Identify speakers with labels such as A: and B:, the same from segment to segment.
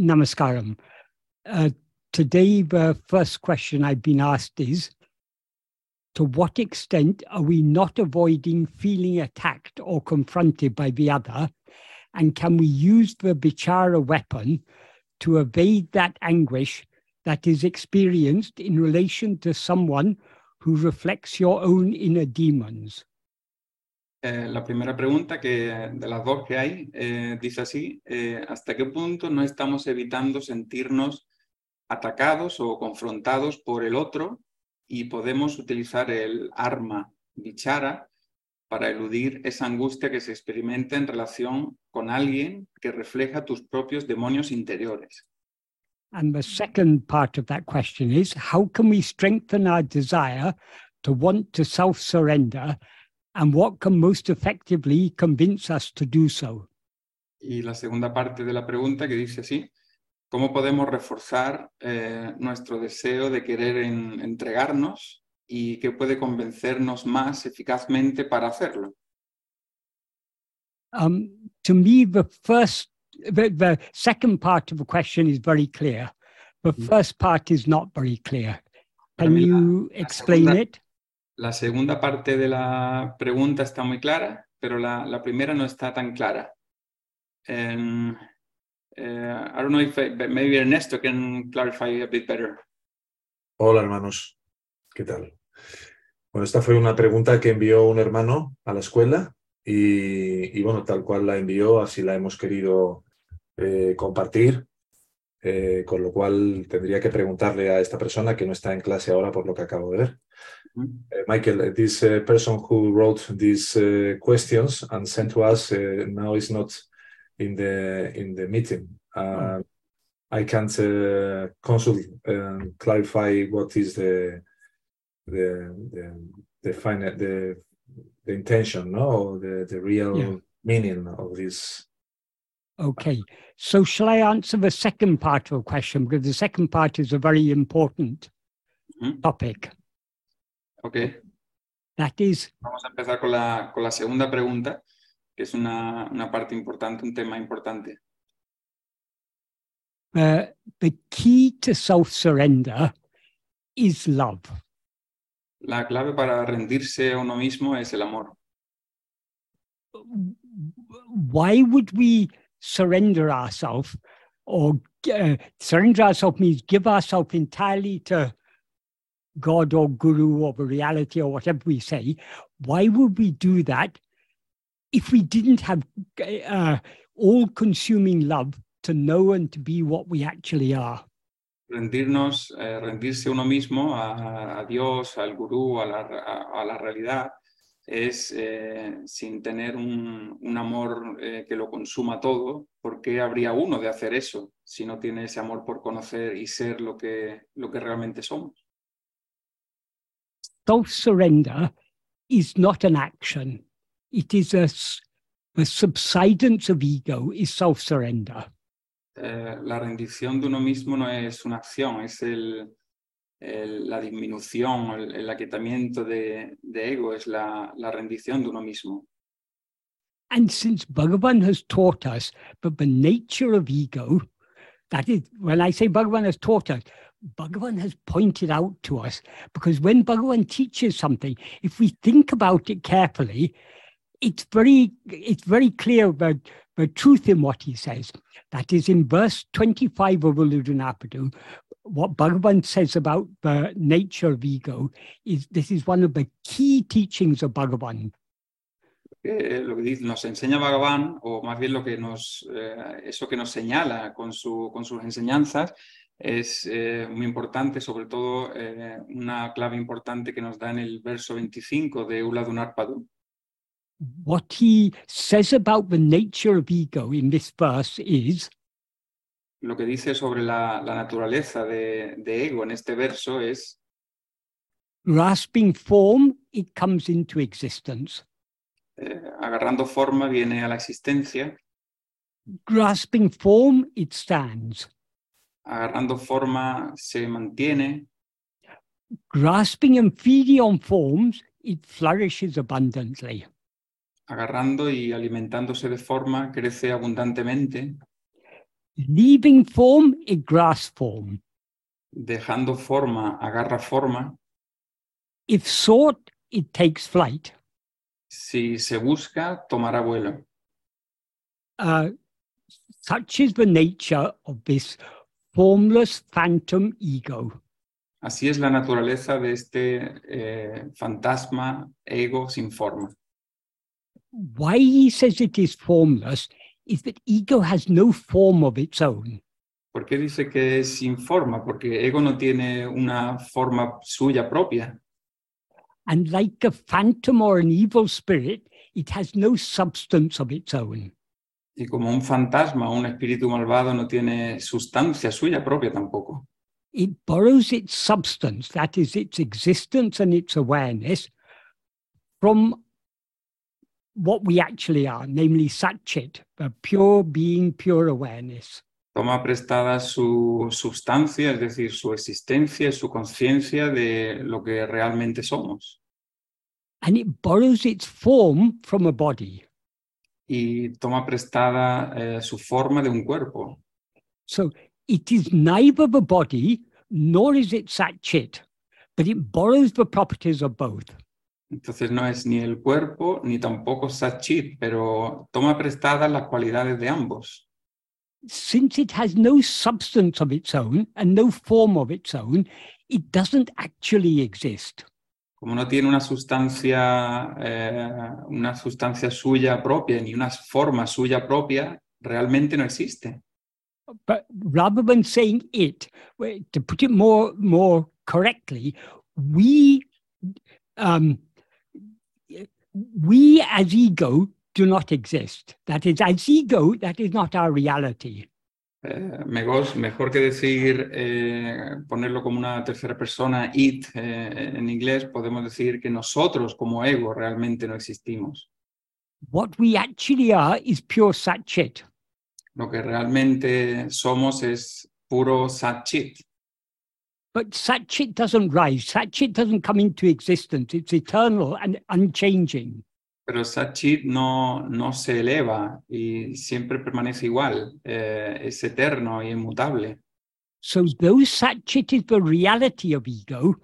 A: Namaskaram. Uh, today, the first question I've been asked is To what extent are we not avoiding feeling attacked or confronted by the other? And can we use the bichara weapon to evade that anguish that is experienced in relation to someone who reflects your own inner demons?
B: Eh, la primera pregunta que de las dos que hay eh, dice así, eh, ¿hasta qué punto no estamos evitando sentirnos atacados o confrontados por el otro y podemos utilizar el arma bichara para eludir esa angustia que se experimenta en relación con alguien que refleja tus propios demonios interiores?
A: And the second part of that question is how can we strengthen our desire to want to self surrender and what can most effectively convince us to do so?
B: Y la segunda parte de la pregunta que dice así, ¿cómo podemos reforzar eh, nuestro deseo de querer en, entregarnos y qué puede convencernos más eficazmente para hacerlo?
A: Um, to me, the first, the, the second part of the question is very clear. The
B: Mm.
A: first part is not very clear. Can you
B: la
A: explain it?
B: La segunda parte de la pregunta está muy clara, pero la, primera no está tan clara. Um, uh, I don't know if maybe Ernesto can clarify a bit better.
C: Hola hermanos, ¿qué tal? Bueno, esta fue una pregunta que envió un hermano a la escuela y, y bueno, tal cual la envió, así la hemos querido eh, compartir, eh, con lo cual tendría que preguntarle a esta persona que no está en clase ahora por lo que acabo de ver.
B: Ujú.
C: Uh, Michael, uh, this uh, person who wrote these uh, questions and sent to us uh, now is not in the in the meeting. Uh, I can't uh, consult and clarify what is the the the the final the the intention, no, or the the real
A: Yeah.
C: meaning of this.
A: Okay. So shall I answer the second part of the question? Because the second part is a very important
B: Ujú.
A: topic.
B: Ok,
A: That is,
B: vamos a empezar con la, con la segunda pregunta, que es una, una parte importante, un tema importante.
A: uh, the key to self surrender is love.
B: La clave para rendirse a uno mismo es el amor.
A: Why would we surrender ourselves or uh, surrender ourselves means give ourselves entirely to God or Guru or reality or whatever we say? Why would we do that if we didn't have uh, all consuming love to know and to be what we actually are?
B: rendirnos, eh, rendirse uno mismo a, a Dios, al gurú, a la, a- a la realidad, es eh, sin tener un, un amor eh, que lo consuma todo, ¿por qué habría uno de hacer eso si no tiene ese amor por conocer y ser lo que, lo que realmente somos?
A: Self surrender is not an action, It is a subsidence of ego, is self surrender.
B: Eh, la rendición de uno mismo no es una acción, es el, el- la disminución, el, el aquietamiento de, de ego, es la, la rendición de uno mismo.
A: And since Bhagavan has taught us that the nature of ego, that is, when I say Bhagavan has taught us, Bhagavan has pointed out to us because when Bhagavan teaches something, if we think about it carefully, it's very, it's very clear about the truth in what he says. That is in verse 25 of Uludunapadu, what Bhagavan says about the nature of ego is this is one of the key teachings of Bhagavan.
B: que lo que nos enseña Bhagavan, o más bien lo que nos, eh, eso que nos señala con, su, con sus enseñanzas, es eh, muy importante, sobre todo eh, una clave importante que nos da en el verso 25 de Uladunarpadu.
A: what he says about the nature of ego in this verse is
B: Lo que dice sobre la, la naturaleza de, de ego en este verso es,
A: grasping form, it comes into existence.
B: eh, agarrando forma, viene a la existencia,
A: Grasping form, it stands.
B: Agarrando forma, se mantiene,
A: Grasping and feeding on forms, it flourishes abundantly.
B: agarrando y alimentándose de forma, crece abundantemente.
A: Leaving form, it grasps form.
B: Dejando forma, agarra forma.
A: If sought, it takes flight.
B: Si se busca, tomará vuelo.
A: Uh, such is the nature of this formless phantom ego.
B: Así es la naturaleza de este eh, fantasma ego sin forma.
A: Why he says it is formless is that ego has no form of its own.
B: ¿Por qué dice que es sin forma? Porque ego no tiene una forma suya propia.
A: And like a phantom or an evil spirit, it has no substance of its own.
B: Y como un fantasma o un espíritu malvado no tiene sustancia suya propia tampoco.
A: It borrows its substance, that is, its existence and its awareness, from what we actually are, namely Satchit, a pure being, pure awareness.
B: Toma prestada su sustancia, es decir, su existencia su conciencia de lo que realmente somos.
A: And it borrows its form from a body.
B: Y toma prestada eh, su forma de un cuerpo.
A: So it is neither the body nor is it Satchit, but it borrows the properties of both.
B: Entonces no es ni el cuerpo ni tampoco Satchit, pero toma prestadas las cualidades de ambos.
A: Since it has no substance of its own and no form of its own, it doesn't actually exist.
B: Como no tiene una sustancia, eh, una sustancia suya propia ni una forma suya propia, realmente no existe.
A: But rather than saying it, to put it more more correctly, we um, we as ego do not exist. That is, as ego, that is not our reality.
B: Eh, mejor, mejor que decir, eh, ponerlo como una tercera persona, it eh, en inglés, podemos decir que nosotros como ego realmente no existimos.
A: What we actually are is pure Satchit.
B: Lo que realmente somos es puro Satchit.
A: But Satchit doesn't rise. Satchit doesn't come into existence. It's eternal and unchanging.
B: Pero Satchit no, no se eleva y siempre permanece igual, eh, es eterno y inmutable.
A: So though Satchit is the reality of ego,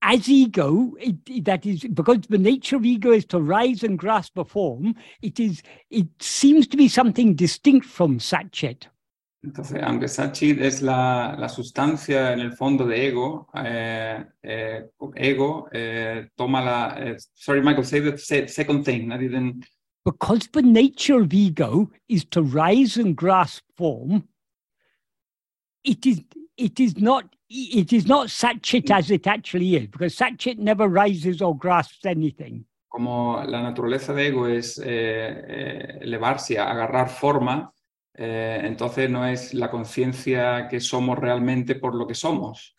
A: as ego, it, that is because the nature of ego is to rise and grasp a form, it is it seems to be something distinct from Satchit.
B: Entonces, aunque Satchit es la, la sustancia en el fondo de ego, eh, eh, ego eh, toma la... eh, sorry, Michael, say the se- second thing. I didn't...
A: Because the nature of ego is to rise and grasp form, it is it is not it is not Satchit as it actually is, because Satchit never rises or grasps anything.
B: Como la naturaleza de ego es eh, eh, elevarse, agarrar forma, eh, entonces no es la conciencia que somos realmente por lo que somos.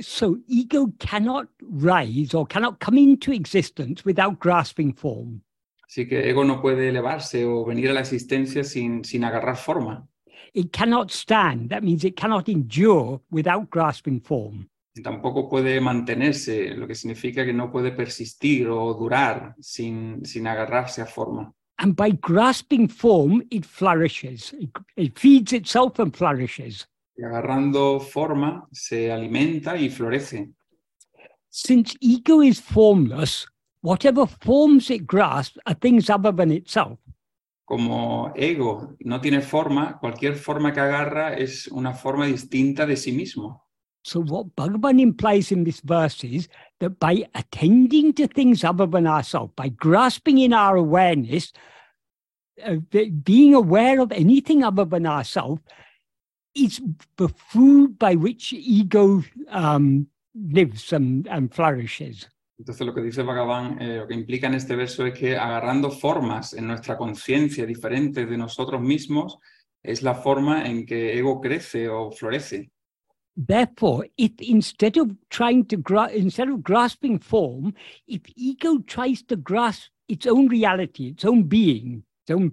A: So ego cannot rise or cannot come into existence without grasping form.
B: Así que ego no puede elevarse o venir a la existencia sin, sin agarrar forma.
A: It cannot stand. That means it cannot endure without grasping form.
B: Y tampoco puede mantenerse, lo que significa que no puede persistir o durar sin, sin agarrarse a forma.
A: And by grasping form, it flourishes. It, it feeds itself and flourishes.
B: Y agarrando forma se alimenta y florece.
A: Since ego is formless, whatever forms it grasps are things other than itself.
B: Como ego no tiene forma, cualquier forma que agarra es una forma distinta de sí mismo.
A: So, what Bhagavan implies in this verse is that by attending to things other than ourselves, by grasping in our awareness, uh, being aware of anything other than ourselves, is the food by which ego um, lives and, and flourishes.
B: Entonces lo que dice Bhagavan, eh, lo que implica en este verso es que agarrando formas en nuestra conciencia diferentes de nosotros mismos, es la forma en que ego crece o florece.
A: Therefore, if instead of trying to gra- instead of grasping form, if ego tries to grasp its own reality, its own being, its own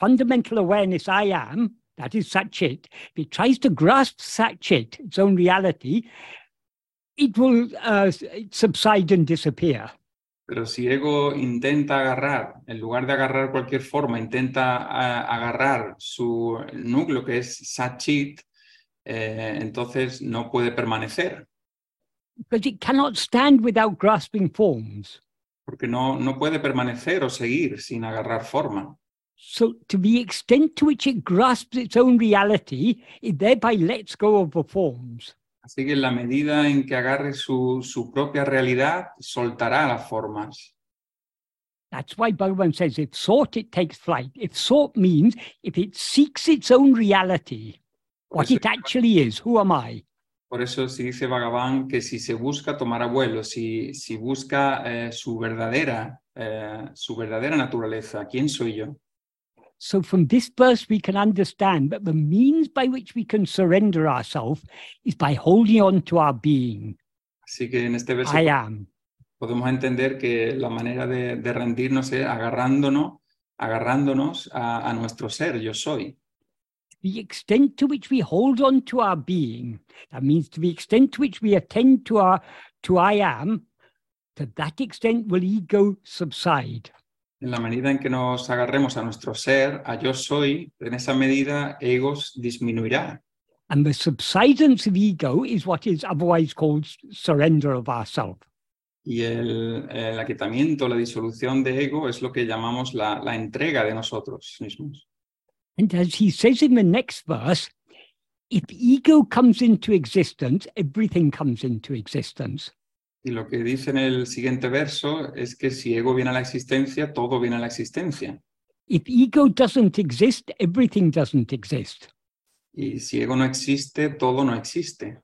A: fundamental awareness, I am, that is Satchit, if it tries to grasp Satchit, its own reality, it will uh, subside and disappear.
B: Pero si ego intenta agarrar, en lugar de agarrar cualquier forma, intenta a- agarrar su núcleo que es Satchit, eh, entonces no puede permanecer,
A: because it cannot stand without grasping forms.
B: porque no, no puede permanecer o seguir sin agarrar forma.
A: So, to the extent to which it grasps its own reality, it thereby lets go of the forms.
B: Así que en la medida en que agarre su, su propia realidad, soltará las formas.
A: That's why Bhagavan says, if sought, it takes flight. If sought means if it seeks its own reality, what
B: eso,
A: it actually is, who am I?
B: por eso sí dice Bhagavan que si se busca, tomará vuelo. Si, si busca eh, su, verdadera, eh, su verdadera naturaleza, ¿quién soy yo?
A: So, from this verse, we can understand that the means by which we can surrender ourselves is by holding on to our being.
B: Así que en este verso
A: I am.
B: podemos entender que la manera de, de rendirnos es agarrándonos, agarrándonos a, a nuestro ser, yo soy.
A: The extent to which we hold on to our being, that means to the extent to which we attend to our to I am, to that extent will ego subside.
B: En la medida en que nos agarremos a nuestro ser, a yo soy, en esa medida egos disminuirá.
A: And the subsidence of ego is what is otherwise called surrender of ourself.
B: Y el, el aquietamiento, la disolución de ego es lo que llamamos la, la entrega de nosotros mismos.
A: And as he says in the next verse, if ego comes into existence, everything comes into existence.
B: Y lo que dice en el siguiente verso es que si ego viene a la existencia, todo viene a la existencia.
A: If ego doesn't exist, everything doesn't exist.
B: Y si ego no existe, todo no existe.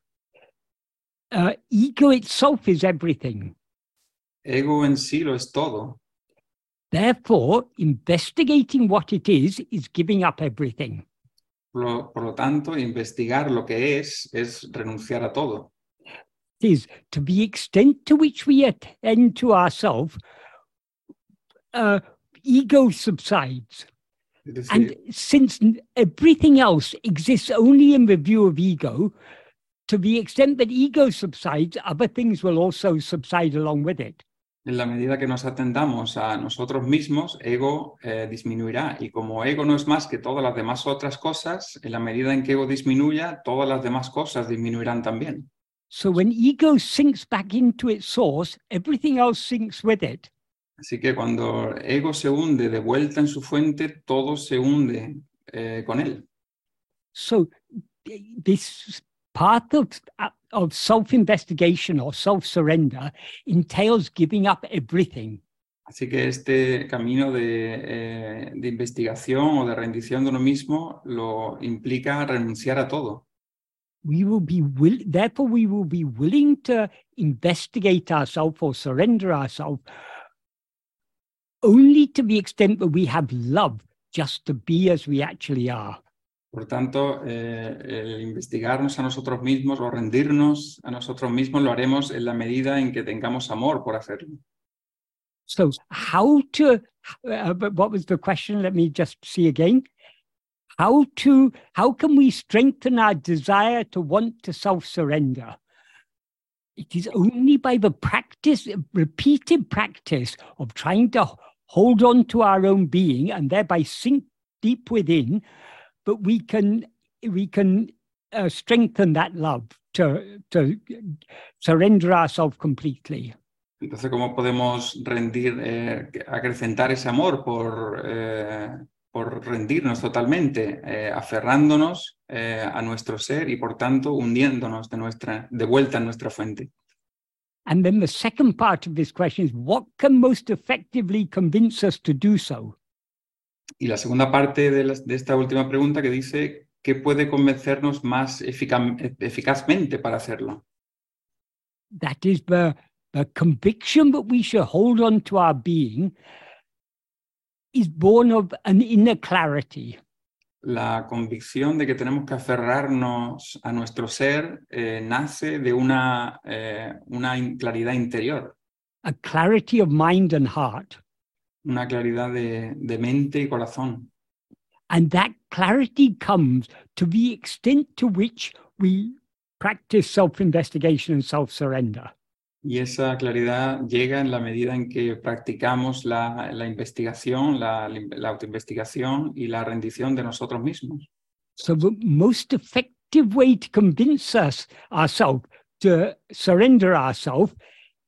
A: Uh, ego itself is everything.
B: Ego en sí lo es todo.
A: Therefore, investigating what it is is giving up everything.
B: Por lo, por lo tanto, investigar lo que es es renunciar a todo.
A: It is to the extent to which we attend to ourselves, uh, ego subsides.
B: Decir,
A: And since everything else exists only in the view of ego, to the extent that ego subsides, other things will also subside along with it.
B: En la medida que nos atendamos a nosotros mismos, ego eh, disminuirá. Y como ego no es más que todas las demás otras cosas, en la medida en que ego disminuya, todas las demás cosas disminuirán también.
A: So when ego sinks back into its source, everything else sinks with it.
B: Así que cuando ego se hunde de vuelta en su fuente, todo se hunde eh, con él.
A: So th- this path of, of self-investigation or self-surrender entails giving up everything.
B: Así que este camino de, eh, de investigación o de rendición de uno mismo lo implica renunciar a todo.
A: We will be will, therefore we will be willing to investigate ourselves or surrender ourselves only to the extent that we have love just to be as we actually are.
B: Por tanto, eh, el investigarnos a nosotros mismos o rendirnos a nosotros mismos lo haremos en la medida en que tengamos amor por hacerlo.
A: So how to uh, what was the question? Let me just see again. How to how can we strengthen our desire to want to self-surrender? It is only by the practice, repeated practice of trying to hold on to our own being and thereby sink deep within, but we can we can uh, strengthen that love to to surrender ourselves completely.
B: Entonces, ¿cómo podemos rendir, eh, acrecentar ese amor por, eh, por rendirnos totalmente, eh, aferrándonos eh, a nuestro ser y por tanto hundiéndonos de, nuestra, de vuelta en nuestra fuente?
A: And then the second part of this question is what can most effectively convince us to do so?
B: Y la segunda parte de, las- de esta última pregunta que dice, ¿qué puede convencernos más efica- eficazmente para hacerlo?
A: That is the, the conviction that we should hold on to our being is born of an inner clarity.
B: La convicción de que tenemos que aferrarnos a nuestro ser eh, nace de una, eh, una claridad interior,
A: A clarity of mind and heart.
B: Una claridad de, de mente y corazón.
A: And that clarity comes to the extent to which we practice self investigation and self surrender.
B: Y esa claridad llega en la medida en que practicamos la, la investigación, la, la autoinvestigación y la rendición de nosotros mismos.
A: So the most effective way to convince us ourselves to surrender ourselves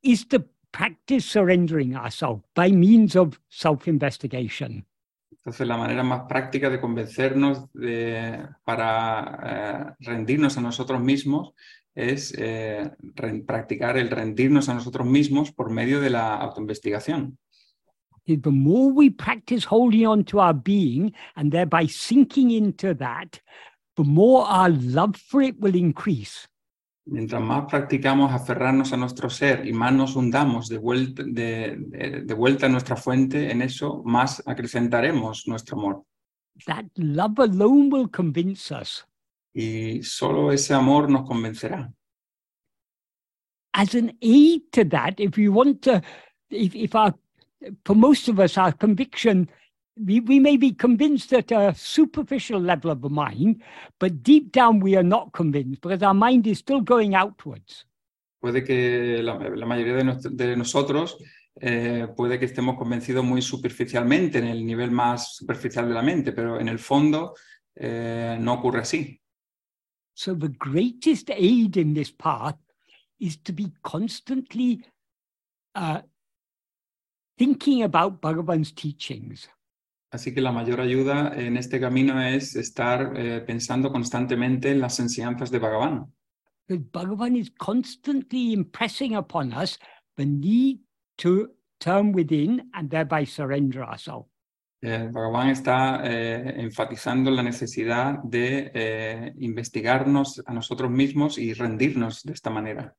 A: is to practice surrendering ourselves by means of self-investigation.
B: Entonces, la manera más práctica de convencernos de, para eh, rendirnos a nosotros mismos es eh, practicar el rendirnos a nosotros mismos por medio de la autoinvestigación.
A: The more we practice holding on to our being and thereby sinking into that, the more our love for it will increase.
B: Mientras más practicamos aferrarnos a nuestro ser y más nos hundamos de vuelta, de, de- de vuelta a nuestra fuente, en eso más acrecentaremos nuestro amor.
A: That love alone will convince us.
B: Y solo ese amor nos convencerá.
A: As an aid to that, if we want to, if, if our, for most of us, our conviction, we, we may be convinced at a superficial level of the mind, but deep down we are not convinced because our mind is still going outwards.
B: Puede que la, la mayoría de, nuestro- de nosotros eh, puede que estemos convencidos muy superficialmente, en el nivel más superficial de la mente, pero en el fondo eh, no ocurre así.
A: So the greatest aid in this path is to be constantly uh, thinking about Bhagavan's teachings.
B: Así que la mayor ayuda en este camino es estar eh, pensando constantemente en las enseñanzas de Bhagavan,
A: Because Bhagavan is constantly impressing upon us the need to turn within and thereby surrender ourselves.
B: Eh, Bhagavan está eh, enfatizando la necesidad de eh, investigarnos a nosotros mismos y rendirnos de esta manera.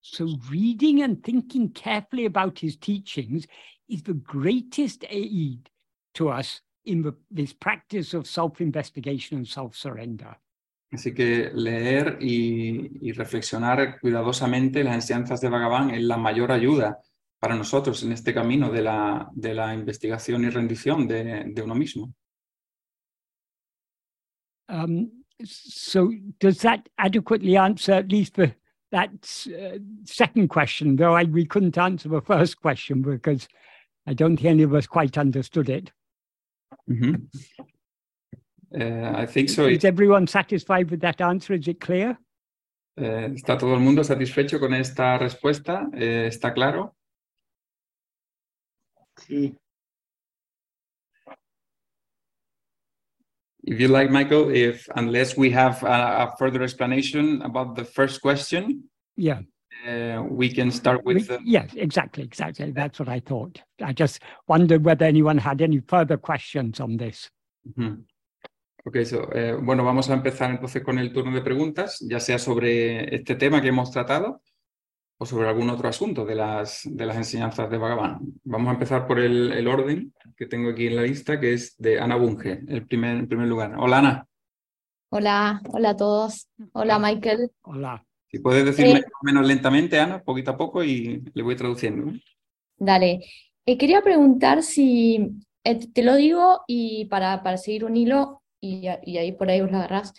A: So, reading and thinking carefully about his teachings is the greatest aid to us in the, this practice of self investigation and self surrender.
B: Así que leer y, y reflexionar cuidadosamente las enseñanzas de Bhagavan es la mayor ayuda para nosotros en este camino de la, de la investigación y rendición de, de uno mismo.
A: Um, so, does that adequately answer at least the, that uh, second question? Though I, we couldn't answer the first question because I don't think any of us quite understood it.
B: Ujú. Eh, I think so.
A: Is everyone satisfied with that answer? Is it clear?
B: Eh, ¿Está todo el mundo satisfecho con esta respuesta? Eh, ¿Está claro?
D: Sí,
B: If you like, Michael, if unless we have a, a further explanation about the first question,
A: Yeah.
B: Uh, we can start with
A: yes, exactly, exactly. That's what I thought. I just wondered whether anyone had any further questions on this.
B: Ujú. Ok, so, eh, bueno, vamos a empezar entonces con el turno de preguntas, ya sea sobre este tema que hemos tratado o sobre algún otro asunto de las, de las enseñanzas de Bhagavan. Vamos a empezar por el, el orden que tengo aquí en la lista, que es de Ana Bunge, el primer, en primer lugar. Hola, Ana.
E: Hola, hola a todos. Hola, Michael.
A: Hola.
B: Si puedes decirme
E: Eh.
B: o menos lentamente, Ana, poquito a poco, y le voy traduciendo.
E: Dale. Eh, quería preguntar si, eh, te lo digo y para, para seguir un hilo y, ahí por ahí os lo agarrás.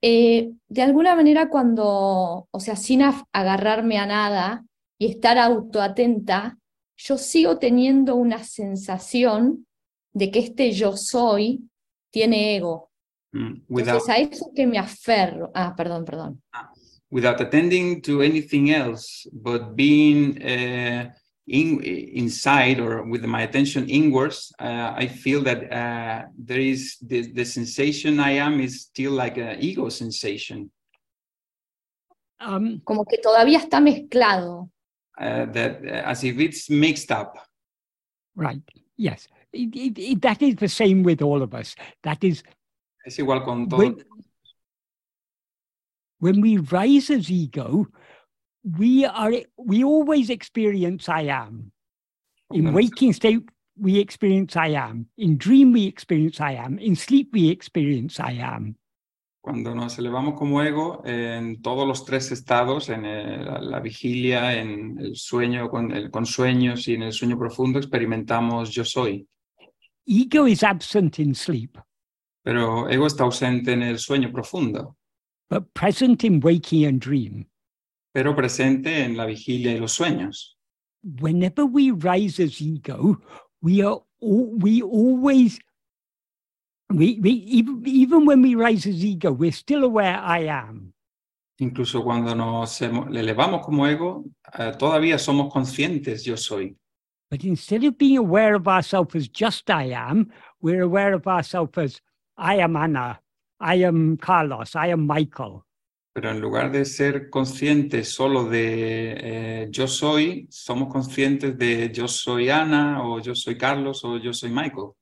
E: De alguna manera cuando, o sea, sin agarrarme a nada y estar autoatenta, yo sigo teniendo una sensación de que este yo soy tiene ego.
B: Mm, Without,
E: Entonces a eso que me aferro. Ah, perdón, perdón.
B: Without attending to anything else, but being uh, in, inside or with my attention inwards, uh, I feel that uh, there is the, the sensation I am is still like an ego sensation.
A: Um,
E: Como que todavía está mezclado.
B: Uh, that uh, as if it's mixed up.
A: right. Yes. It, it, it, that is the same with all of us. That is
B: Es igual con todo.
A: When, we rise as ego, we are we always experience I am. In waking state, we experience I am. In dream, we experience I am. In sleep, we experience I am.
B: Cuando nos elevamos como ego en todos los tres estados, en el- la, la vigilia, en el sueño, con, el, con sueños y en el sueño profundo, experimentamos yo soy.
A: Ego is absent in sleep,
B: Pero ego está ausente en el sueño profundo,
A: but present in waking and dream.
B: pero presente en la vigilia y los sueños.
A: Whenever we rise as ego, we are we always we, we even, even when we rise as ego, we're still aware I am.
B: Incluso cuando nos elevamos como ego, eh, todavía somos conscientes yo soy.
A: But instead of being aware of ourselves as just I am, we're aware of ourselves as I am Anna, I am Carlos, I am Michael.
B: Pero en lugar de ser conscientes solo de eh, yo soy, somos conscientes de yo soy Ana o yo soy Carlos o yo soy Michael.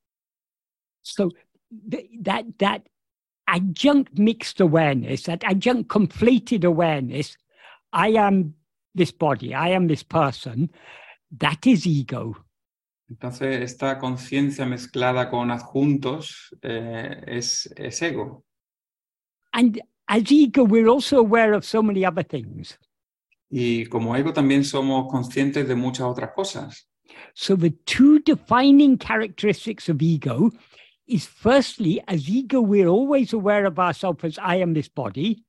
A: So th- that that adjunct mixed awareness, that adjunct conflated awareness, I am this body, I am this person, that is ego.
B: Entonces, esta conciencia mezclada con adjuntos eh, es, es ego.
A: And as ego, we're also aware of so many other things.
B: Y como ego también somos conscientes de muchas otras cosas.
A: So the two defining characteristics of ego is firstly, as ego, we're always aware of ourselves as I am this body.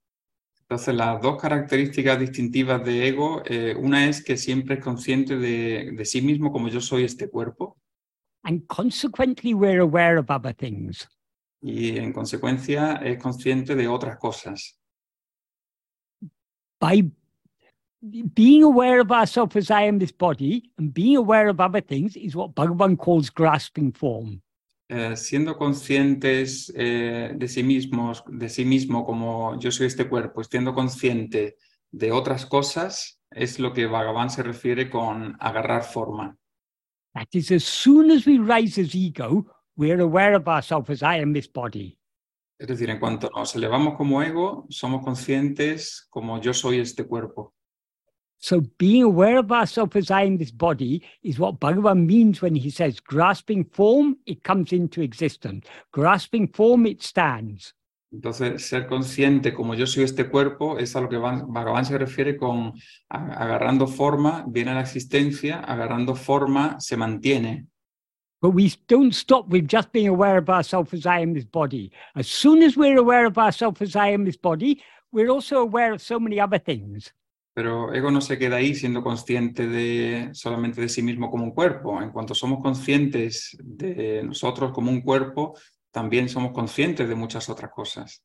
B: Entonces, las dos características distintivas de ego, eh, una es que siempre es consciente de, de sí mismo como yo soy este cuerpo
A: And consequently, we're aware of other things.
B: Y en consecuencia es consciente de otras cosas.
A: By being aware of ourselves as I am this body and being aware of other things is what Bhagavan calls grasping form.
B: Eh, siendo conscientes eh, de sí mismos, de sí mismo como yo soy este cuerpo, siendo consciente de otras cosas, es lo que Bhagavan se refiere con agarrar forma.
A: That is, as soon as we rise as ego, we're aware of ourselves as I am this body.
B: Es decir, en cuanto nos elevamos como ego, somos conscientes como yo soy este cuerpo.
A: So being aware of ourselves as I am this body is what Bhagavan means when he says, grasping form, it comes into existence. Grasping form, it stands.
B: Entonces, ser consciente como yo soy este cuerpo es a lo que Van- Bhagavan se refiere con agarrando forma, viene a la existencia, agarrando forma, se mantiene.
A: But we don't stop with just being aware of ourselves as I am this body. As soon as we're aware of ourselves as I am this body, we're also aware of so many other things.
B: Pero ego no se queda ahí siendo consciente de solamente de sí mismo como un cuerpo. En cuanto somos conscientes de nosotros como un cuerpo, también somos conscientes de muchas otras cosas.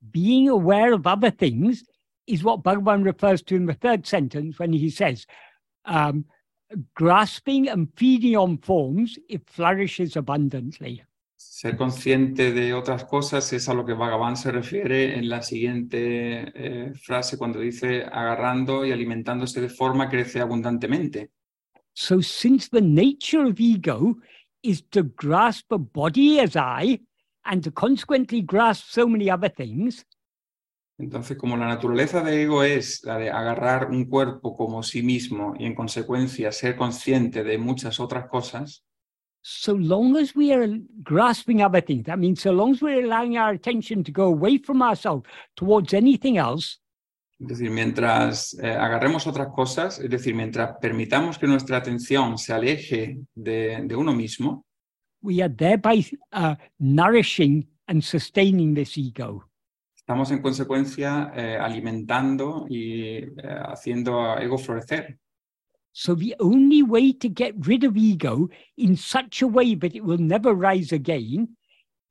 A: Being aware of other things is what Bhagavan refers to in the third sentence when he says, um, grasping and feeding on forms, it flourishes abundantly.
B: Ser consciente de otras cosas es a lo que Bhagavan se refiere en la siguiente eh, frase cuando dice agarrando y alimentándose de forma crece abundantemente.
A: So, since the nature of ego is to grasp a body as I and to consequently grasp so many other things,
B: Entonces, como la naturaleza de ego es la de agarrar un cuerpo como sí mismo y en consecuencia ser consciente de muchas otras cosas,
A: so long as we are grasping other things, that means so long as we're allowing our attention to go away from ourselves towards anything else,
B: es decir, mientras eh, agarremos otras cosas, es decir, mientras permitamos que nuestra atención se aleje de, de uno mismo,
A: we are thereby uh, nourishing and sustaining this ego.
B: Estamos en consecuencia eh, alimentando y eh, haciendo a ego florecer.
A: So the only way to get rid of ego in such a way that it will never rise again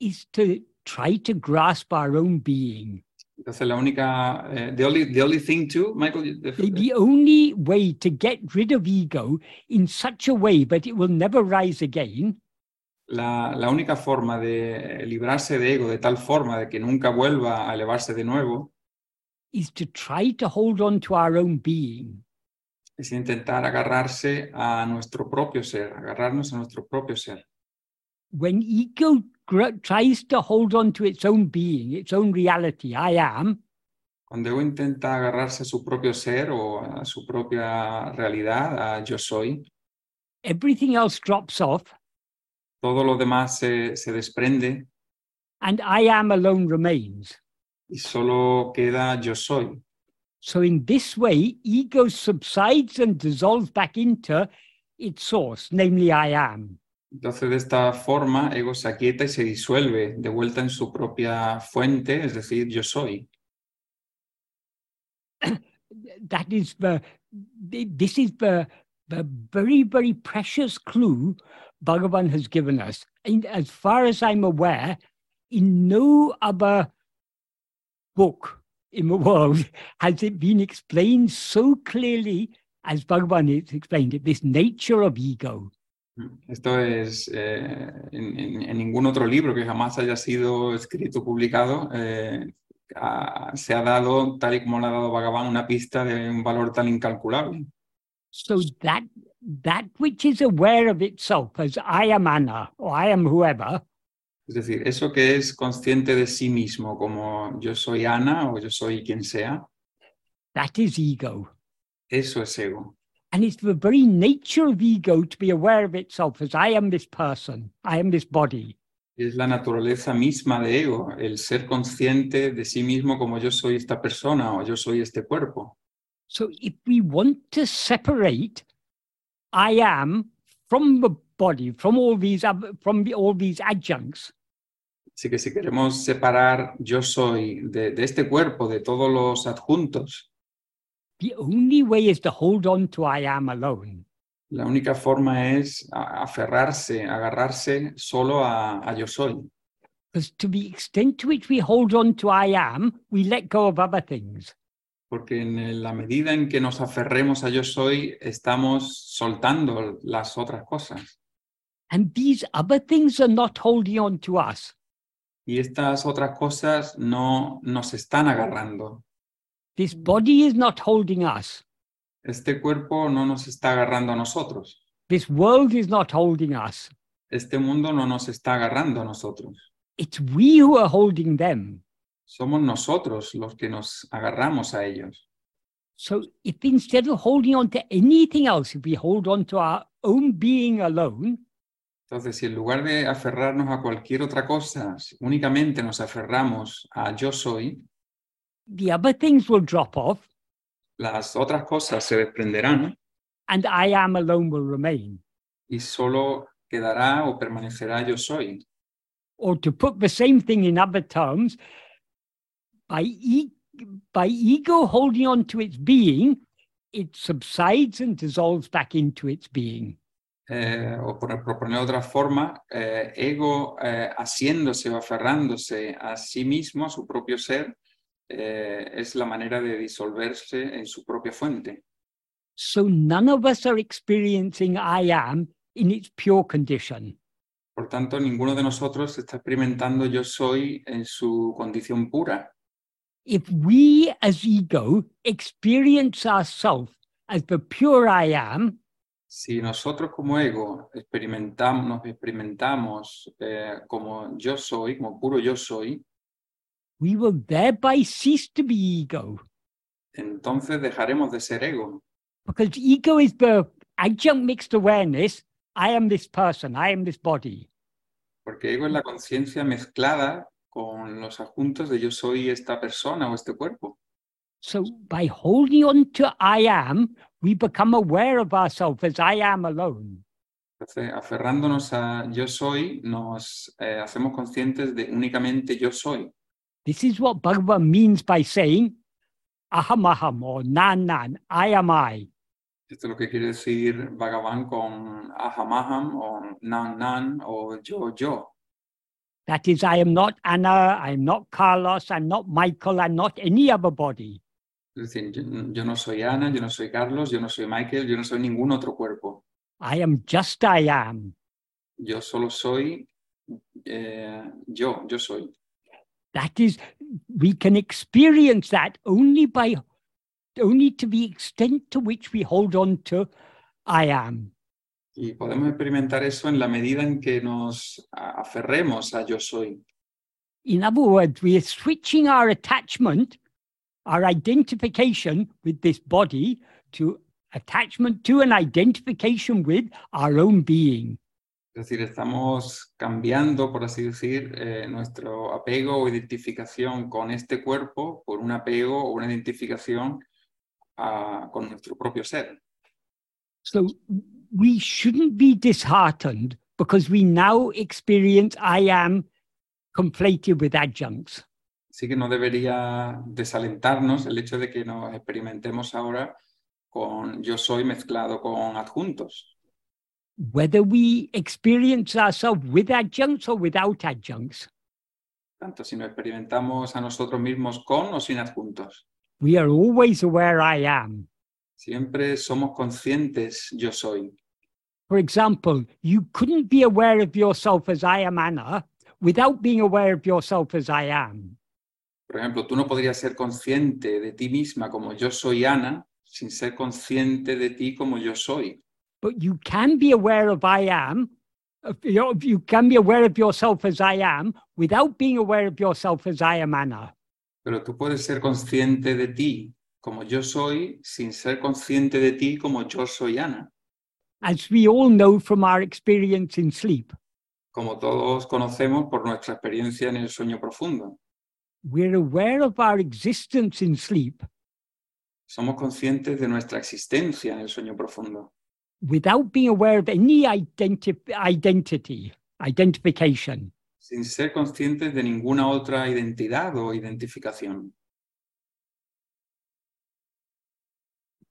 A: is to try to grasp our own being.
B: Entonces, la única, eh, the, only, the only thing too, Michael, the-
A: The, the only way to get rid of ego in such a way that it will never rise again
B: La, la única forma de librarse de ego de tal forma de que nunca vuelva a elevarse de nuevo
A: is to try to hold on to our own being.
B: es intentar agarrarse a nuestro propio ser, agarrarnos a nuestro propio ser.
A: When ego tries to hold on to its own being, its own reality, I am,
B: Cuando ego intenta agarrarse a su propio ser o a su propia realidad, a yo soy,
A: everything else drops off,
B: todo lo demás se, se desprende
A: and I am alone remains.
B: y solo queda yo soy.
A: So, in this way, ego subsides and dissolves back into its source, namely, I am.
B: Entonces, de esta forma, ego se aquieta y se disuelve de vuelta en su propia fuente, es decir, yo soy.
A: that is the, this is the, the very, very precious clue Bhagavan has given us. And as far as I'm aware, in no other book in the world has it been explained so clearly as Bhagavan has explained it, this nature of ego.
B: Esto es eh, en, en- en ningún otro libro que jamás haya sido escrito publicado. eh, ha- se ha dado, tal y como lo ha dado Bhagavan, una pista de un valor tan incalculable.
A: So that that which is aware of itself as I am Anna or I am whoever,
B: Es decir, eso que es consciente de sí mismo, como yo soy Ana o yo soy quien sea,
A: that is ego.
B: eso es ego.
A: And it's the very nature of ego to be aware of itself as I am this person, I am this body.
B: Es la naturaleza misma de ego, el ser consciente de sí mismo como yo soy esta persona o yo soy este cuerpo.
A: So if we want to separate I am from the body, from all these from all these adjuncts,
B: Así que si queremos separar yo soy de, de este cuerpo, de todos los adjuntos,
A: the only way is to hold on to I am alone.
B: la única forma es aferrarse, agarrarse solo a, a yo soy.
A: Because to the extent to which we hold on to I am, we let go of other things.
B: Porque en la medida en que nos aferremos a yo soy, estamos soltando las otras cosas.
A: And these other things are not holding on to us.
B: Y estas otras cosas no nos están agarrando.
A: This body is not holding us.
B: Este cuerpo no nos está agarrando a nosotros.
A: This world is not holding us.
B: Este mundo no nos está agarrando a nosotros.
A: It's we who are holding them.
B: Somos nosotros los que nos agarramos a ellos.
A: So if instead of holding on to anything else, if we hold on to our own being alone,
B: Entonces, si en lugar de aferrarnos a cualquier otra cosa, únicamente nos aferramos a yo soy,
A: the other things will drop off
B: las otras cosas se desprenderán
A: and I am alone will remain.
B: y solo quedará o permanecerá yo soy.
A: Or to put the same thing in other terms, by, e- by ego holding on to its being, it subsides and dissolves back into its being.
B: Eh, o por proponer otra forma, eh, ego eh, asiéndose o aferrándose a sí mismo, a su propio ser, eh, es la manera de disolverse en su propia fuente.
A: So none of us are experiencing I am in its pure condition.
B: Por tanto, ninguno de nosotros está experimentando yo soy en su condición pura.
A: If we as ego experience ourselves as the pure I am,
B: Si nosotros como ego experimentamos, nos experimentamos eh, como yo soy, como puro yo soy,
A: we will thereby cease to be ego.
B: entonces dejaremos de ser ego,
A: Because ego is the adjunct mixed awareness. I am this person, I am this body.
B: porque ego es la conciencia mezclada con los adjuntos de yo soy esta persona o este cuerpo.
A: So by holding on to I am, we become aware of ourselves as I am alone.
B: Entonces, aferrándonos a yo soy, nos eh, hacemos conscientes de únicamente yo soy.
A: This is what Bhagavan means by saying aham aham or nan nan, I am I.
B: Esto es lo que quiere decir Bhagavan con ahamaham o nan nan o yo yo.
A: That is, I am not Anna, I'm not Carlos, I'm not Michael, I'm not any other body.
B: Es decir, yo, yo no soy Ana, yo no soy Carlos, yo no soy Michael, yo no soy ningún otro cuerpo.
A: I am just I am.
B: Yo solo soy eh, yo, yo soy.
A: That is, we can experience that only by, only to the extent to which we hold on to I am.
B: Y podemos experimentar eso en la medida en que nos aferremos a yo soy.
A: In other words, we are switching our attachment, our identification with this body to attachment to an identification with our own being.
B: Es decir, estamos cambiando, por así decir, eh, nuestro apego o identificación con este cuerpo por un apego o una identificación ah, con nuestro propio ser.
A: So we shouldn't be disheartened because we now experience I am conflated with adjuncts.
B: Así que no debería desalentarnos el hecho de que nos experimentemos ahora con yo soy mezclado con adjuntos.
A: Whether we experience ourselves with adjuncts or without adjuncts,
B: Tanto si nos experimentamos a nosotros mismos con o sin adjuntos.
A: we are always aware I am.
B: Siempre somos conscientes yo soy.
A: For example, you couldn't be aware of yourself as I am Anna without being aware of yourself as I am.
B: Por ejemplo, tú no podrías ser consciente de ti misma como yo soy Ana sin ser consciente de ti como yo soy.
A: But you can be aware of I am. of- You know, you can be aware of yourself as I am without being aware of yourself as I am Anna.
B: Pero tú puedes ser consciente de ti como yo soy sin ser consciente de ti como yo soy Ana.
A: As we all know from our experience in sleep,
B: Como todos conocemos por nuestra experiencia en el sueño profundo.
A: we're aware of our existence in sleep
B: Somos conscientes de nuestra existencia en el sueño profundo,
A: without being aware of any identi- identity, identification.
B: sin ser conscientes de ninguna otra identidad o identificación.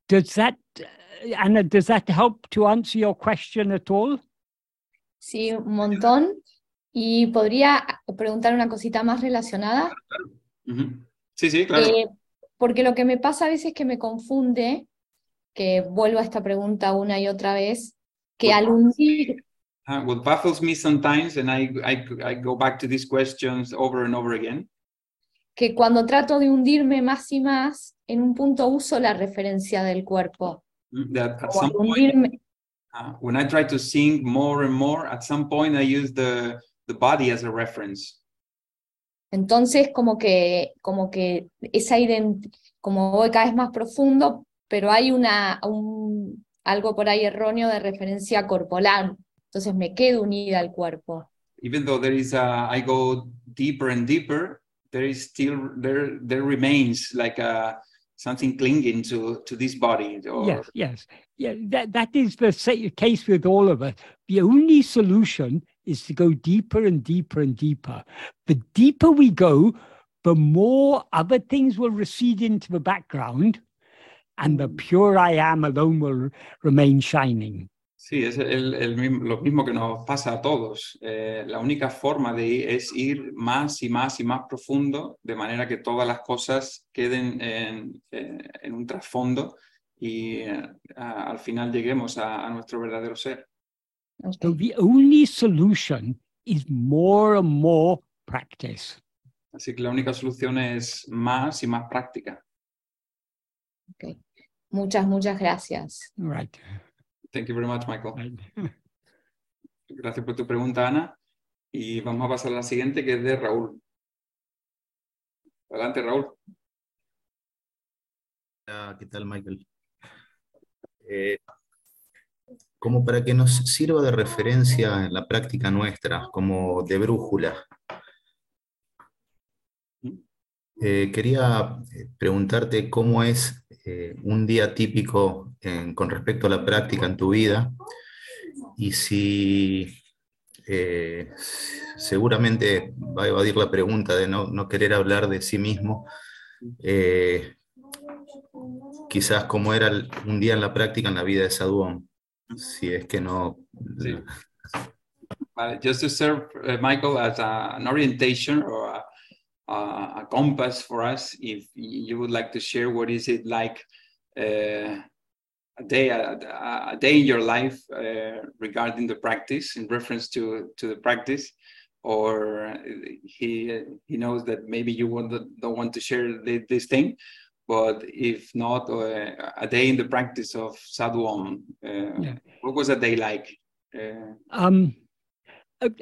A: Does that, Anna, does that help to answer your question at all?
E: Sí, un montón. Y podría preguntar una cosita más relacionada.
B: Sí, sí, claro.
E: Eh, porque lo que me pasa a veces es que me confunde, que vuelvo a esta pregunta una y otra vez, que
B: Pues
E: al hundir,
B: Uh, what baffles me sometimes, and I, I, I go back to these questions over and over again,
E: que cuando trato de hundirme más y más, en un punto uso la referencia del cuerpo.
B: that at some point,
E: hundirme,
B: uh, when I try to sing more and more, at some point I use the, the body as a reference.
E: entonces como que, como que esa como voy cada vez más profundo, pero hay una, un, algo por ahí erróneo de referencia corporal. Entonces me quedo unida al cuerpo.
B: Even though there is a, I go deeper and deeper, there is still, there, there remains like a, something clinging to, to this body. Or,
A: Yes, yes. Yeah, that, that is the case with all of us. The only solution is to go deeper and deeper and deeper. The deeper we go, the more other things will recede into the background, and the mm. pure I am alone will remain shining.
B: Sí, es el, el mismo- lo mismo que nos pasa a todos. Eh, la única forma de ir es ir más y más y más profundo, de manera que todas las cosas queden en, eh, en un trasfondo y eh, a- al final lleguemos a, a nuestro verdadero ser.
A: So the only solution is more and more practice.
B: Así que la única solución es más y más práctica.
E: Ok. Muchas, muchas gracias.
A: Right.
B: Thank you very much, Michael. Gracias por tu pregunta, Ana. Y vamos a pasar a la siguiente, que es de Raúl. Adelante, Raúl.
D: Hola, ¿qué tal, Michael? Eh, como para que nos sirva de referencia en la práctica nuestra, como de brújula, eh, quería eh, preguntarte cómo es eh, un día típico en- con respecto a la práctica en tu vida y si eh, seguramente va a evadir la pregunta de no, no querer hablar de sí mismo. eh, quizás cómo era el- un día en la práctica en la vida de Saduón, si es que no...
B: Sí. Just to serve uh, Michael as a- an orientation or a, a, a compass for us, if you would like to share what is it like uh, a day a, a- day in your life uh, regarding the practice in reference to to the practice, or he he knows that maybe you want to, don't want to share thi- this thing. But if not, uh, a day in the practice of sadhuam, uh,
A: Yeah.
B: what was a day like? Uh,
A: Um,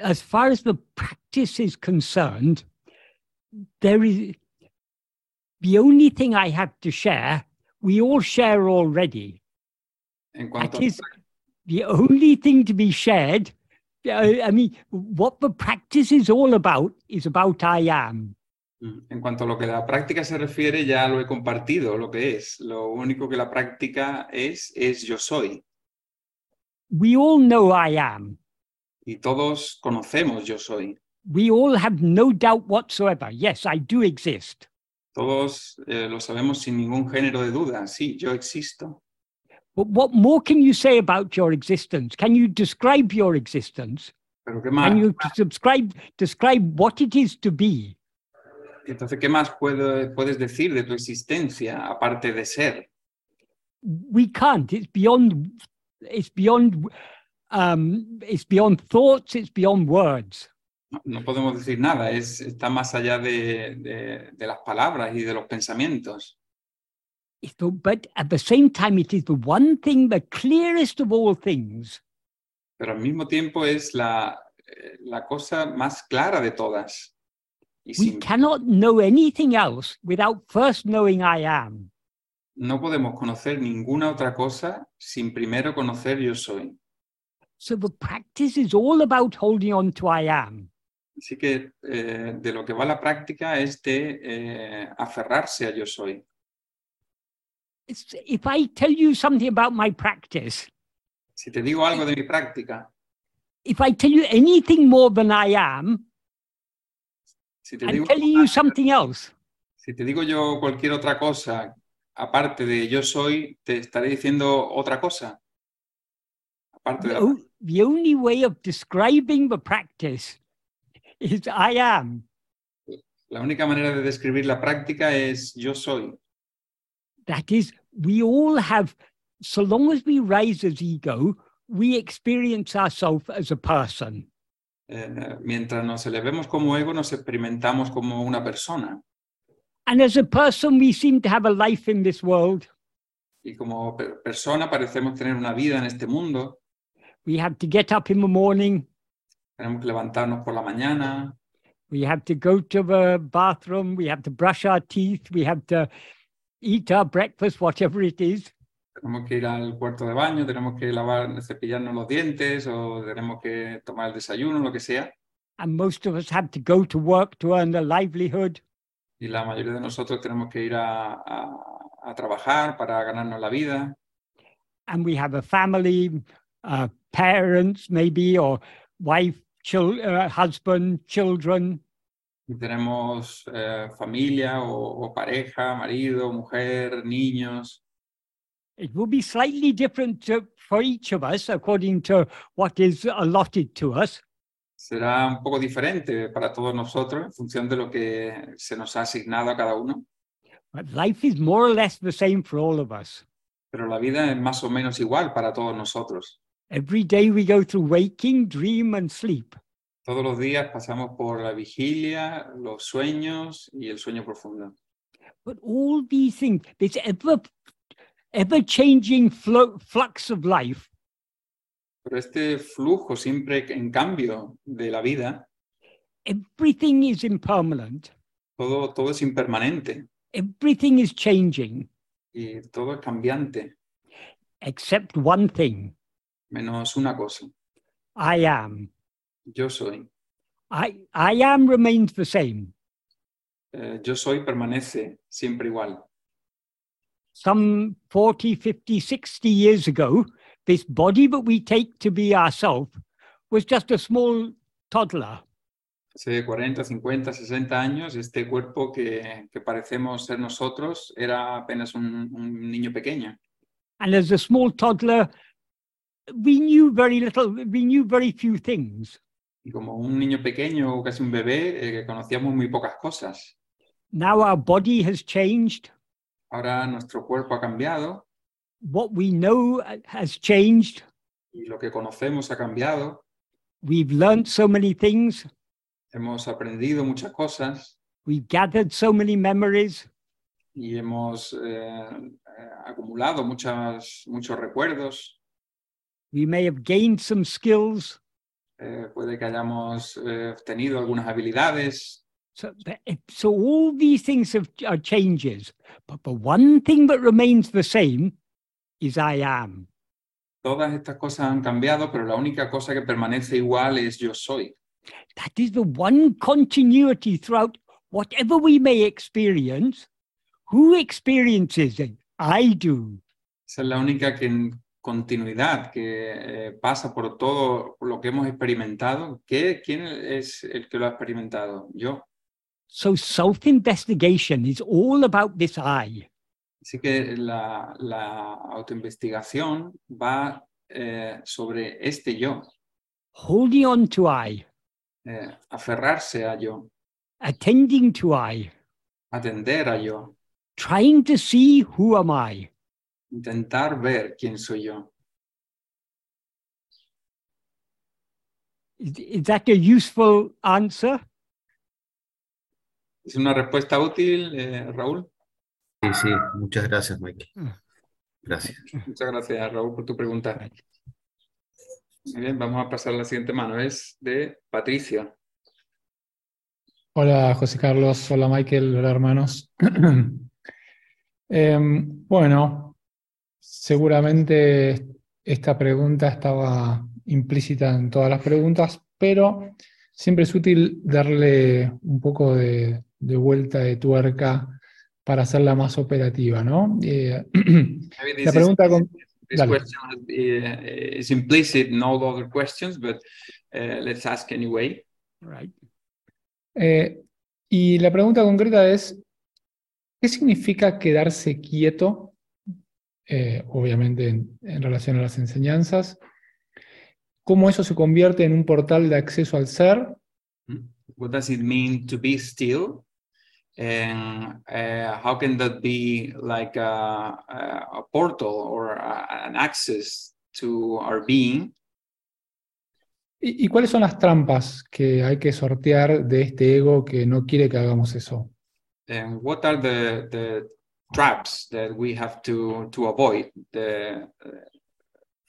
A: as far as the practice is concerned, there is the only thing I have to share, we all share already. That is the only thing to be shared. I mean, what the practice is all about is about I am.
B: Mm, En cuanto a lo que la práctica se refiere, ya lo he compartido, lo que es. Lo único que la práctica es, es yo soy.
A: We all know I am.
B: Y todos conocemos yo soy.
A: We all have no doubt whatsoever. Yes, I do exist.
B: Todos eh, lo sabemos sin ningún género de duda. Sí, yo existo.
A: But what more can you say about your existence? Can you describe your existence?
B: Pero ¿qué más?
A: Can you subscribe, describe what it is to be?
B: Entonces, ¿qué más puedo- puedes decir de tu existencia aparte de ser?
A: We can't. It's beyond. It's beyond. Um, it's beyond thoughts. It's beyond words.
B: No, podemos decir nada, es, está más allá de, de- de las palabras y de los pensamientos.
A: So, but at the same time, it is the one thing, the clearest of all things.
B: pero al mismo tiempo es la, eh, la cosa más clara de todas. Y
A: We
B: sin-
A: cannot know anything else without first knowing I am.
B: no podemos conocer ninguna otra cosa sin primero conocer yo soy.
A: So the practice is all about holding on to I am.
B: Así que eh, de lo que va la práctica es de eh, aferrarse a yo soy.
A: If I tell you something about my practice,
B: Si te digo algo de mi práctica,
A: if I tell you anything more than I am,
B: si te
A: I'm
B: digo,
A: telling you something else.
B: si te digo yo cualquier otra cosa aparte de yo soy, te estaré diciendo otra cosa. Aparte de la
A: the only way of describing the practice is I am.
B: La única manera de describir la práctica es yo soy.
A: That is, we all have, so long as we rise as ego, we experience ourselves as a person.
B: Eh, mientras nos elevemos como ego, nos experimentamos como una persona.
A: And as a person, we seem to have a life in this world.
B: Y como per- persona parecemos tener una vida en este mundo.
A: We have to get up in the morning.
B: Tenemos que levantarnos por la mañana,
A: We have to go to the bathroom. We have to brush our teeth. We have to eat our breakfast, whatever it is.
B: tenemos que ir al cuarto de baño, tenemos que lavar, cepillarnos los dientes o tenemos que tomar el desayuno, lo que sea.
A: And most of us have to go to work to earn a livelihood.
B: Y la mayoría de nosotros tenemos que ir a, a- a trabajar para ganarnos la vida.
A: And we have a family, uh, parents, maybe, or wife, chil- uh, husband, children.
B: Y tenemos eh, familia o, o pareja, marido, mujer, niños.
A: It will be slightly different to, for each of us according to what is allotted to us.
B: Será un poco diferente para todos nosotros en función de lo que se nos ha asignado a cada uno.
A: But life is more or less the same for all of us.
B: Pero la vida es más o menos igual para todos nosotros.
A: Every day we go through waking, dream, and sleep.
B: Todos los días pasamos por la vigilia, los sueños y el sueño profundo.
A: But all these things, this ever, ever changing flo- flux of life,
B: Pero este flujo siempre en cambio de la vida,
A: everything is impermanent,
B: todo, todo es impermanente.
A: Everything is changing,
B: y todo es cambiante,
A: except one thing
B: menos una cosa.
A: I am.
B: Yo soy.
A: I, I am remains the same.
B: Eh, yo soy permanece siempre igual.
A: Some 40, 50, 60 years ago, this body that we take to be ourselves was just a small toddler.
B: Hace 40, 50, 60 años, este cuerpo que, que parecemos ser nosotros era apenas un, un niño pequeño.
A: And as a small toddler, we knew very little, we knew very few things.
B: Y como un niño pequeño o casi un bebé, eh, conocíamos muy pocas cosas.
A: Now our body has changed.
B: Ahora nuestro cuerpo ha cambiado
A: What we know uh, has changed.
B: y lo que conocemos ha cambiado.
A: We've learned so many things.
B: Hemos aprendido muchas cosas
A: We've gathered so many memories.
B: y hemos eh, eh, acumulado muchas, muchos recuerdos.
A: We may have gained some skills.
B: Eh, puede que hayamos eh, tenido algunas habilidades.
A: So, the- so all these things have, are changes. But the one thing that remains the same is I am.
B: Todas estas cosas han cambiado, pero la única cosa que permanece igual es yo soy.
A: That is the one continuity throughout whatever we may experience. Who experiences it? I do.
B: Esa es la única que- continuidad que eh, pasa por todo lo que hemos experimentado. ¿Qué, ¿Quién es el que lo ha experimentado? Yo.
A: So self-investigation is all about this I.
B: Así que la, la autoinvestigación va eh, sobre este yo,
A: holding on to I,
B: eh, aferrarse a yo,
A: attending to I,
B: atender a yo,
A: trying to see who am I.
B: intentar ver quién soy yo.
A: Is, that a useful answer?
B: ¿Es una respuesta útil, eh, Raúl?
D: Sí, sí, muchas gracias, Mike. Gracias.
B: Muchas gracias, Raúl, por tu pregunta. Muy bien, vamos a pasar a la siguiente mano. Es de Patricia.
F: Hola José Carlos, hola Michael, hola hermanos. Em, bueno, seguramente esta pregunta estaba implícita en todas las preguntas, pero siempre es útil darle un poco de, de vuelta de tuerca para hacerla más operativa, ¿no? Eh, la
B: is-
F: pregunta con...
B: This
F: Dale.
B: question uh, is implicit in all other questions, but uh, let's ask anyway.
A: Right.
F: Eh, y la pregunta concreta es, ¿qué significa quedarse quieto? Eh, obviamente en, en relación a las enseñanzas. ¿Cómo eso se convierte en un portal de acceso al ser?
B: What does it mean to be still? And uh, how can that be like a, a, portal or a, an access to our being?
F: ¿Y, y cuáles son las trampas que hay que sortear de este ego que no quiere que hagamos eso?
B: And what are the, the traps that we have to, to avoid the, uh,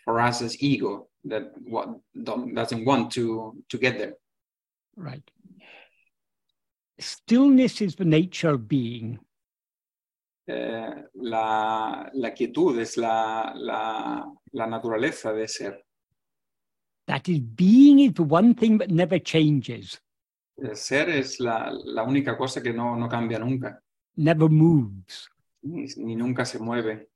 B: for us as ego that what, doesn't want to, to get there?
A: Right. Stillness is the nature of being.
B: Eh, la, la quietud es la, la, la naturaleza de ser.
A: That is, being is the one thing that never changes,
B: El ser es la, la única cosa que no, no cambia nunca,
A: never moves.
B: Ni, nunca se mueve.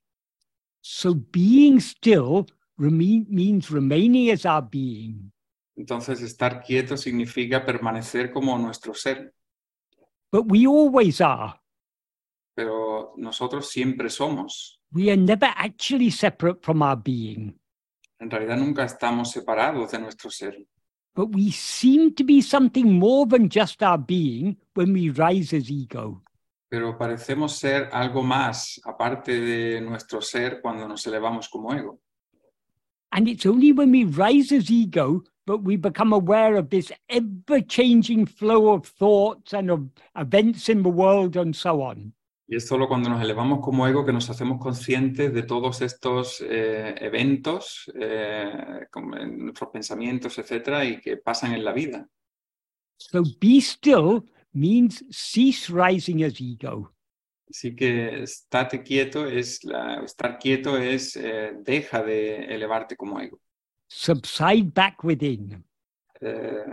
A: So being still remain, means remaining as our being.
B: Entonces, estar quieto significa permanecer como nuestro ser,
A: But we always are.
B: pero nosotros siempre somos.
A: We are never actually separate from our being,
B: En realidad nunca estamos separados de nuestro ser,
A: but we seem to be something more than just our being when we rise as ego.
B: Pero parecemos ser algo más aparte de nuestro ser cuando nos elevamos como ego.
A: And it's only when we rise as ego that we become aware of this ever changing flow of thoughts and of events in the world and so on.
B: Y es solo cuando nos elevamos como ego que nos hacemos conscientes de todos estos eh, eventos, eh, nuestros pensamientos, etcétera, y que pasan en la vida.
A: So be still means cease rising as ego.
B: Así que estate quieto es la- estar quieto es eh, deja de elevarte como ego.
A: Subside back within.
B: Eh,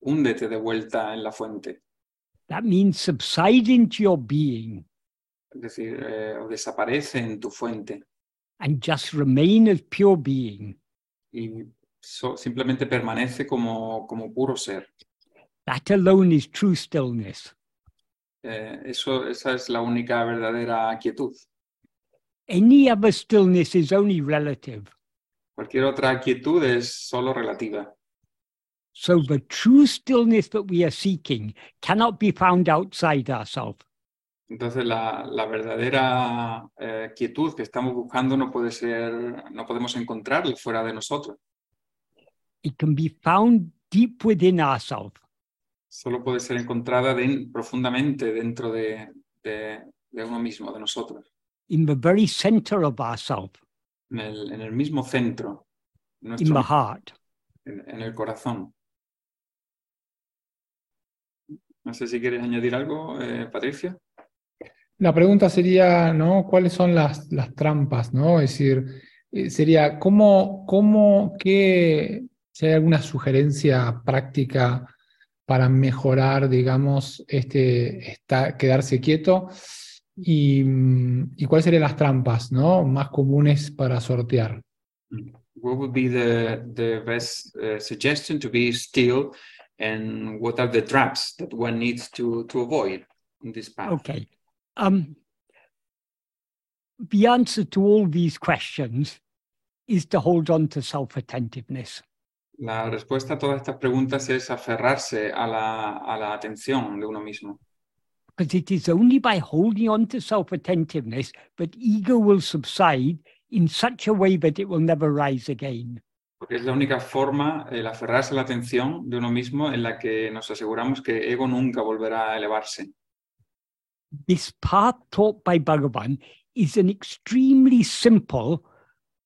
B: húndete de vuelta en la fuente,
A: That means subside into your being
B: es decir, eh, o desaparece en tu fuente
A: and just remain as pure being.
B: y so- simplemente permanece como, como puro ser.
A: That alone is true stillness.
B: Eh, eso, esa es la única verdadera quietud.
A: Any other stillness is only relative.
B: Cualquier otra quietud es solo relativa.
A: So the true stillness that we are seeking cannot be found outside ourselves.
B: Entonces la, la verdadera eh, quietud que estamos buscando no puede ser, no podemos encontrarla fuera de nosotros.
A: It can be found deep within ourselves.
B: Solo puede ser encontrada profundamente dentro de, de- de uno mismo, de nosotros,
A: in the very center of ourselves,
B: en el, en el mismo centro,
A: in the heart.
B: en, en el corazón. No sé si quieres añadir algo, eh, Patricia.
F: La pregunta sería, ¿no? ¿Cuáles son las, las trampas, ¿no? Es decir, eh, sería, ¿cómo, cómo, qué, si hay alguna sugerencia práctica para mejorar, digamos, este, esta- quedarse quieto? Y, mm, y cuáles serían las trampas, ¿no? Más comunes para sortear.
B: What would be the, the best uh, suggestion to be still and what are the traps that one needs to, to avoid in this path?
A: Okay. Um, the answer to all these questions is to hold on to self attentiveness.
B: La respuesta a todas estas preguntas es aferrarse a la, a la atención de uno mismo.
A: Because it is only by holding on to self attentiveness that ego will subside in such a way that it will never rise again.
B: Porque es la única forma, el aferrarse a la atención de uno mismo en la que nos aseguramos que ego nunca volverá a elevarse.
A: This path taught by Bhagavan is an extremely simple,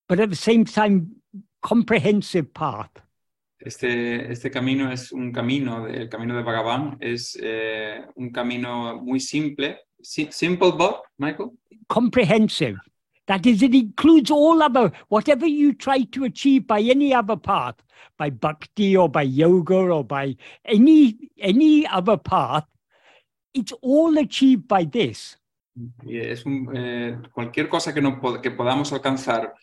A: but at the same time comprehensive path.
B: Este, este camino es un camino, el camino de Bhagavan es eh, un camino muy simple. Si- simple but, Michael?
A: comprehensive. That is, it includes all other, whatever you try to achieve by any other path, by bhakti or by yoga or by any any other path, it's all achieved by this.
B: Y es un, eh, cualquier cosa que, no, que podamos alcanzar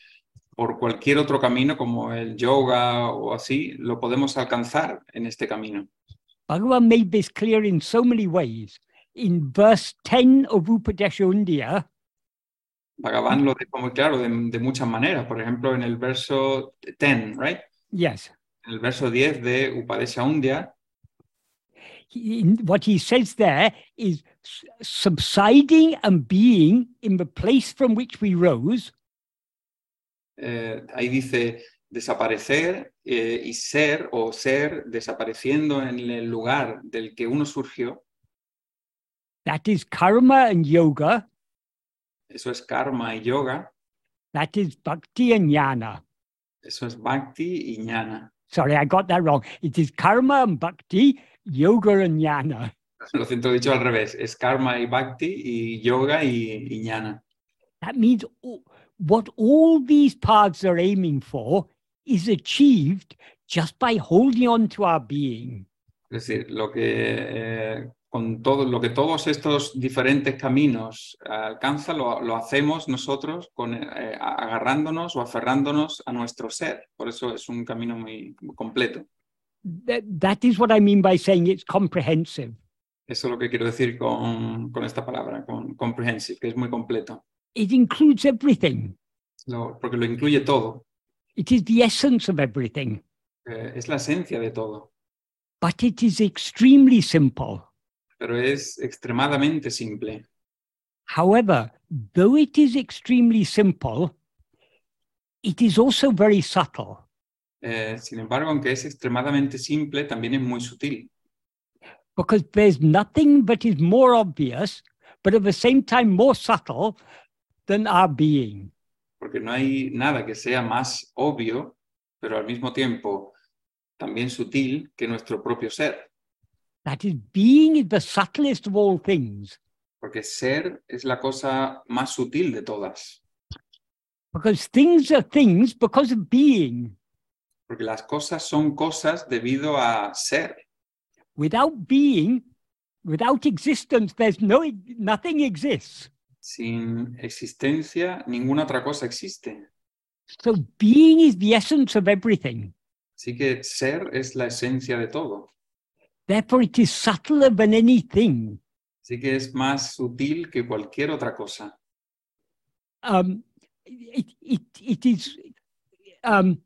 B: por cualquier otro camino, como el yoga o así, lo podemos alcanzar en este camino.
A: Bhagavan made this clear in so many ways. In verse 10 of Upadesha Undya,
B: Bhagavan lo dejó muy claro de, de muchas maneras. Por ejemplo, en el verso 10, right?
A: yes,
B: En el verso 10 de Upadesha Undya,
A: he, what he says there is subsiding and being in the place from which we rose,
B: eh, ahí dice desaparecer eh, y ser o ser desapareciendo en el lugar del que uno surgió.
A: that is karma and yoga,
B: Eso es karma y yoga.
A: that is bhakti and jnana.
B: Eso es bhakti y jnana.
A: Sorry, I got that wrong. It is karma and bhakti, yoga and jnana.
B: Lo siento dicho al revés. Es karma y bhakti y yoga y, y jnana.
A: That means all- what all these paths are aiming for is achieved just by holding on to our being.
B: Es decir, lo que, eh, con todo, lo que todos estos diferentes caminos alcanzan, lo, lo hacemos nosotros con, eh, agarrándonos o aferrándonos a nuestro ser. Por eso es un camino muy completo.
A: That, that is what I mean by saying it's comprehensive.
B: Eso es lo que quiero decir con, con esta palabra, con comprehensive, que es muy completo,
A: It includes everything.
B: Lo- porque lo incluye todo,
A: It is the essence of everything,
B: eh, es la esencia de todo,
A: but it is extremely simple.
B: pero es extremadamente simple.
A: However, though it is extremely simple, it is also very subtle.
B: Eh, sin embargo, aunque es extremadamente simple, también es muy sutil,
A: because there's nothing that is more obvious, but at the same time more subtle than our being.
B: porque no hay nada que sea más obvio, pero al mismo tiempo también sutil que nuestro propio ser,
A: That is, being is the subtlest of all things,
B: porque ser es la cosa más sutil de todas,
A: because things are things because of being.
B: porque las cosas son cosas debido a ser.
A: Without being, without existence, there's no nothing exists.
B: Sin existencia, ninguna otra cosa existe.
A: So being is the essence of everything.
B: Así que ser es la esencia de todo.
A: Therefore, it is subtler than anything.
B: Así que es más sutil que cualquier otra cosa.
A: um, it, it, it is um,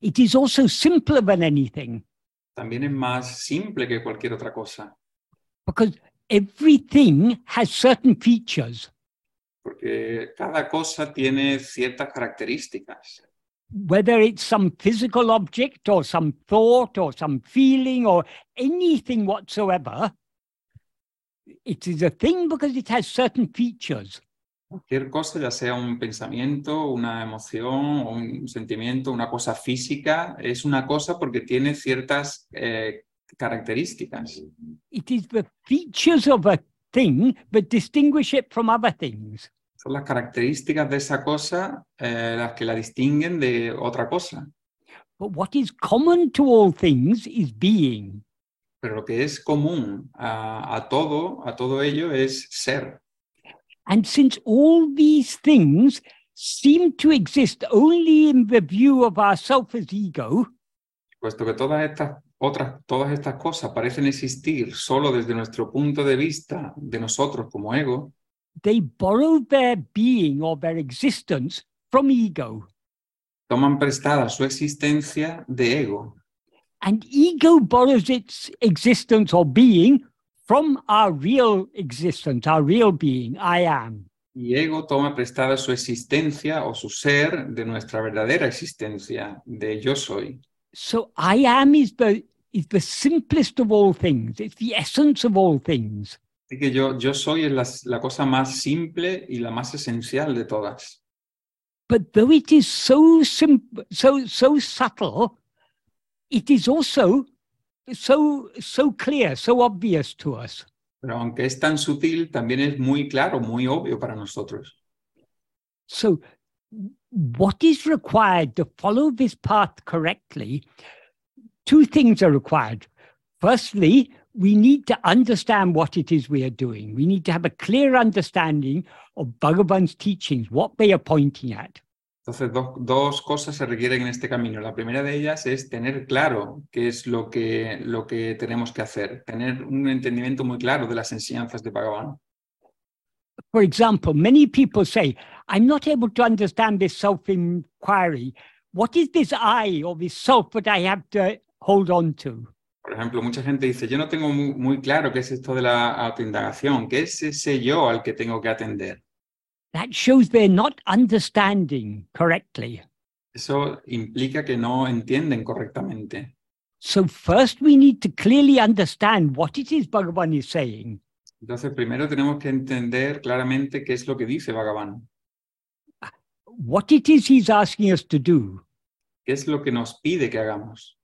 A: it is also simpler than anything
B: También es más simple que cualquier otra cosa,
A: because everything has certain features.
B: porque cada cosa tiene ciertas características.
A: Whether it's some physical object or some thought or some feeling or anything whatsoever, it is a thing because it has certain features.
B: Cualquier cosa, ya sea un pensamiento, una emoción, un sentimiento, una cosa física, es una cosa porque tiene ciertas eh, características.
A: It is the features of a thing that distinguish it from other things.
B: Son las características de esa cosa eh, las que la distinguen de otra cosa.
A: But what is common to all things is being.
B: Pero lo que es común a, a todo, a todo ello es ser.
A: And since all these things seem to exist only in the view of ourself as ego,
B: Puesto que todas estas otras, todas estas cosas parecen existir solo desde nuestro punto de vista de nosotros como ego,
A: they borrow their being or their existence from ego.
B: toman prestada su existencia de ego.
A: And ego borrows its existence or being from our real existence, our real being, I am.
B: Y ego toma prestada su existencia o su ser de nuestra verdadera existencia, de yo soy.
A: So I am is the is the simplest of all things. It's the essence of all things.
B: Así que yo, yo soy la, la cosa más simple y la más esencial de todas.
A: But though it is so simple, so so subtle, it is also so so clear, so obvious to us.
B: Pero aunque es tan sutil, también es muy claro, muy obvio para nosotros.
A: So, what is required to follow this path correctly? Two things are required. Firstly, we need to understand what it is we are doing. We need to have a clear understanding of Bhagavan's teachings, what they are pointing at.
B: Entonces, do- dos cosas se requieren en este camino. La primera de ellas es tener claro qué es lo que, lo que tenemos que hacer, tener un entendimiento muy claro de las enseñanzas de Bhagavan.
A: For example, many people say, I'm not able to understand this self inquiry. What is this I or this self that I have to hold on to?
B: Por ejemplo, mucha gente dice, yo no tengo muy, muy claro qué es esto de la autoindagación, qué es ese yo al que tengo que atender.
A: That shows they're not understanding correctly.
B: Eso implica que no entienden correctamente.
A: So, first, we need to clearly understand what it is Bhagavan is saying.
B: Entonces, primero tenemos que entender claramente qué es lo que dice Bhagavan,
A: what it is he's asking us to do.
B: qué es lo que nos pide que hagamos.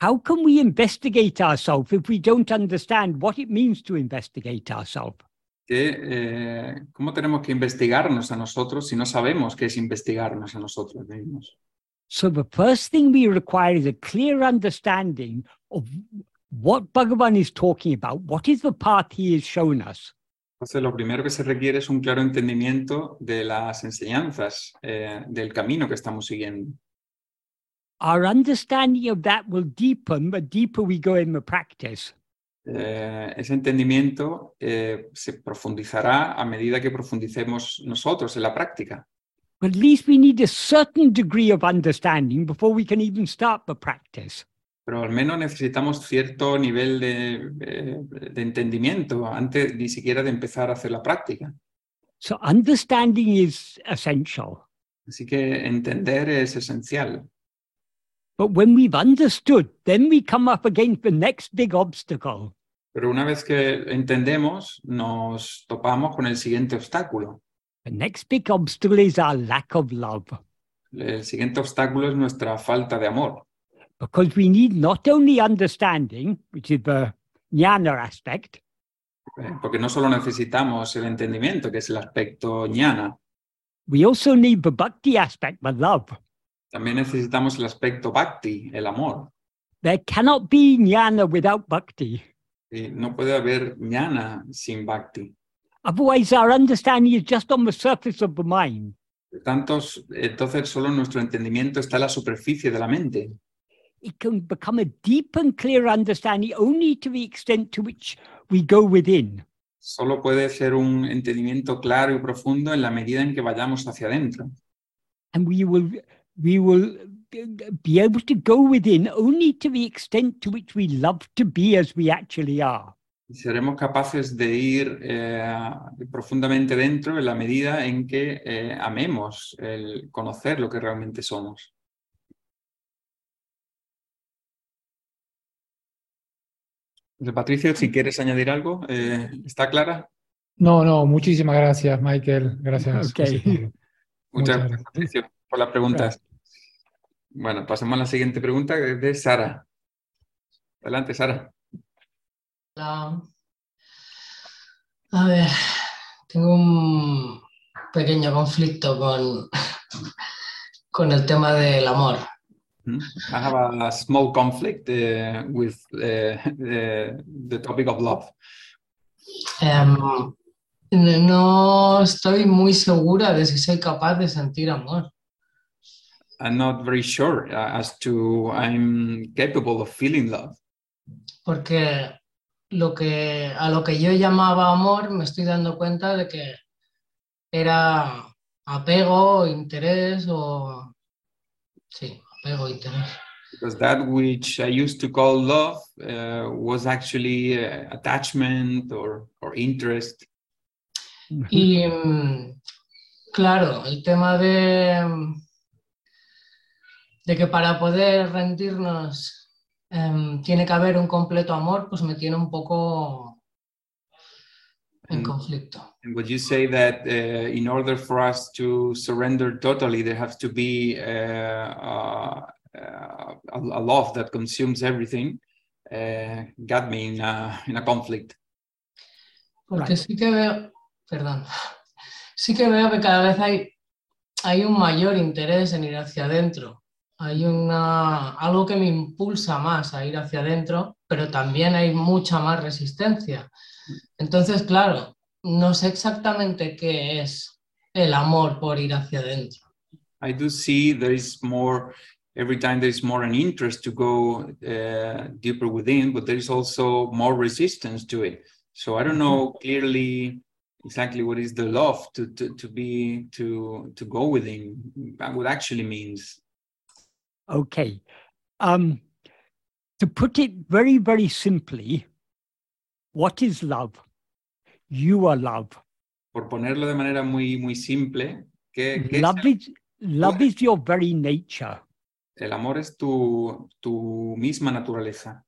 A: How can we investigate ourselves if we don't understand what it means to investigate ourselves?
B: Que, eh, ¿Cómo tenemos que investigarnos a nosotros si no sabemos qué es investigarnos a nosotros mismos?
A: So, the first thing we require is a clear understanding of what Bhagavan is talking about. What is the path he has shown us?
B: Entonces, lo primero que se requiere es un claro entendimiento de las enseñanzas, eh, del camino que estamos siguiendo.
A: Our understanding of that will deepen the deeper we go in the practice.
B: Eh, ese entendimiento eh, se profundizará a medida que profundicemos nosotros en la práctica.
A: But at least we need a certain degree of understanding before we can even start the practice.
B: Pero al menos necesitamos cierto nivel de, eh, de entendimiento antes ni siquiera de empezar a hacer la práctica.
A: So, understanding is essential.
B: Así que entender es esencial.
A: But when we've understood, then we come up against the next big obstacle.
B: Pero una vez que entendemos, nos topamos con el siguiente obstáculo.
A: The next big obstacle is our lack of love,
B: El siguiente obstáculo es nuestra falta de amor,
A: because we need not only understanding, which is the jnana aspect,
B: eh, porque no solo necesitamos el entendimiento, que es el aspecto ñana,
A: we also need the bhakti aspect, the love.
B: También necesitamos el aspecto bhakti, el amor.
A: There cannot be jnana without bhakti.
B: Y no puede haber ñana sin bhakti.
A: Otherwise, our understanding is just on the surface of the mind.
B: Por tanto, s- entonces solo nuestro entendimiento está en la superficie de la mente.
A: It can become a deep and clear understanding only to the extent to which we go within.
B: Solo puede ser un entendimiento claro y profundo en la medida en que vayamos hacia adentro.
A: and we will we will be able to go within only to the extent to which we love to be as we actually are.
B: Y seremos capaces de ir eh, profundamente dentro en la medida en que eh, amemos el conocer lo que realmente somos. Patricio, si quieres añadir algo, eh, ¿está clara?
F: No, no, muchísimas gracias, Michael. Gracias.
A: Ok.
F: José Pablo.
B: Muchas
F: Muchas
B: gracias,
F: gracias.
B: Patricio, por las preguntas. Bueno, pasemos a la siguiente pregunta, que es de Sara. Adelante, Sara.
G: Hola. A ver, tengo un pequeño conflicto con, con el tema del amor.
B: Hmm? I have a small conflict uh, with uh, the, the topic of love.
G: Em, No estoy muy segura de si soy capaz de sentir amor.
B: I'm not very sure uh, as to I'm capable of feeling love.
G: Porque lo que, a lo que yo llamaba amor me estoy dando cuenta de que era apego, interés o... Sí, apego, interés.
B: Because that which I used to call love uh, was actually uh, attachment or, or interest.
G: Y mm, claro, el tema de, de que para poder rendirnos em, tiene que haber un completo amor, pues me tiene un poco en conflicto.
B: And would you say that uh, in order for us to surrender totally, there has to be uh, uh, uh, a, a love that consumes everything? Uh, got me in a, in a conflict.
G: Porque
A: Right.
G: sí que veo, perdón, sí que veo que cada vez hay, hay un mayor interés en ir hacia adentro. Hay una, algo que me impulsa más a ir hacia adentro, pero también hay mucha más resistencia. Entonces, claro, no sé exactamente qué es el amor por ir hacia adentro.
B: I do see there is more every time there is more an interest to go uh, deeper within, but there is also more resistance to it. So I don't know clearly exactly what is the love to to, to be to to go within what actually means.
A: Okay. Um, to put it very, very simply, what is love? You are love.
B: Por ponerlo de manera muy muy simple, que, que
A: Love is love is your very nature.
B: el amor es tu tu misma naturaleza.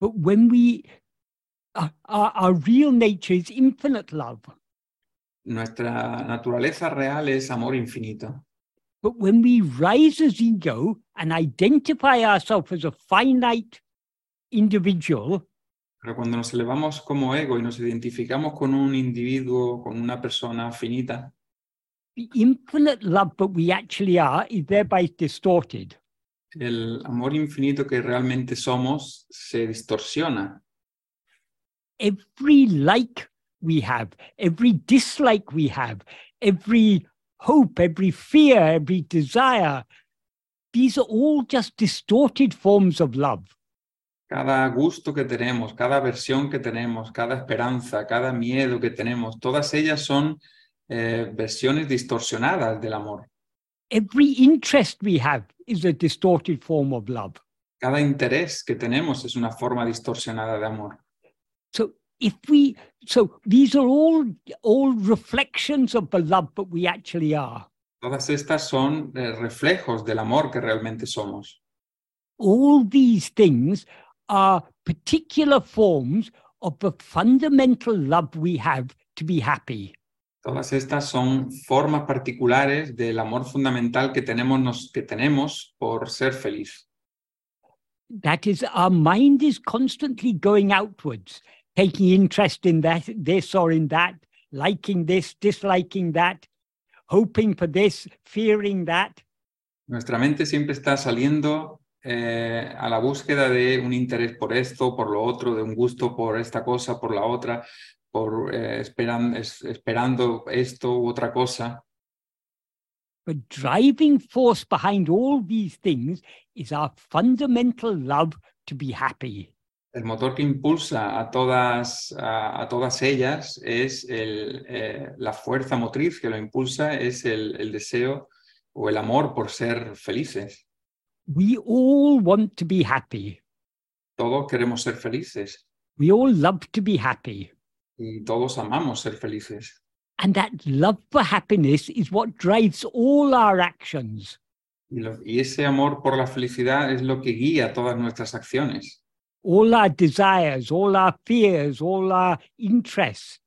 A: But when we uh, our, our real nature is infinite love.
B: Nuestra naturaleza real es amor infinito.
A: But when we rise as ego and identify ourselves as a finite individual,
B: Pero cuando nos elevamos como ego y nos identificamos con un individuo, con una persona finita,
A: the infinite love that we actually are is thereby distorted.
B: el amor infinito que realmente somos se distorsiona.
A: Every like we have, every dislike we have, every hope, every fear, every desire, these are all just distorted forms of love.
B: Cada gusto que tenemos, cada versión que tenemos, cada esperanza, cada miedo que tenemos, todas ellas son eh, versiones distorsionadas del amor.
A: Every interest we have is a distorted form of love.
B: Cada interés que tenemos es una forma distorsionada de amor.
A: So if we so these are all all reflections of the love that we actually are.
B: Todas estas son eh, reflejos del amor que realmente somos.
A: All these things are particular forms of the fundamental love we have to be happy.
B: Todas estas son formas particulares del amor fundamental que tenemos, nos- que tenemos por ser feliz.
A: That is, our mind is constantly going outwards, taking interest in that, this or in that, liking this, disliking that, hoping for this, fearing that.
B: Nuestra mente siempre está saliendo eh, a la búsqueda de un interés por esto, por lo otro, de un gusto por esta cosa, por la otra, por eh, esperan- es- esperando esto u otra cosa.
A: But driving force behind all these things is our fundamental love to be happy.
B: El motor que impulsa a todas, a, a todas ellas es el, eh, la fuerza motriz que lo impulsa, es el, el deseo o el amor por ser felices.
A: We all want to be happy.
B: Todos queremos ser felices
A: We all love to be happy.
B: y todos amamos ser felices.
A: And that love for happiness is what drives all our actions.
B: Y, lo- y ese amor por la felicidad es lo que guía todas nuestras acciones.
A: All our desires, all our fears, all our interests,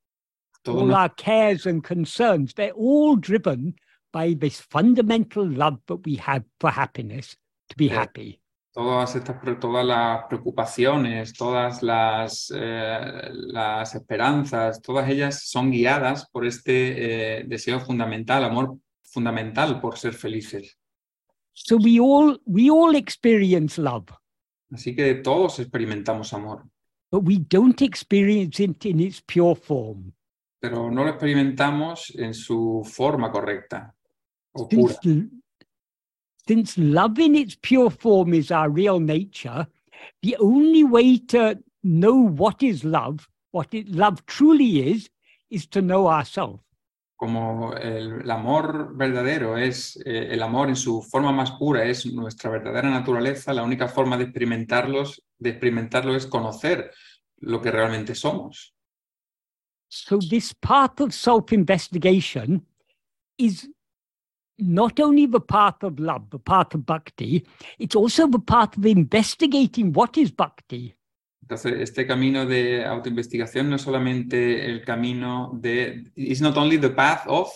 A: all our cares and concerns, they're all driven by this fundamental love that we have for happiness, to be
B: Yeah.
A: happy.
B: todas estas todas las preocupaciones, todas las, eh, las esperanzas, todas ellas son guiadas por este eh, deseo fundamental, amor fundamental por ser felices.
A: So we all we all experience love,
B: Así que todos experimentamos amor,
A: but we don't experience it in its pure form.
B: pero no lo experimentamos en su forma correcta o pura.
A: Since, since love in its pure form is our real nature, the only way to know what is love, what it, love truly is, is to know ourselves.
B: Como el, amor verdadero es eh, el amor en su forma más pura, es nuestra verdadera naturaleza, la única forma de experimentarlos, de experimentarlo es conocer lo que realmente somos.
A: So this path of self-investigation is not only the path of love, the path of bhakti, it's also the path of investigating what is bhakti.
B: Entonces, este camino de autoinvestigación no es solamente el camino de, it's not only the path of,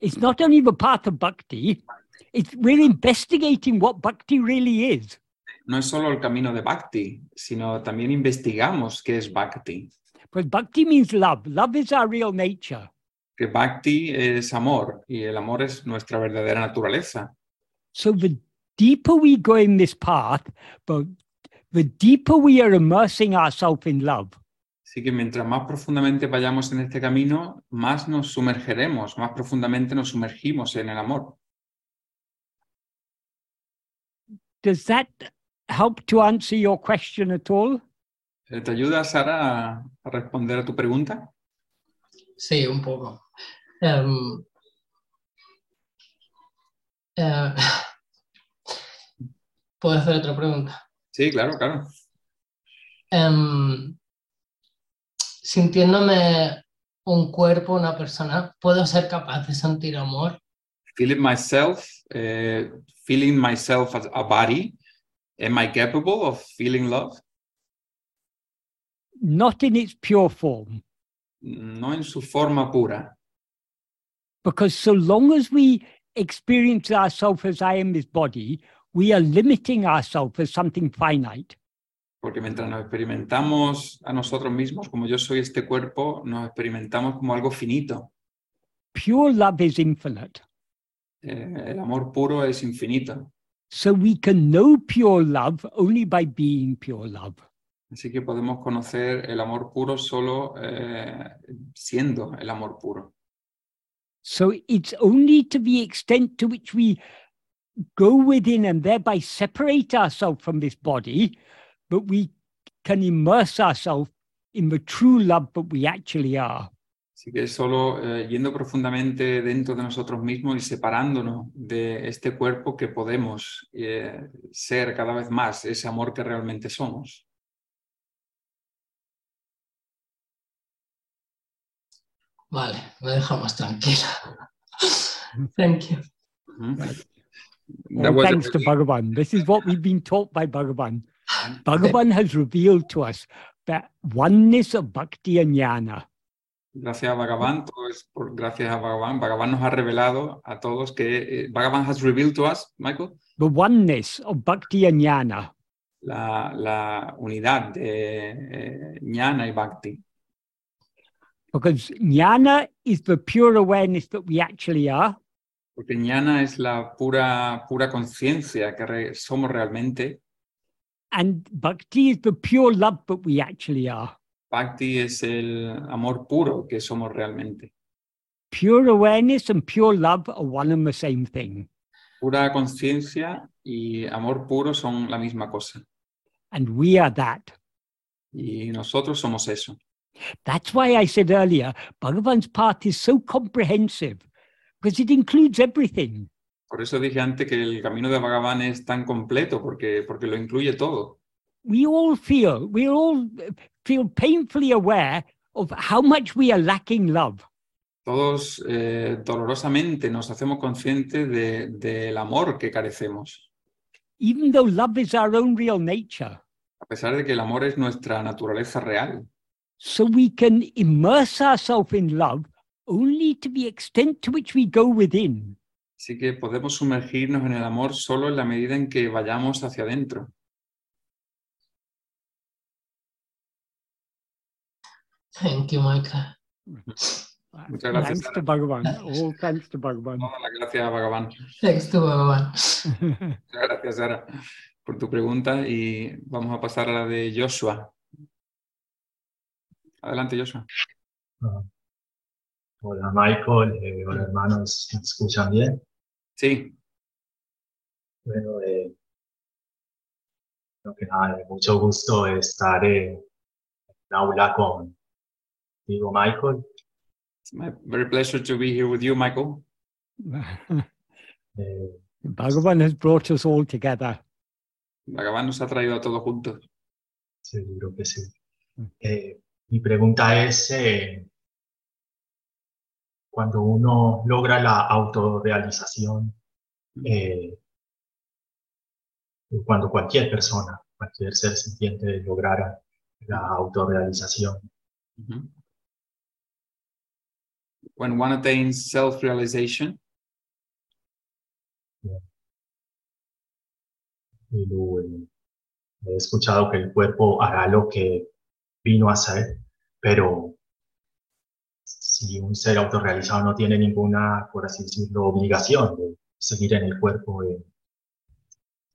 A: It's not only the path of bhakti, it's we're investigating what bhakti really is.
B: no es solo el camino de bhakti, sino también investigamos qué es bhakti.
A: Because bhakti means love. Love is our real nature.
B: Que bhakti es amor y el amor es nuestra verdadera naturaleza.
A: So the deeper we go in this path, the, the deeper we are immersing ourselves in love.
B: Así que mientras más profundamente vayamos en este camino, más nos sumergeremos, más profundamente nos sumergimos en el amor.
A: Does that help to answer your question at all?
B: Eh, ¿Te ayuda, Sara, a, responder a tu pregunta?
G: Sí, un poco. Em, eh, ¿Puedo hacer otra pregunta?
B: Sí, claro, claro.
G: Em, sintiéndome un cuerpo, una persona, ¿puedo ser capaz de sentir amor?
B: Feeling myself, eh, feeling myself as a body, am I capable of feeling love?
A: Not in its pure form.
B: No en su forma pura,
A: Because so long as we experience ourselves as I am this body, we are limiting ourselves as something finite.
B: porque mientras nos experimentamos a nosotros mismos como yo soy este cuerpo, nos experimentamos como algo finito.
A: Pure love is infinite.
B: Eh, el amor puro es infinito.
A: So we can know pure love only by being pure love.
B: Así que podemos conocer el amor puro solo eh, siendo el amor puro.
A: So it's only to the extent to which we go within and thereby separate ourselves from this body but we can immerse ourselves in the true love that we actually are.
B: Así que solo eh, yendo profundamente dentro de nosotros mismos y separándonos de este cuerpo que podemos eh, ser cada vez más ese amor que realmente somos.
G: Vale, me deja más tranquila. Thank you.
B: Ujú.
A: All
B: That was a
A: thanks to Bhagavan. This is what we've been taught by Bhagavan. Bhagavan has revealed to us that oneness of bhakti and jnana.
B: Gracias a Bhagavan, todo es por, gracias a Bhagavan. Bhagavan nos ha revelado a todos que eh, Bhagavan has revealed to us, Michael,
A: the oneness of bhakti and jnana.
B: la, la unidad de eh, jnana y bhakti.
A: Because jnana is the pure awareness that we actually are,
B: Porque jnana es la pura, pura conciencia que re- somos realmente.
A: and bhakti is the pure love that we actually are.
B: Bhakti es el amor puro que somos realmente.
A: Pure awareness and pure love are one and the same thing.
B: Pura conciencia y amor puro son la misma cosa.
A: And we are that.
B: Y nosotros somos eso.
A: That's why I said earlier, Bhagavan's path is so comprehensive because it includes everything.
B: Por eso dije antes que el camino de Bhagavan es tan completo, porque, porque lo incluye todo.
A: We all feel, we all feel painfully aware of how much we are lacking love.
B: Todos eh, dolorosamente nos hacemos conscientes de- del amor que carecemos,
A: Even though love is our own real nature.
B: a pesar de que el amor es nuestra naturaleza real.
A: So we can immerse ourselves in love only to the extent to which we go within.
B: Así que podemos sumergirnos en el amor solo en la medida en que vayamos hacia adentro.
G: Thank you, Michael.
B: Muchas gracias,
A: Thanks to Bhagavan. All thanks to Bhagavan.
B: Todas las gracias a Bhagavan.
G: Thanks to Bhagavan.
B: Muchas gracias, Sara, por tu pregunta y vamos a pasar a la de Joshua. Adelante, Joshua.
H: Hola Michael, eh, hola hermanos, ¿me escuchan bien?
B: Sí,
H: Bueno, eh, creo que nada, de mucho gusto estar eh, en el aula con digo Michael.
B: it's my very pleasure to be here with you, Michael.
H: Eh,
A: Bhagavan has brought us all together.
B: Bhagavan nos ha traído a todos juntos.
H: seguro que sí. Eh, mi pregunta es, eh, cuando uno logra la autorrealización, eh, cuando cualquier persona, cualquier ser sintiente lograra la autorrealización,
B: Mhm. When one attains self-realization,
H: lo- he escuchado que el cuerpo hará lo que vino a hacer, pero si un ser autorrealizado no tiene ninguna, por así decirlo, obligación de seguir en el cuerpo, eh,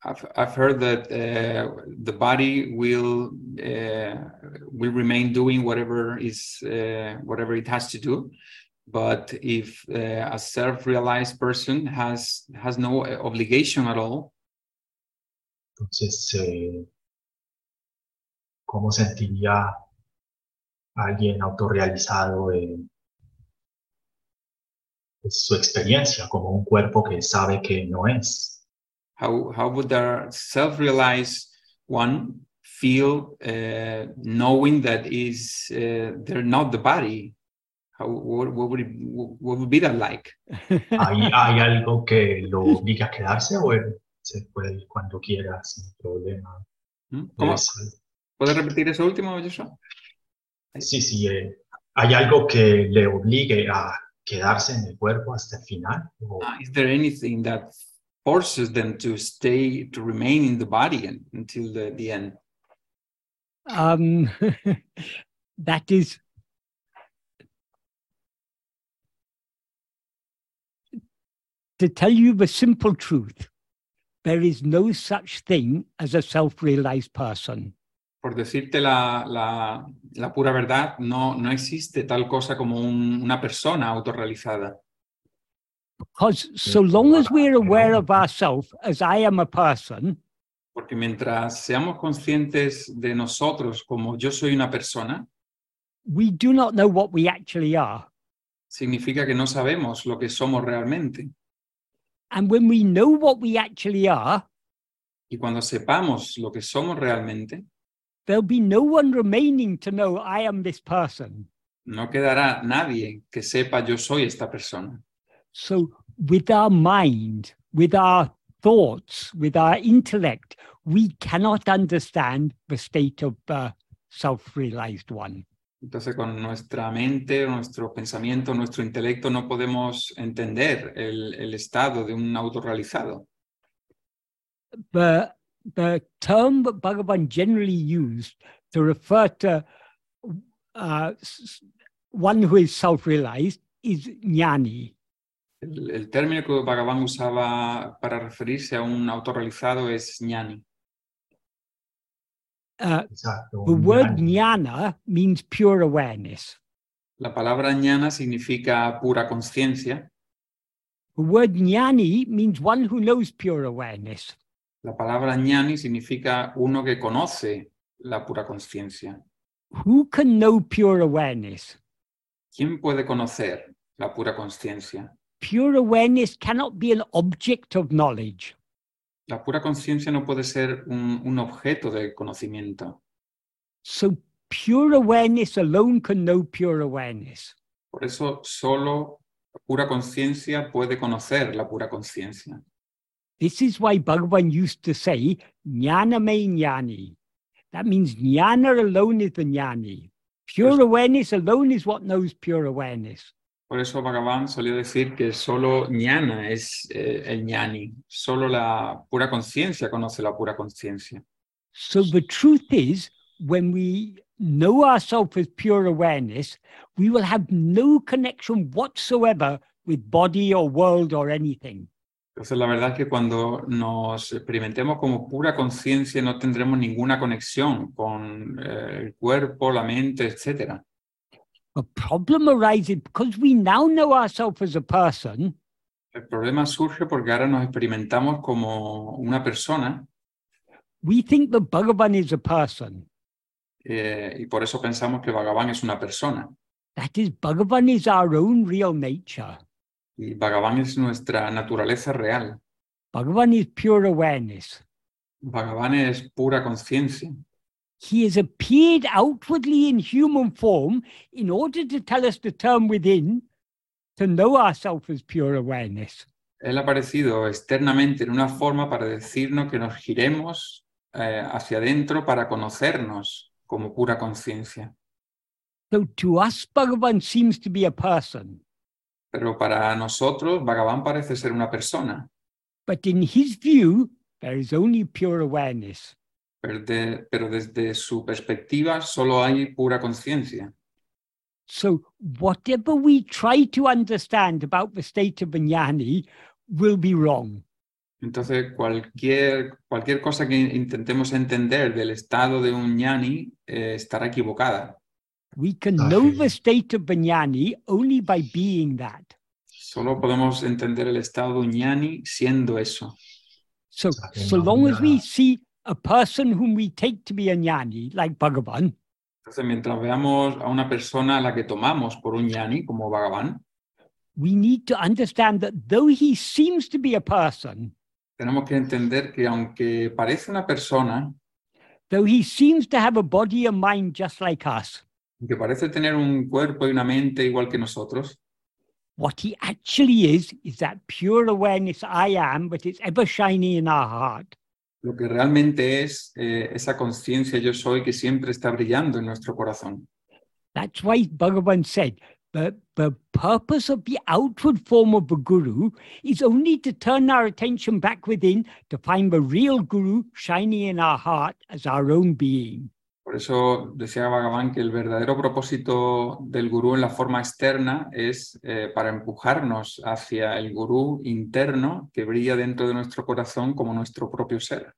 B: I've, I've heard that uh, the body will uh, will remain doing whatever is uh, whatever it has to do, but if uh, a self-realized person has has no obligation at all,
H: entonces, eh, ¿cómo sentiría alguien autorrealizado eh, su experiencia como un cuerpo que sabe que no es?
B: how how would the self-realized one feel uh, knowing that is uh, they're not the body? How what, what would it, what would be that like?
H: ¿Hay, hay algo que lo obliga a quedarse o él se puede ir cuando quiera sin problema?
B: ¿Mm? ¿Cómo?
H: Es-
B: ¿Puedes repetir eso último, Joshua?
H: sí, sí, eh, ¿hay algo que le obligue a quedarse en el cuerpo hasta el final? O-
B: Uh, is there anything that forces them to stay to remain in the body and, until the, the end?
A: Um, that is to tell you the simple truth. There is no such thing as a self realized person.
B: Por decirte la, la, la pura verdad, no, no existe tal cosa como un- una persona autorrealizada.
A: Because so long as we're aware of ourselves as I am a person,
B: Porque mientras seamos conscientes de nosotros como yo soy una persona,
A: we do not know what we actually are.
B: significa que no sabemos lo que somos realmente.
A: And when we know what we actually are,
B: Y cuando sepamos lo que somos realmente,
A: there'll be no one remaining to know I am this person.
B: no quedará nadie que sepa yo soy esta persona.
A: So, with our mind, with our thoughts, with our intellect, we cannot understand the state of the self realized one.
B: Entonces, con nuestra mente, nuestro pensamiento, nuestro intelecto, no podemos entender el, el estado de un autorrealizado.
A: The, the term that Bhagavan generally used to refer to uh, one who is self realized is jnani.
B: El, el término que Bhagavan usaba para referirse a un autorrealizado es ñani.
A: Uh,
H: Exacto.
A: the
H: un
A: word
H: ñani.
A: jnana means pure awareness.
B: La palabra ñana significa pura conciencia.
A: The word jnani means one who knows pure awareness.
B: La palabra ñani significa uno que conoce la pura conciencia.
A: Who can know pure awareness?
B: ¿Quién puede conocer la pura conciencia?
A: Pure awareness cannot be an object of knowledge.
B: La pura conciencia no puede ser un, un objeto de conocimiento.
A: So, pure awareness alone can know pure awareness.
B: Por eso solo la pura conciencia puede conocer la pura conciencia.
A: This is why Bhagavan used to say, Jnana me jnani. That means jnana alone is the jnani. Pure awareness alone is what knows pure awareness.
B: Por eso Bhagavan solía decir que solo ñana es eh, el ñani, solo la pura conciencia conoce la pura conciencia.
A: So the truth is, when we know ourselves as pure awareness, we will have no connection whatsoever with body or world or anything.
B: Entonces la verdad es que cuando nos experimentemos como pura conciencia no tendremos ninguna conexión con eh, el cuerpo, la mente, etc.
A: The problem arises because we now know ourselves as a person,
B: El problema surge porque ahora nos experimentamos como una persona
A: we think that Bhagavan is a person.
B: eh, y por eso pensamos que Bhagavan es una persona.
A: That is, Bhagavan is our own real nature.
B: Y Bhagavan es nuestra naturaleza real.
A: Bhagavan is pure awareness.
B: Bhagavan es pura conciencia.
A: He has appeared outwardly in human form in order to tell us to turn within to know ourselves as pure awareness.
B: Él ha aparecido externamente en una forma para decirnos que nos giremos eh, hacia adentro para conocernos como pura conciencia.
A: So to us, Bhagavan seems to be a person,
B: Pero para nosotros, Bhagavan parece ser una persona,
A: but in his view, there is only pure awareness.
B: pero, de- pero desde su perspectiva solo hay pura conciencia.
A: So whatever we try to understand about the state of Vijnani will be wrong.
B: Entonces, cualquier, cualquier cosa que intentemos entender del estado de un ñani eh, estará equivocada.
A: We can ah,
H: know
A: the state of Vijnani only by being that.
B: Solo podemos entender el estado de un siendo eso.
A: So,
H: ah,
A: so long as we see a person whom we take to be a jnani, like Bhagavan,
B: Entonces, mientras veamos a una persona a la que tomamos por un ñani, como Bhagavan,
A: we need to understand that though he seems to be a person,
B: tenemos que entender que aunque parece una persona,
A: though he seems to have a body and mind just like us,
B: que parece tener un cuerpo y una mente igual que nosotros,
A: what he actually is is that pure awareness I am, but it's ever shining in our heart.
B: lo que realmente es eh, esa conciencia yo soy que siempre está brillando en nuestro corazón.
A: That's why Bhagavan said the, the purpose of the outward form of the Guru is only to turn our attention back within to find the real Guru shining in our heart as our own being.
B: Por eso decía Bhagavan que el verdadero propósito del gurú en la forma externa es eh, para empujarnos hacia el gurú interno que brilla dentro de nuestro corazón como nuestro propio ser.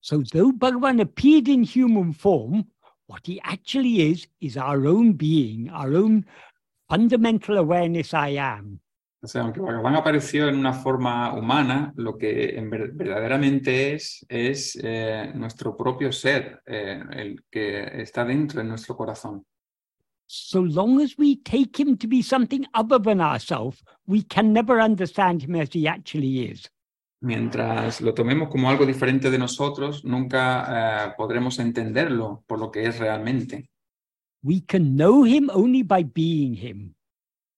A: So, though Bhagavan appeared in human form, what he actually is is our own being, our own fundamental awareness I am.
B: O sea, aunque Bhagavan apareció en una forma humana, lo que en ver- verdaderamente es es eh, nuestro propio ser, eh, el que está dentro de nuestro corazón.
A: So long as we take him to be something other than ourselves, we can never understand him as he actually is.
B: Mientras lo tomemos como algo diferente de nosotros, nunca eh, podremos entenderlo por lo que es realmente.
A: We can know him only by being him,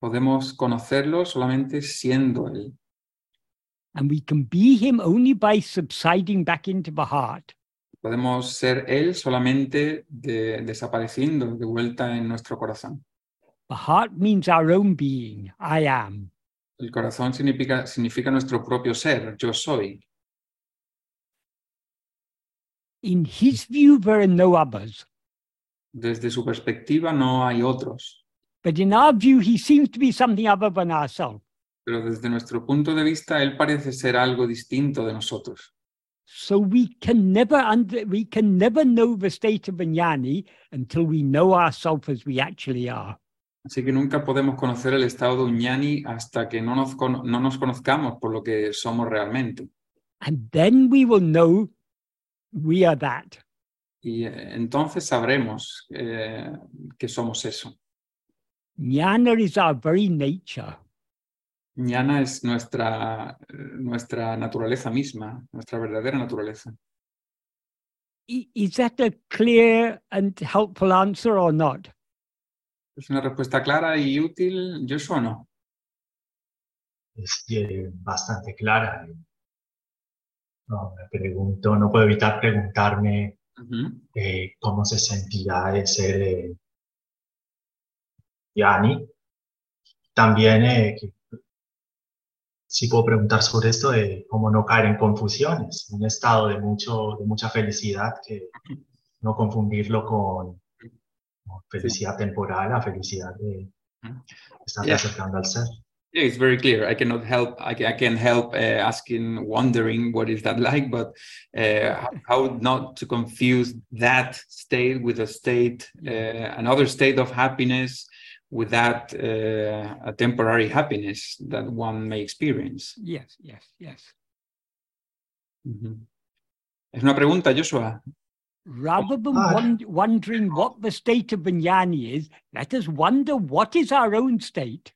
B: Podemos conocerlo solamente siendo Él.
A: and we can be him only by subsiding back into the heart.
B: Podemos ser Él solamente de- desapareciendo de vuelta en nuestro corazón.
A: The heart means our own being, I am.
B: El corazón significa, significa nuestro propio ser, yo soy.
A: In his view, there are no others.
B: Desde su perspectiva no hay otros,
A: But in our view, he seems to be something other than ourselves.
B: pero desde nuestro punto de vista Él parece ser algo distinto de nosotros.
A: So we can never under, we can never know the state of Vijnani until we know ourselves as we actually are.
B: Así que nunca podemos conocer el estado de un hasta que no nos, no nos conozcamos por lo que somos realmente.
A: And then we will know we are that.
B: Y eh, entonces sabremos eh, que somos eso.
A: Jnana is our very nature.
B: Ñana es nuestra, nuestra naturaleza misma, nuestra verdadera naturaleza.
A: Is that a clear and helpful answer or not?
B: ¿Es una respuesta clara y útil, Joshua, o no?
H: es eh, bastante clara. No, me pregunto, no puedo evitar preguntarme
B: Ujú.
H: eh, cómo se sentirá de ser Yani. También eh, sí puedo preguntar sobre esto de cómo no caer en confusiones, un estado de, mucho, de mucha felicidad, que no confundirlo con, con felicidad temporal, la felicidad de estar
B: Yeah.
H: acercando al ser.
B: Yeah, it's very clear. I cannot help. I, ca- I can help uh, asking, wondering what is that like, but uh, how not to confuse that state with a state, uh, another state of happiness without uh, a temporary happiness that one may experience.
A: Yes, yes, yes.
B: Ujú. Es una pregunta, Joshua.
A: Rather than
H: Ah.
A: won- wondering what the state of Vinyani is, let us wonder what is our own state.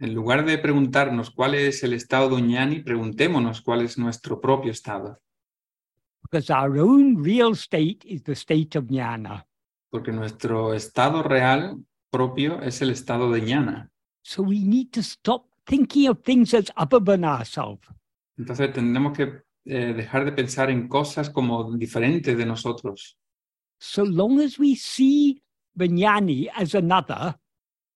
B: En lugar de preguntarnos cuál es el estado de Uñani, preguntémonos cuál es nuestro propio estado,
A: Because our own real state is the state of jnana.
B: porque nuestro estado real propio es el estado de ñana.
A: So we need to stop thinking of things as than ourselves.
B: Entonces tendremos que eh, dejar de pensar en cosas como diferentes de nosotros.
A: So long as we see Vinyani as another,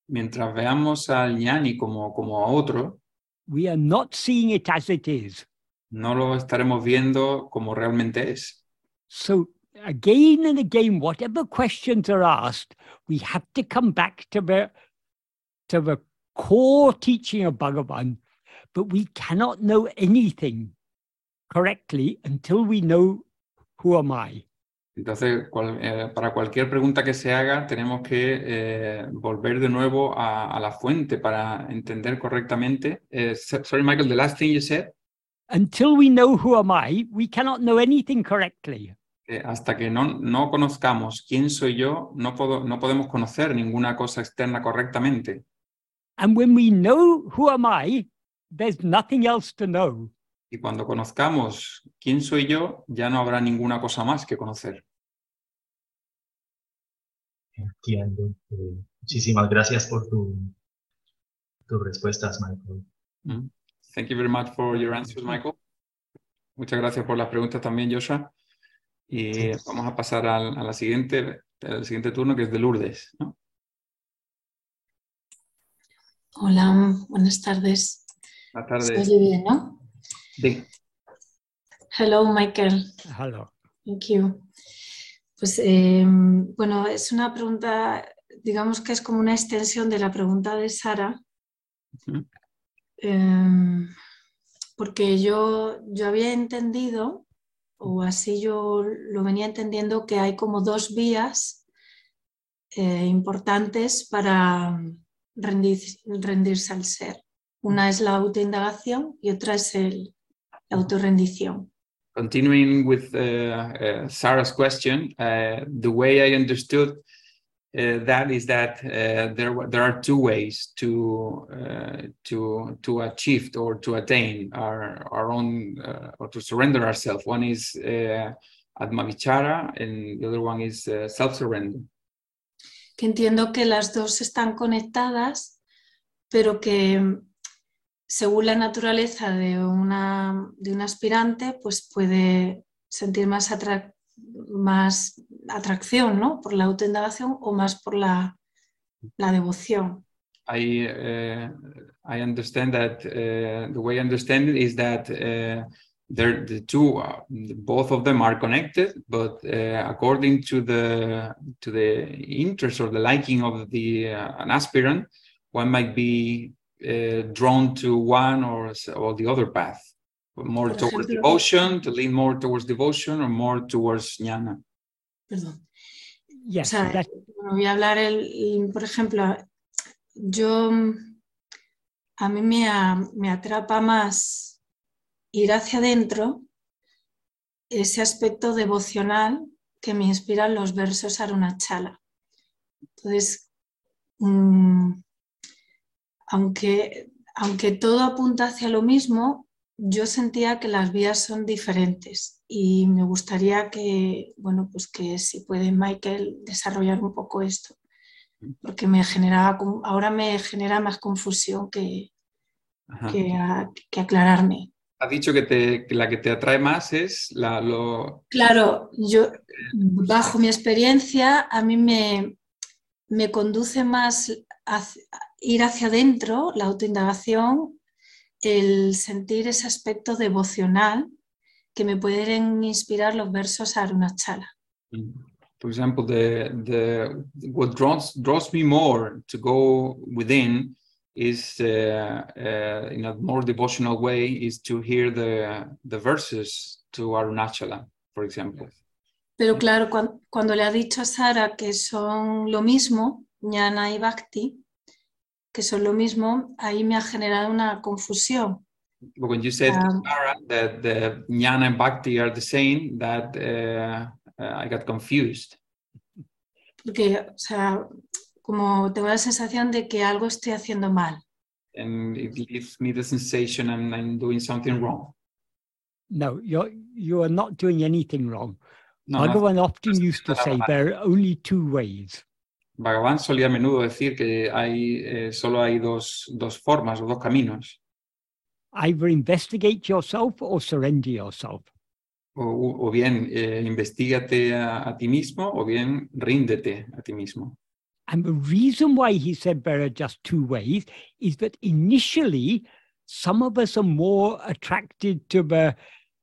B: Mientras veamos al ñani como, como a otro,
A: we are not seeing it as it is.
B: no lo estaremos viendo como realmente es.
A: So again and again, whatever questions are asked, we have to come back to the to the core teaching of Bhagavan. But we cannot know anything correctly until we know who am I.
B: Entonces, cual- eh, para cualquier pregunta que se haga, tenemos que eh, volver de nuevo a, a la fuente para entender correctamente. Eh, sorry, Michael, the last thing you said,
A: Until we know who am I, we cannot know anything correctly.
B: Eh, hasta que no, no conozcamos quién soy yo, no, puedo, no podemos conocer ninguna cosa externa correctamente.
A: And when we know who am I, there's nothing else to know.
B: Y cuando conozcamos quién soy yo, ya no habrá ninguna cosa más que conocer.
H: Entiendo. Eh, muchísimas gracias por tu, tus respuestas, Michael.
B: Mm. Thank you very much for your answers, Michael. Muchas gracias por las preguntas también, Joshua. Y
H: Sí.
B: vamos a pasar al, a la siguiente, al siguiente turno, que es de Lourdes. ¿no?
I: Hola, buenas tardes.
B: Buenas
I: ¿Se
B: tardes.
I: oye bien, no?
B: Sí.
I: Hello, Michael.
A: Hello.
I: Thank you. Pues eh, bueno, es una pregunta, digamos que es como una extensión de la pregunta de Sara, eh, porque yo, yo había entendido, o así yo lo venía entendiendo, que hay como dos vías eh, importantes para rendir- rendirse al ser. Una es la autoindagación y otra es el, la autorrendición.
B: Continuing with uh, uh, Sarah's question, uh, the way I understood that is that uh, there there are two ways to uh, to to achieve or to attain our our own uh, or to surrender ourselves. One is uh, Atmavichara, and the other one is uh, self-surrender.
I: que entiendo que las dos están conectadas, pero que mm, según la naturaleza de una, de un aspirante, pues puede sentir más, más atracción ¿no? por la autoindagación o más por la, la devoción.
B: I uh, I understand that uh, the way I understand it is that uh, the two uh, both of them are connected, but uh, according to the to the interest or the liking of the uh, an aspirant, one might be uh, drawn to one or or the other path, more
I: Por
B: towards
I: ejemplo-
B: devotion, to lean more towards devotion, or more towards jnana.
I: Perdón.
A: Yes,
I: O sea,
A: that,
I: bueno, voy a hablar, el, por ejemplo, yo, a mí me, a- me atrapa más ir hacia adentro, ese aspecto devocional que me inspiran los versos Arunachala. Entonces, mm, aunque, aunque todo apunta hacia lo mismo, yo sentía que las vías son diferentes y me gustaría que, bueno, pues que si puede Michael desarrollar un poco esto, porque me generaba, ahora me genera más confusión que, que, a- que aclararme.
B: Has dicho que, te, que la que te atrae más es la, lo,
I: Claro, yo, bajo mi experiencia, a mí me, me conduce más hacia- ir hacia adentro, la autoindagación, el sentir ese aspecto devocional que me pueden inspirar los versos Arunachala.
B: Mm. For example, the the what draws draws me more to go within is uh, uh, in a more devotional way is to hear the the verses to Arunachala, for example.
I: Pero claro, cuan- cuando, le ha dicho a Sara que son lo mismo, Jnana y Bhakti, que son lo mismo, ahí me ha generado una confusión.
B: But when you said,
I: Um,
B: Sarah, that the jnana and bhakti are the same, that uh, uh, I got confused.
I: Porque, o sea, como tengo la sensación de que algo estoy haciendo mal.
B: And it gives me the sensation I'm, I'm doing something wrong.
A: No, you're you are not doing anything wrong.
B: No, no.
A: Bhagavan often used to say there are only two ways.
B: Bhagavan solía a menudo decir que hay, eh, solo hay dos, dos formas o dos caminos.
A: Either investigate yourself or surrender yourself.
B: O, o bien eh, investigate a, a ti mismo o bien ríndete a ti mismo.
A: And the reason why he said there are just two ways is that initially, some of us are more attracted to the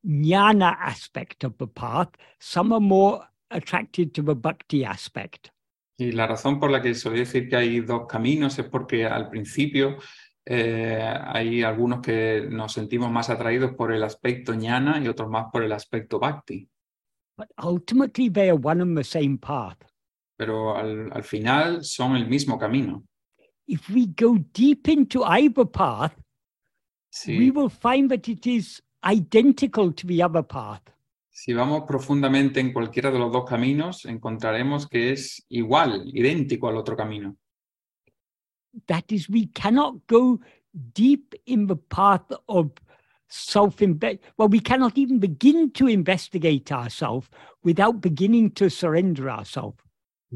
A: jnana aspect of the path, some are more attracted to the bhakti aspect.
B: Y la razón por la que solía decir que hay dos caminos es porque al principio eh, hay algunos que nos sentimos más atraídos por el aspecto jnana y otros más por el aspecto bhakti.
A: But ultimately, they are one and the same path.
B: Pero al, al final son el mismo camino.
A: If we go deep into either path,
B: Si,
A: we will find that it is identical to the other path.
B: si vamos profundamente en cualquiera de los dos caminos, encontraremos que es igual, idéntico al otro camino.
A: That is, we cannot go deep in the path of self well, we cannot even begin to investigate ourselves without beginning to surrender ourselves.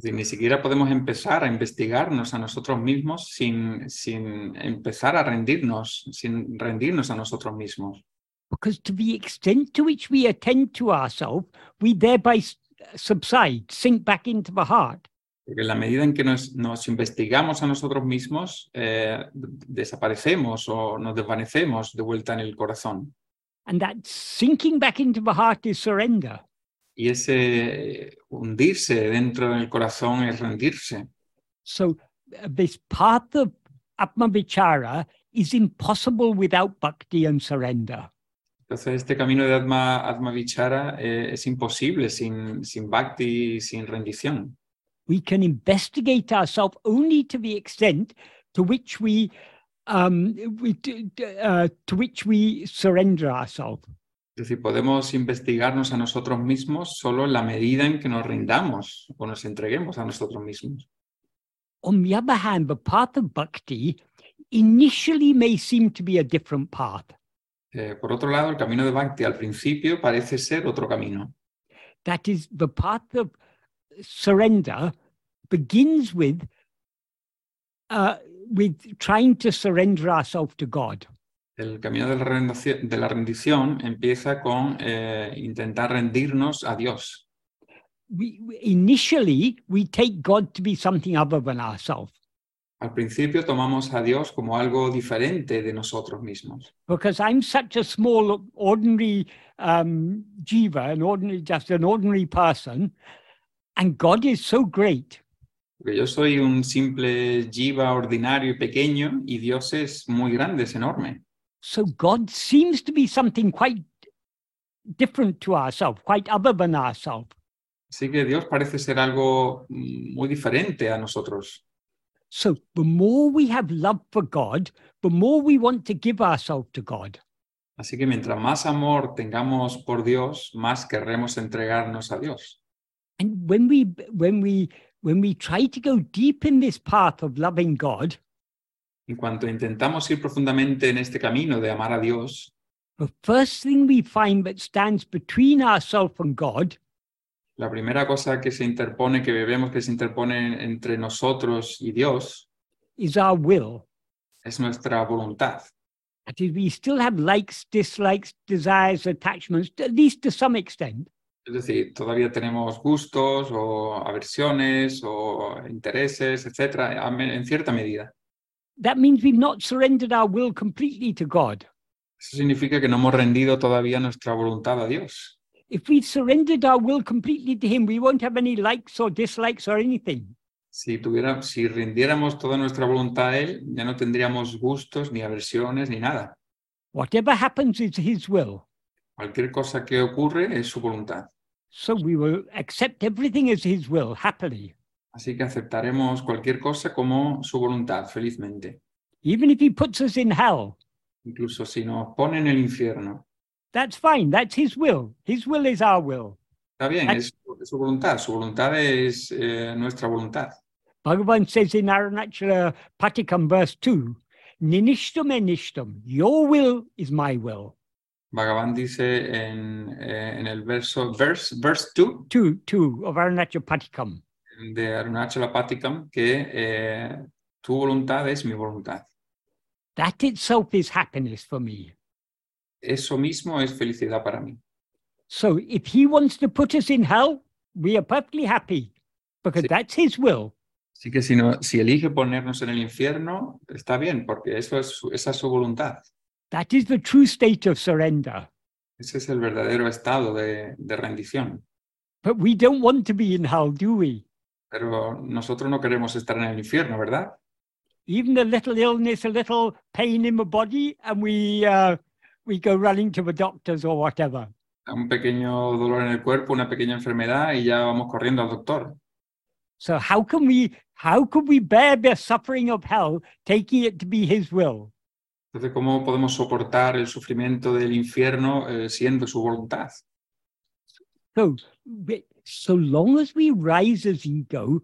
B: Ni siquiera podemos empezar a investigarnos a nosotros mismos sin, sin empezar a rendirnos, sin rendirnos a nosotros mismos.
A: Because to the extent to which we attend to ourselves, we thereby subside, sink back into the heart.
B: Porque en la medida en que nos, nos investigamos a nosotros mismos, eh, desaparecemos o nos desvanecemos de vuelta en el corazón.
A: And that sinking back into the heart is surrender.
B: Y ese hundirse dentro del corazón es rendirse.
A: So uh, this path of Atmavichara is impossible without bhakti and surrender.
B: Entonces, este camino de Atma, Atma Vichara eh, es imposible sin, sin bhakti y sin rendición.
A: We can investigate ourselves only to the extent to which we, um, we uh, to which we surrender ourselves.
B: Es decir, podemos investigarnos a nosotros mismos solo en la medida en que nos rindamos o nos entreguemos a nosotros mismos.
A: On the other hand, the path of bhakti initially may seem to be a different path.
B: Eh, por otro lado, el camino de Bhakti al principio parece ser otro camino.
A: That is, the path of surrender begins with uh, with trying to surrender ourselves to God.
B: El camino de la rendición, de la rendición empieza con eh, intentar rendirnos a Dios.
A: We, we- initially we take God to be something other than ourselves
B: Al principio tomamos a Dios como algo diferente de nosotros mismos.
A: because I'm such a small, ordinary um, jiva, an ordinary, just an ordinary person, and God is so great.
B: Porque yo soy un simple jiva ordinario y pequeño y Dios es muy grande, es enorme.
A: So God seems to be something quite different to ourselves, quite other than ourselves.
B: Así que Dios parece ser algo muy diferente a nosotros.
A: So the more we have love for God, the more we want to give ourselves to God.
B: Así que mientras más amor tengamos por Dios, más querremos entregarnos a Dios.
A: And when we when we when we try to go deep in this path of loving God,
B: En cuanto intentamos ir profundamente en este camino de amar a Dios,
A: the first thing we find that stands between ourselves and God
B: la primera cosa que se interpone, que vemos que se interpone entre nosotros y Dios,
A: is our will.
B: es nuestra voluntad.
A: That is, we still have likes, dislikes, desires, attachments, at least to some extent.
B: Es decir, todavía tenemos gustos o aversiones o intereses, etcétera, en cierta medida.
A: That means we've not surrendered our will completely to God.
B: Eso significa que no hemos rendido todavía nuestra voluntad a Dios.
A: If we surrendered our will completely to Him, we won't have any likes or dislikes or anything.
B: Si, tuviera, si rindiéramos toda nuestra voluntad a Él, ya no tendríamos gustos, ni aversiones, ni nada.
A: Whatever happens is His will.
B: Cualquier cosa que ocurre es su voluntad.
A: So we will accept everything as His will happily.
B: Así que aceptaremos cualquier cosa como su voluntad, felizmente.
A: even if he puts us in hell,
B: incluso si nos pone en el infierno.
A: that's fine. That's his will. His will is our will.
B: Está bien, es, su voluntad. Su voluntad es eh, nuestra voluntad.
A: Bhagavan says in Arunachala Patikam verse 2, Ninishtam enishtam, your will is my will.
B: Bhagavan dice en, eh, en el verso, verse, verse 2
A: 2, 2 of Arunachala Patikam.
B: de Arunachala Patikam que eh, tu voluntad es mi voluntad.
A: That itself is happiness for me.
B: Eso mismo es felicidad para mí.
A: So if he wants to put us in hell, we are perfectly happy because
B: Sí.
A: that's his will.
B: Así que si, no, si elige ponernos en el infierno, está bien, porque eso es, esa es su voluntad.
A: That is the true state of surrender.
B: Ese es el verdadero estado de, de rendición.
A: But we don't want to be in hell, do we?
B: Pero nosotros no queremos estar en el infierno, ¿verdad?
A: Even a little illness, a little pain in the body, and we uh, we go running to the doctors or whatever.
B: Un pequeño dolor en el cuerpo, una pequeña enfermedad y ya vamos corriendo al doctor.
A: So how can we how could we bear the suffering of hell, taking it to be his will?
B: Entonces, ¿cómo podemos soportar el sufrimiento del infierno eh, siendo su voluntad?
A: So so long as we rise as ego,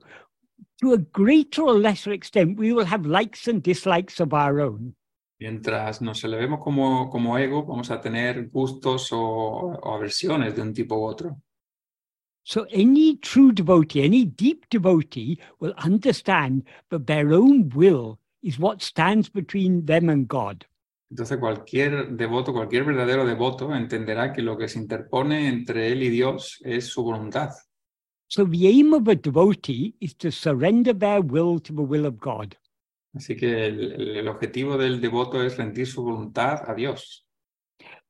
A: to a greater or lesser extent, we will have likes and dislikes of our own.
B: Mientras nos elevemos como, como ego, vamos a tener gustos o, o aversiones de un tipo u otro.
A: So any true devotee, any deep devotee will understand that their own will is what stands between them and God.
B: Entonces, cualquier devoto, cualquier verdadero devoto entenderá que lo que se interpone entre él y Dios es su voluntad.
A: So the aim of a devotee is to surrender their will to the will of God.
B: Así que el, el- objetivo del devoto es rendir su voluntad a Dios.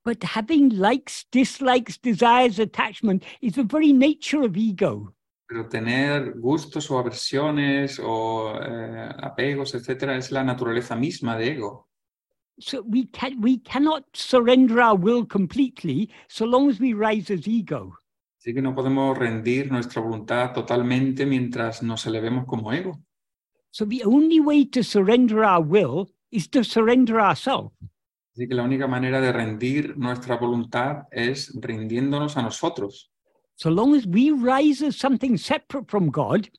A: But having likes, dislikes, desires, attachment is the very nature of ego.
B: Pero tener gustos o aversiones o eh, apegos, etcétera, es la naturaleza misma de ego.
A: So we can we cannot surrender our will completely so long as we rise as ego.
B: Así que no podemos rendir nuestra voluntad totalmente mientras nos elevemos como ego.
A: So the only way to surrender our will is to surrender ourselves.
B: Así que la única manera de rendir nuestra voluntad es rindiéndonos a nosotros.
A: So long as we rise as something separate from God,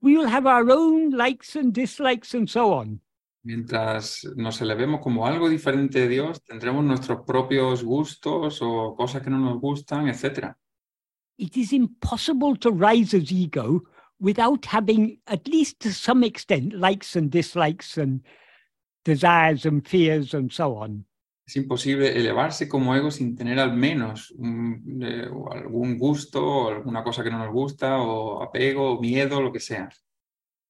A: we will have our own likes and dislikes and so on.
B: Mientras nos elevemos como algo diferente de Dios, tendremos nuestros propios gustos o cosas que no nos gustan, etcétera.
A: It is impossible to rise as ego without having, at least to some extent, likes and dislikes and desires and fears and so on.
B: Es imposible elevarse como ego sin tener al menos un- eh, algún gusto o alguna cosa que no nos gusta o apego o miedo, lo que sea.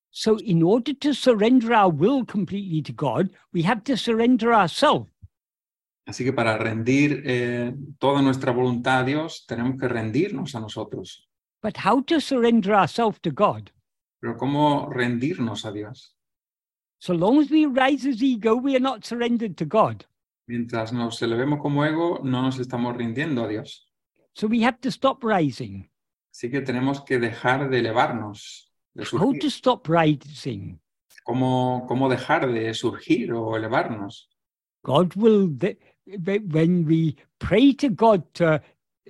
A: So, in order to surrender our will completely to God, we have to surrender ourselves.
B: Así que para rendir eh, toda nuestra voluntad a Dios, tenemos que rendirnos a nosotros.
A: But how to surrender ourselves to God?
B: Pero ¿cómo rendirnos a Dios?
A: So long as we rise as ego, we are not surrendered to God.
B: Mientras nos elevemos como ego, no nos estamos rindiendo a Dios.
A: So we have to stop rising.
B: Así que tenemos que dejar de elevarnos, de
A: How to stop rising?
B: ¿Cómo, cómo dejar de surgir o elevarnos?
A: God will, when we pray to God to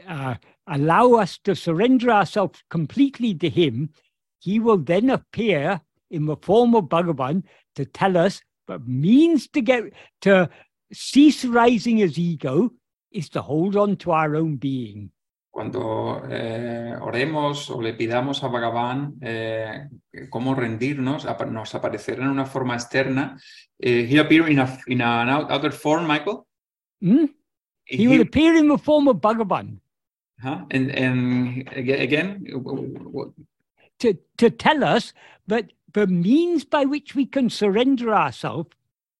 A: uh, allow us to surrender ourselves completely to Him, He will then appear in the form of Bhagavan to tell us the means to get to cease rising as ego is to hold on to our own being.
B: Cuando eh, oremos o le pidamos a Bhagavan eh, cómo rendirnos, nos aparecerá en una forma externa. Eh, he'll appear in, a, in an out- outer form, Michael.
A: Hmm? He will appear in the form of Bhagavan
B: Ajá, and, and aga- again,
A: to, to tell us that the means by which we can surrender ourselves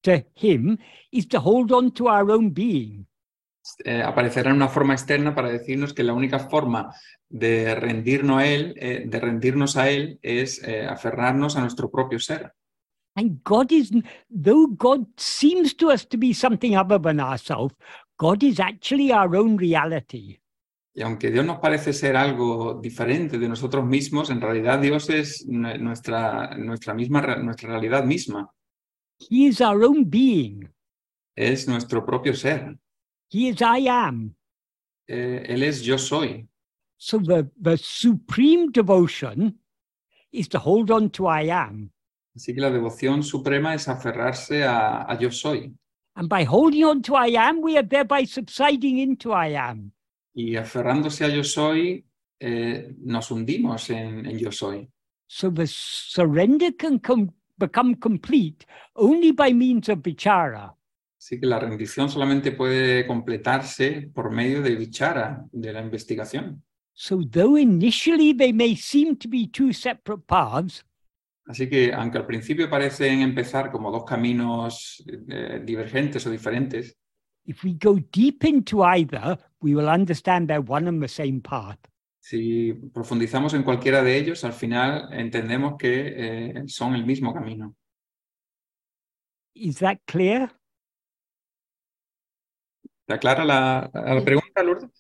A: to Him is to hold on to our own being.
B: eh, aparecerá en una forma externa para decirnos que la única forma de rendirnos a Él, eh, de rendirnos a Él es eh, aferrarnos a nuestro propio ser.
A: And God is, though God seems to us to be something other than ourselves, God is actually our own reality.
B: Y aunque Dios nos parece ser algo diferente de nosotros mismos, en realidad Dios es nu- nuestra, nuestra misma nuestra realidad misma.
A: He is our own being.
B: es nuestro propio ser.
A: He is I am.
B: Eh, él es yo soy.
A: So the, the supreme devotion is to hold on to I am.
B: Así que la devoción suprema es aferrarse a, a yo soy.
A: And by holding on to I am, we are thereby subsiding into I am.
B: Y aferrándose a yo soy, eh, nos hundimos en, en yo soy.
A: So the surrender can com- become complete only by means of vichara.
B: Así que la rendición solamente puede completarse por medio de vichara, de la investigación.
A: So though initially they may seem to be two separate paths,
B: Así que aunque al principio parecen empezar como dos caminos eh, divergentes o diferentes,
A: if we go deep into either, we will understand they're one and the same path.
B: Si profundizamos en cualquiera de ellos, al final entendemos que eh, son el mismo camino.
A: Is that clear?
B: ¿Está clara la, la pregunta, Lourdes?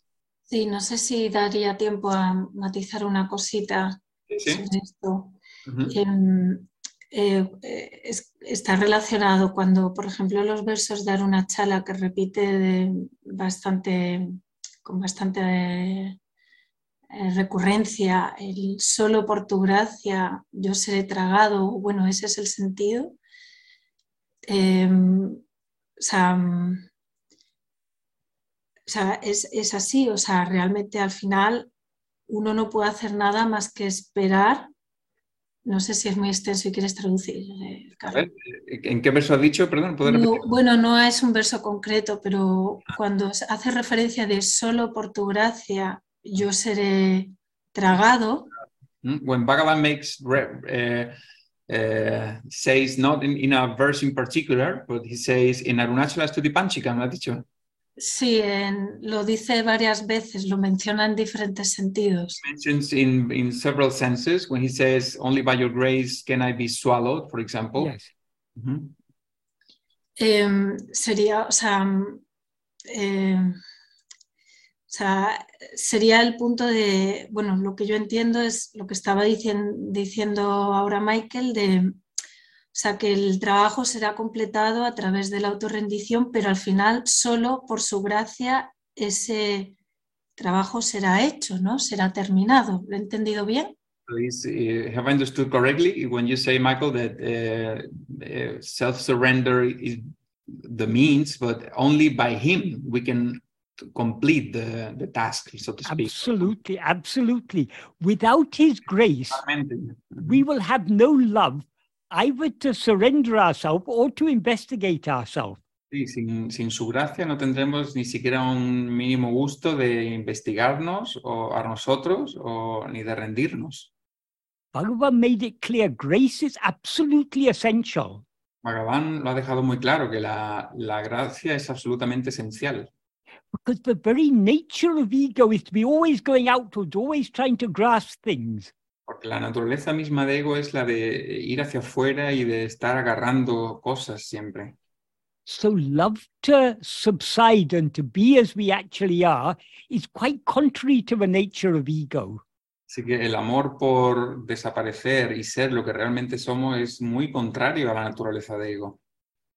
I: Sí, no sé si daría tiempo a matizar una cosita
B: Sí.
I: sobre esto. Em, eh, eh, es- está relacionado cuando, por ejemplo, los versos de Aruna Chala que repite de bastante, con bastante eh, recurrencia, el solo por tu gracia yo seré tragado, bueno, ese es el sentido. Em, o sea, mm, o sea, es, es así, o sea, realmente al final uno no puede hacer nada más que esperar. No sé si es muy extenso y quieres traducir. eh,
B: A
I: Carlos.
B: ver, ¿en qué verso has dicho? Perdón, ¿puedo
I: No,
B: repetir?
I: bueno, no es un verso concreto, pero cuando se hace referencia de solo por tu gracia yo seré tragado,
B: Mm, When Bhagavan makes re- eh, eh, says not in, in a verse in particular, but he says in Arunachala Stuti Panchika, ¿me has dicho?
I: sí, en- lo dice varias veces, lo menciona en diferentes sentidos.
B: Mentions in, in several senses when he says, only by your grace can I be swallowed, for example.
A: Yes.
B: Ujú.
I: Em, sería, o sea, mm, em, o sea, sería el punto de, bueno, lo que yo entiendo es lo que estaba dicien- diciendo ahora Michael, de, o sea, que el trabajo será completado a través de la autorrendición, pero al final solo por su gracia ese trabajo será hecho, ¿no? Será terminado. ¿Lo he entendido bien?
B: Please, uh, have I understood correctly when you say, Michael, that uh, uh, self-surrender is the means, but only by him we can complete the, the task, so to speak.
A: Absolutely, absolutely. Without his grace, we will have no love either to surrender ourselves or to investigate ourselves.
B: Sí, sin, sin su gracia no tendremos ni siquiera un mínimo gusto de investigarnos o a nosotros o ni de rendirnos.
A: Bhagavan made it clear grace is absolutely essential.
B: Bhagavan lo ha dejado muy claro que la, la gracia es absolutamente esencial,
A: Because the very nature of ego is to be always going outwards, always trying to grasp things.
B: porque la naturaleza misma de ego es la de ir hacia afuera y de estar agarrando cosas siempre.
A: So love to subside and to be as we actually are is quite contrary to the nature of ego.
B: Así que el amor por desaparecer y ser lo que realmente somos es muy contrario a la naturaleza de ego.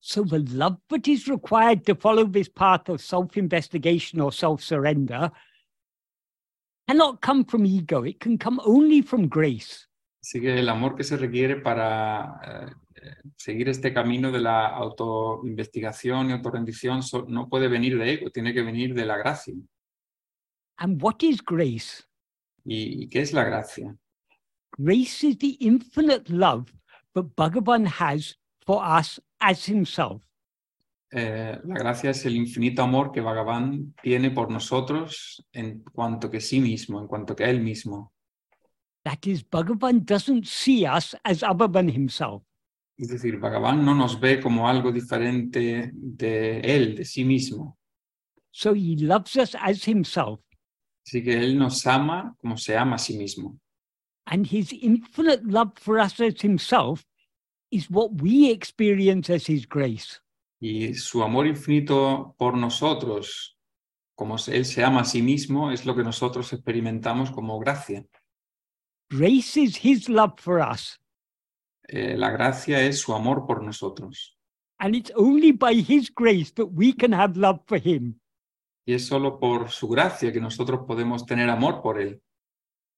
A: So the love that is required to follow this path of self-investigation or self-surrender cannot come from ego. It can come only from grace.
B: Así que el amor que se requiere para eh, seguir este camino de la autoinvestigación y autorrendición so- no puede venir de ego, tiene que venir de la gracia.
A: And what is grace?
B: ¿Y, y qué es la gracia?
A: Grace is the infinite love that Bhagavan has for us as himself.
B: Eh, la gracia es el infinito amor que Bhagavan tiene por nosotros en cuanto que sí mismo, en cuanto que él mismo.
A: That is, Bhagavan doesn't see us as other than himself.
B: Es decir, Bhagavan no nos ve como algo diferente de él, de sí mismo.
A: So he loves us as himself.
B: Así que él nos ama como se ama a sí mismo.
A: And his infinite love for us as himself is what we experience as his grace.
B: Y su amor infinito por nosotros, como él se ama a sí mismo, es lo que nosotros experimentamos como gracia.
A: Grace is his love for us.
B: Eh, la gracia es su amor por nosotros.
A: And it's only by his grace that we can have love for him.
B: Y es solo por su gracia que nosotros podemos tener amor por él.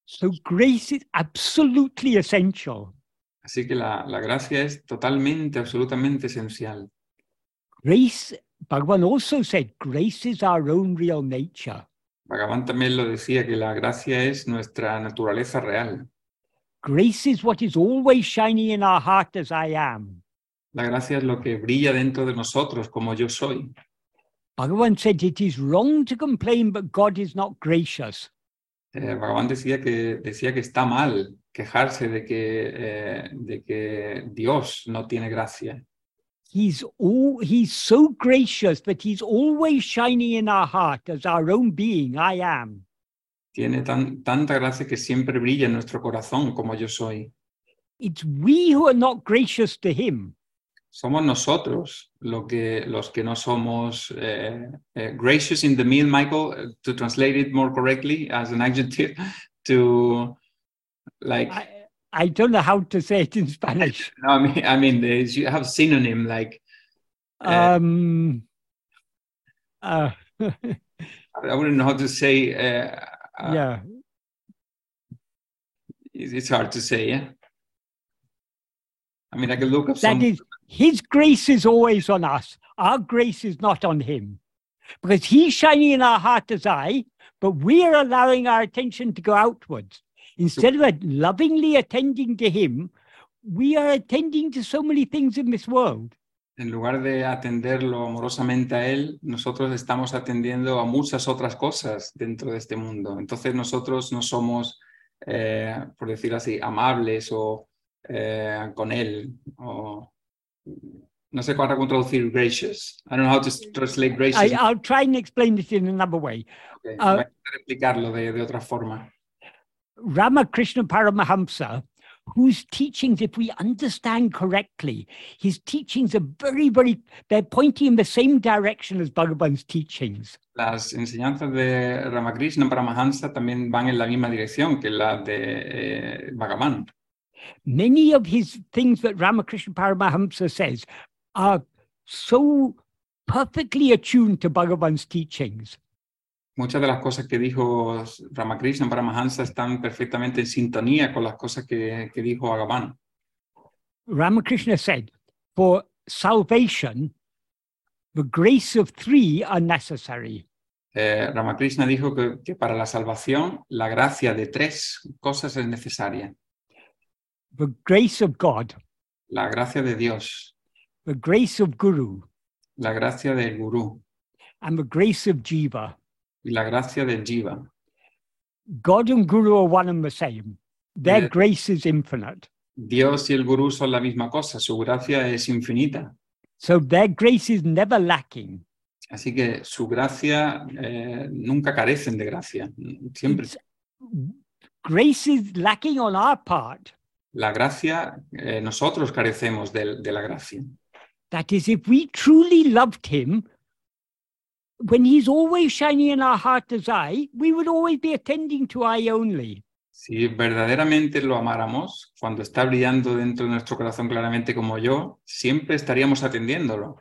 A: So grace is absolutely essential.
B: Así que la, la gracia es totalmente, absolutamente esencial.
A: Grace, Bhagavan also said, grace is our own real nature.
B: Bhagavan también lo decía, que la gracia es nuestra naturaleza real.
A: Grace is what is always shining in our heart as I am.
B: La gracia es lo que brilla dentro de nosotros, como yo soy.
A: Bhagavan said it is wrong to complain, but God is not gracious.
B: Eh, Bhagavan decía que, decía que está mal quejarse de que, eh, de que Dios no tiene gracia.
A: He's all, he's so gracious that he's always shining in our heart as our own being, I am.
B: Tiene tan, tanta gracia que siempre brilla en nuestro corazón, como yo soy.
A: It's we who are not gracious to him.
B: Somos nosotros lo que, los que no somos eh, eh, gracious in the meal, Michael, to translate it more correctly as an adjective, to like.
A: I, I don't know how to say it in Spanish.
B: No, I mean, I mean, you have synonym like. Uh,
A: Um, uh,
B: I wouldn't know how to say. Uh, uh,
A: yeah,
B: it's hard to say. Yeah. I mean, I can look up some.
A: that is, his grace is always on us. Our grace is not on him. Because he's shining in our heart as I, but we're allowing our attention to go outwards. Instead of lovingly attending to him, we are attending to so many things in this world.
B: En lugar de atenderlo amorosamente a él, nosotros estamos atendiendo a muchas otras cosas dentro de este mundo. Entonces nosotros no somos, eh, por decirlo así, amables o eh, con él. O, no sé cuál traducir gracious. I don't know how to translate gracious.
A: I, I'll try and explain it in another way.
B: Ok,
A: ah,
B: voy a explicarlo de, de otra forma.
A: Ramakrishna Paramahamsa, whose teachings, if we understand correctly, his teachings are very, very, they're pointing in the same direction as Bhagavan's teachings.
B: Las enseñanzas de Ramakrishna Paramahansa también van en la misma dirección que las de eh, Bhagavan.
A: Many of his things that Ramakrishna Paramahamsa says are so perfectly attuned to Bhagavan's teachings.
B: Muchas de las cosas que dijo Ramakrishna Paramahansa están perfectamente en sintonía con las cosas que, que dijo Bhagavan.
A: Ramakrishna said, for salvation, the grace of three are necessary.
B: Eh, Ramakrishna dijo que, que para la salvación la gracia de tres cosas es necesaria.
A: The grace of God,
B: La gracia de Dios,
A: the grace of Guru,
B: la gracia del Gurú
A: and the grace of Jiva.
B: Y la gracia del Jiva.
A: God and Guru are one and the same. Their grace is infinite.
B: Dios y el Gurú son la misma cosa, su gracia es infinita.
A: So their grace is never lacking.
B: Así que su gracia eh, nunca carecen de gracia. Siempre
A: It's- grace is lacking on our part.
B: la gracia, eh, nosotros carecemos de, de la gracia.
A: That is, if we truly loved him, when he's always shining in our heart as I, we would always be attending to I only.
B: Si verdaderamente lo amáramos, cuando está brillando dentro de nuestro corazón claramente como yo, siempre estaríamos atendiéndolo.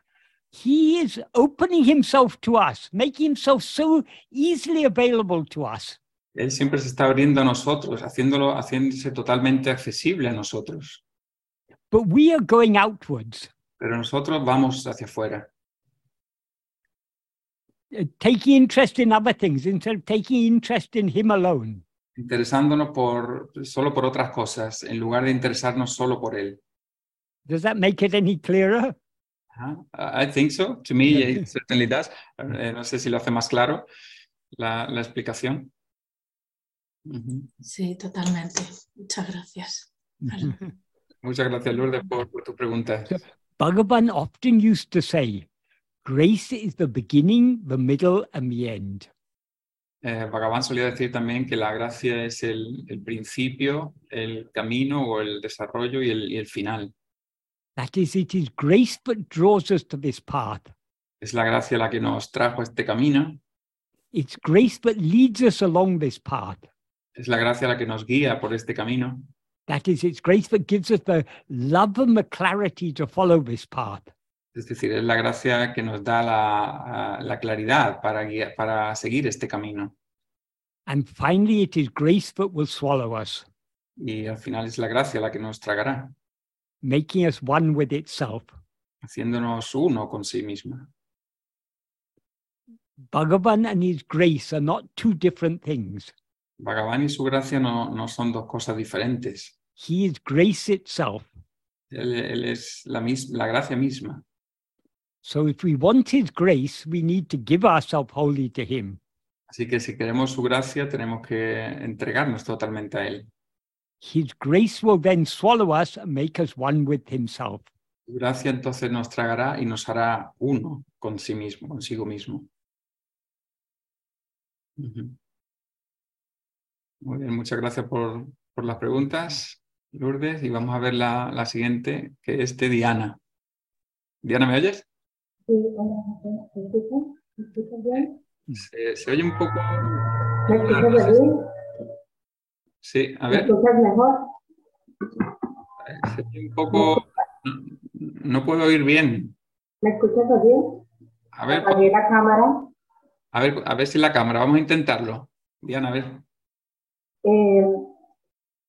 A: He is opening himself to us, making himself so easily available to us.
B: Él siempre se está abriendo a nosotros, haciéndolo, haciéndose totalmente accesible a nosotros.
A: But we are going outwards,
B: Pero nosotros vamos hacia afuera,
A: Uh, taking interest in other things instead of taking interest in him alone.
B: interesándonos por, solo por otras cosas, en lugar de interesarnos solo por él.
A: Does that make it any clearer?
B: Ajá. I think so. To me, it certainly does. Eh, no sé si lo hace más claro la, la explicación. Ujú.
I: Sí, totalmente. Muchas gracias.
B: Muchas gracias, Lourdes, por, por tu pregunta.
A: Bhagavan often used to say, grace is the beginning, the middle, and the end.
B: Eh, Bhagavan solía decir también que la gracia es el, el principio, el camino o el desarrollo y el, y el final.
A: That is, it is grace that draws us to this path.
B: Es la gracia la que nos trajo a este camino,
A: It's grace that leads us along this path.
B: es la gracia la que nos guía por este camino,
A: That is, it's grace that gives us the love and the clarity to follow this path.
B: Es decir, es la gracia que nos da la, la claridad para, guiar- para seguir este camino.
A: And finally, it is grace that will swallow us,
B: Y al final es la gracia la que nos tragará,
A: making us one with itself.
B: haciéndonos uno con sí misma.
A: Bhagavan and his grace are not two different things.
B: Bhagavan y su gracia no, no son dos cosas diferentes.
A: He is grace itself.
B: Él, él es la, mis- la gracia misma.
A: So if we want his grace, we need to give ourselves wholly to him.
B: Así que si queremos su gracia, tenemos que entregarnos totalmente a Él.
A: His grace will then swallow us and make us one with himself.
B: Su gracia entonces nos tragará y nos hará uno con sí mismo, consigo mismo. Muy bien, muchas gracias por, por las preguntas, Lourdes. Y vamos a ver la, la siguiente, que es de Diana. Diana, ¿me oyes? Se, se oye un poco.
J: ¿Me escuchas bien?
B: Sí, a
J: ¿Me
B: ver,
J: escuchas mejor?
B: se oye un poco. No puedo oír bien.
J: ¿Me escuchas bien?
B: A ver,
J: Apagué la cámara.
B: a ver, a ver si la cámara, vamos a intentarlo. Diana, a ver.
J: Eh,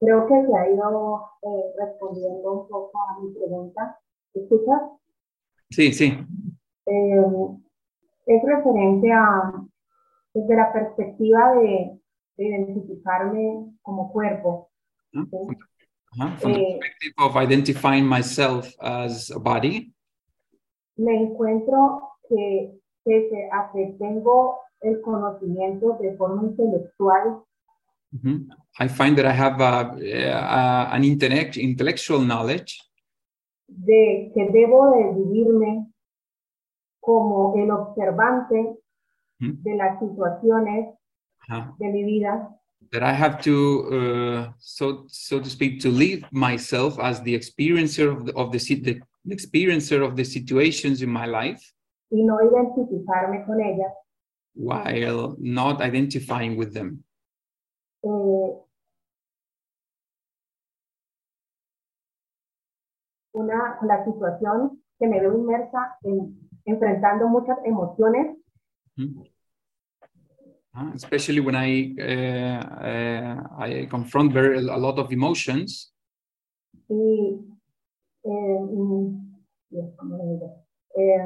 J: creo que se ha ido eh, respondiendo un poco a mi pregunta. ¿Me escuchas?
B: Sí, sí.
J: Eh, es referente a, desde la perspectiva de, de identificarme como cuerpo.
B: the
J: Eh,
B: perspective of identifying myself as a body,
J: me encuentro que pese a que tengo el conocimiento de forma intelectual,
B: I find that I have a, uh, an intellect, intellectual knowledge.
J: De que debo de vivirme como el observante
B: Mhm.
J: de las situaciones
B: uh,
J: de mi vida
B: that I have to, uh, so so to speak, to live myself as the experiencer of the, of the, si- the experiencer of the situations in my life,
J: y no identificarme con ellas.
B: while not identifying with them.
J: Eh, una, la situación que me veo inmersa en enfrentando muchas emociones
B: Mhm. Uh, especially when I uh, uh, I confront very a lot of emotions,
J: y eh, mm. Eh,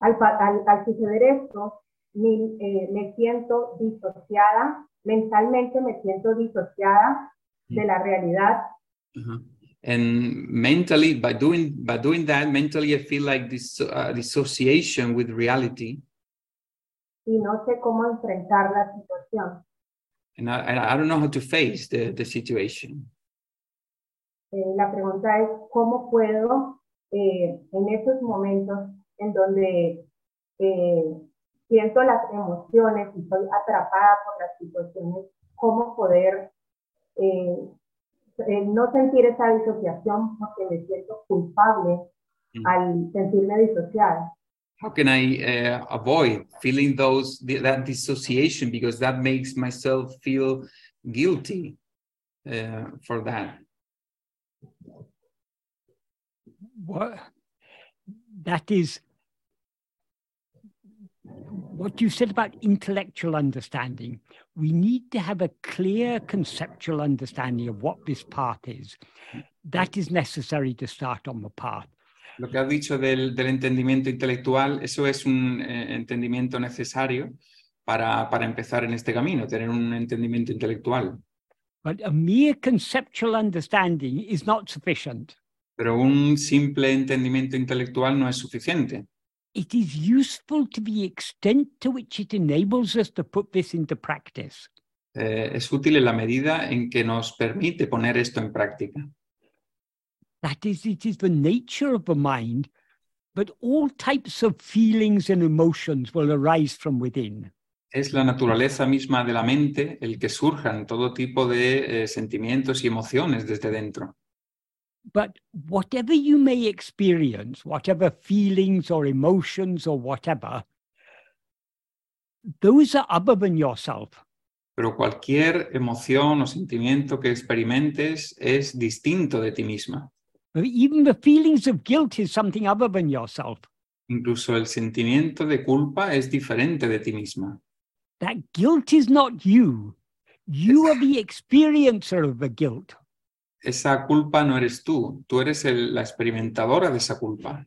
J: al, al- al suceder esto, mi- eh, me siento disociada, mentalmente me siento disociada de la realidad
B: Uh-huh. And mentally, by doing by doing that, mentally, I feel like this uh, dissociation with reality,
J: y no sé cómo enfrentar la situación.
B: and I, I don't know how to face the, the situation.
J: Eh, la pregunta es, ¿cómo puedo eh, en esos momentos en donde eh, siento las emociones y estoy atrapada por las situaciones, cómo poder eh, eh, no sentir esa disociación porque me siento culpable
B: Mm.
J: al sentirme disociada?
B: How can I uh, avoid feeling those that dissociation because that makes myself feel guilty uh, for that?
A: What, that is what you said about intellectual understanding. We need to have a clear conceptual understanding of what this path is. That is necessary to start on the path.
B: Lo que has dicho del, del entendimiento intelectual, eso es un eh, entendimiento necesario para, para empezar en este camino, tener un entendimiento intelectual.
A: But a mere conceptual understanding is not sufficient.
B: Pero un simple entendimiento intelectual no es suficiente.
A: It is useful to the extent to which it enables us to put this into practice.
B: Eh, es útil en la medida en que nos permite poner esto en práctica.
A: That is, it is the nature of the mind, but all types of feelings and emotions will arise from within.
B: Es la naturaleza misma de la mente el que surjan todo tipo de eh, sentimientos y emociones desde dentro.
A: But whatever you may experience, whatever feelings or emotions or whatever, those are other than yourself.
B: Pero cualquier emoción o sentimiento que experimentes es distinto de ti misma.
A: Even the feelings of guilt is something other than yourself.
B: Incluso el sentimiento de culpa es diferente de ti misma.
A: That guilt is not you. You are the experiencer of the guilt.
B: Esa culpa no eres tú, tú eres el- la experimentadora de esa culpa.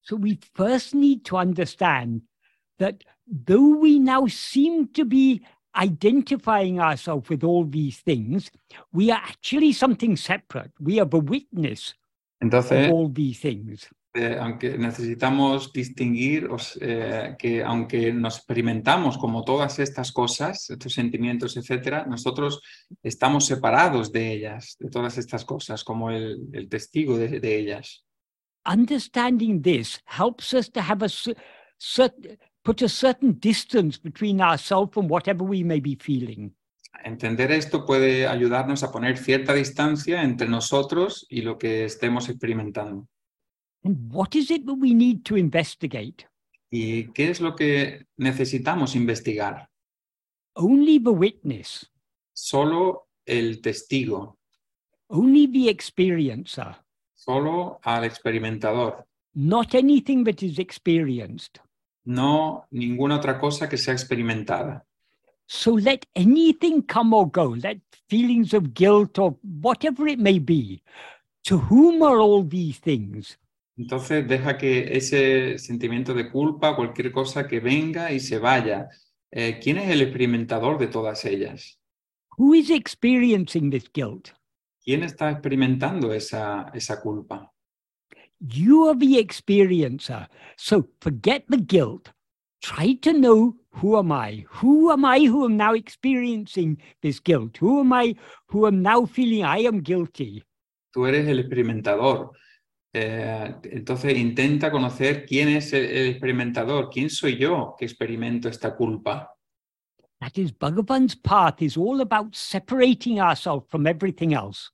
A: So we first need to understand that though we now seem to be identifying ourselves with all these things, we are actually something separate. We are the witness
B: Entonces,
A: of all these things.
B: Eh, aunque necesitamos distinguir os- eh, que aunque nos experimentamos como todas estas cosas, estos sentimientos, etcétera, nosotros estamos separados de ellas, de todas estas cosas, como el, el testigo de, de ellas.
A: Understanding this helps us to have a cer- cer- put a certain distance between ourselves and whatever we may be feeling.
B: Entender esto puede ayudarnos a poner cierta distancia entre nosotros y lo que estemos experimentando.
A: And what is it that we need to investigate?
B: ¿Y qué es lo que necesitamos investigar?
A: Only the witness,
B: Solo el testigo,
A: only the experiencer,
B: solo al experimentador,
A: not anything that is experienced.
B: no ninguna otra cosa que sea experimentada.
A: So let anything come or go, let feelings of guilt or whatever it may be. To whom are all these things?
B: Entonces deja que ese sentimiento de culpa, cualquier cosa que venga y se vaya. Eh, ¿Quién es el experimentador de todas ellas?
A: Who is experiencing this guilt?
B: ¿Quién está experimentando esa, esa culpa?
A: You are the experiencer. So forget the guilt. Try to know who am I? Who am I who am now experiencing this guilt? Who am I who am now feeling I am guilty?
B: Tú eres el experimentador. Eh, entonces intenta conocer quién es el, el experimentador, quién soy yo que experimento esta culpa.
A: That is, Bhagavan's path is all about separating ourselves from everything else.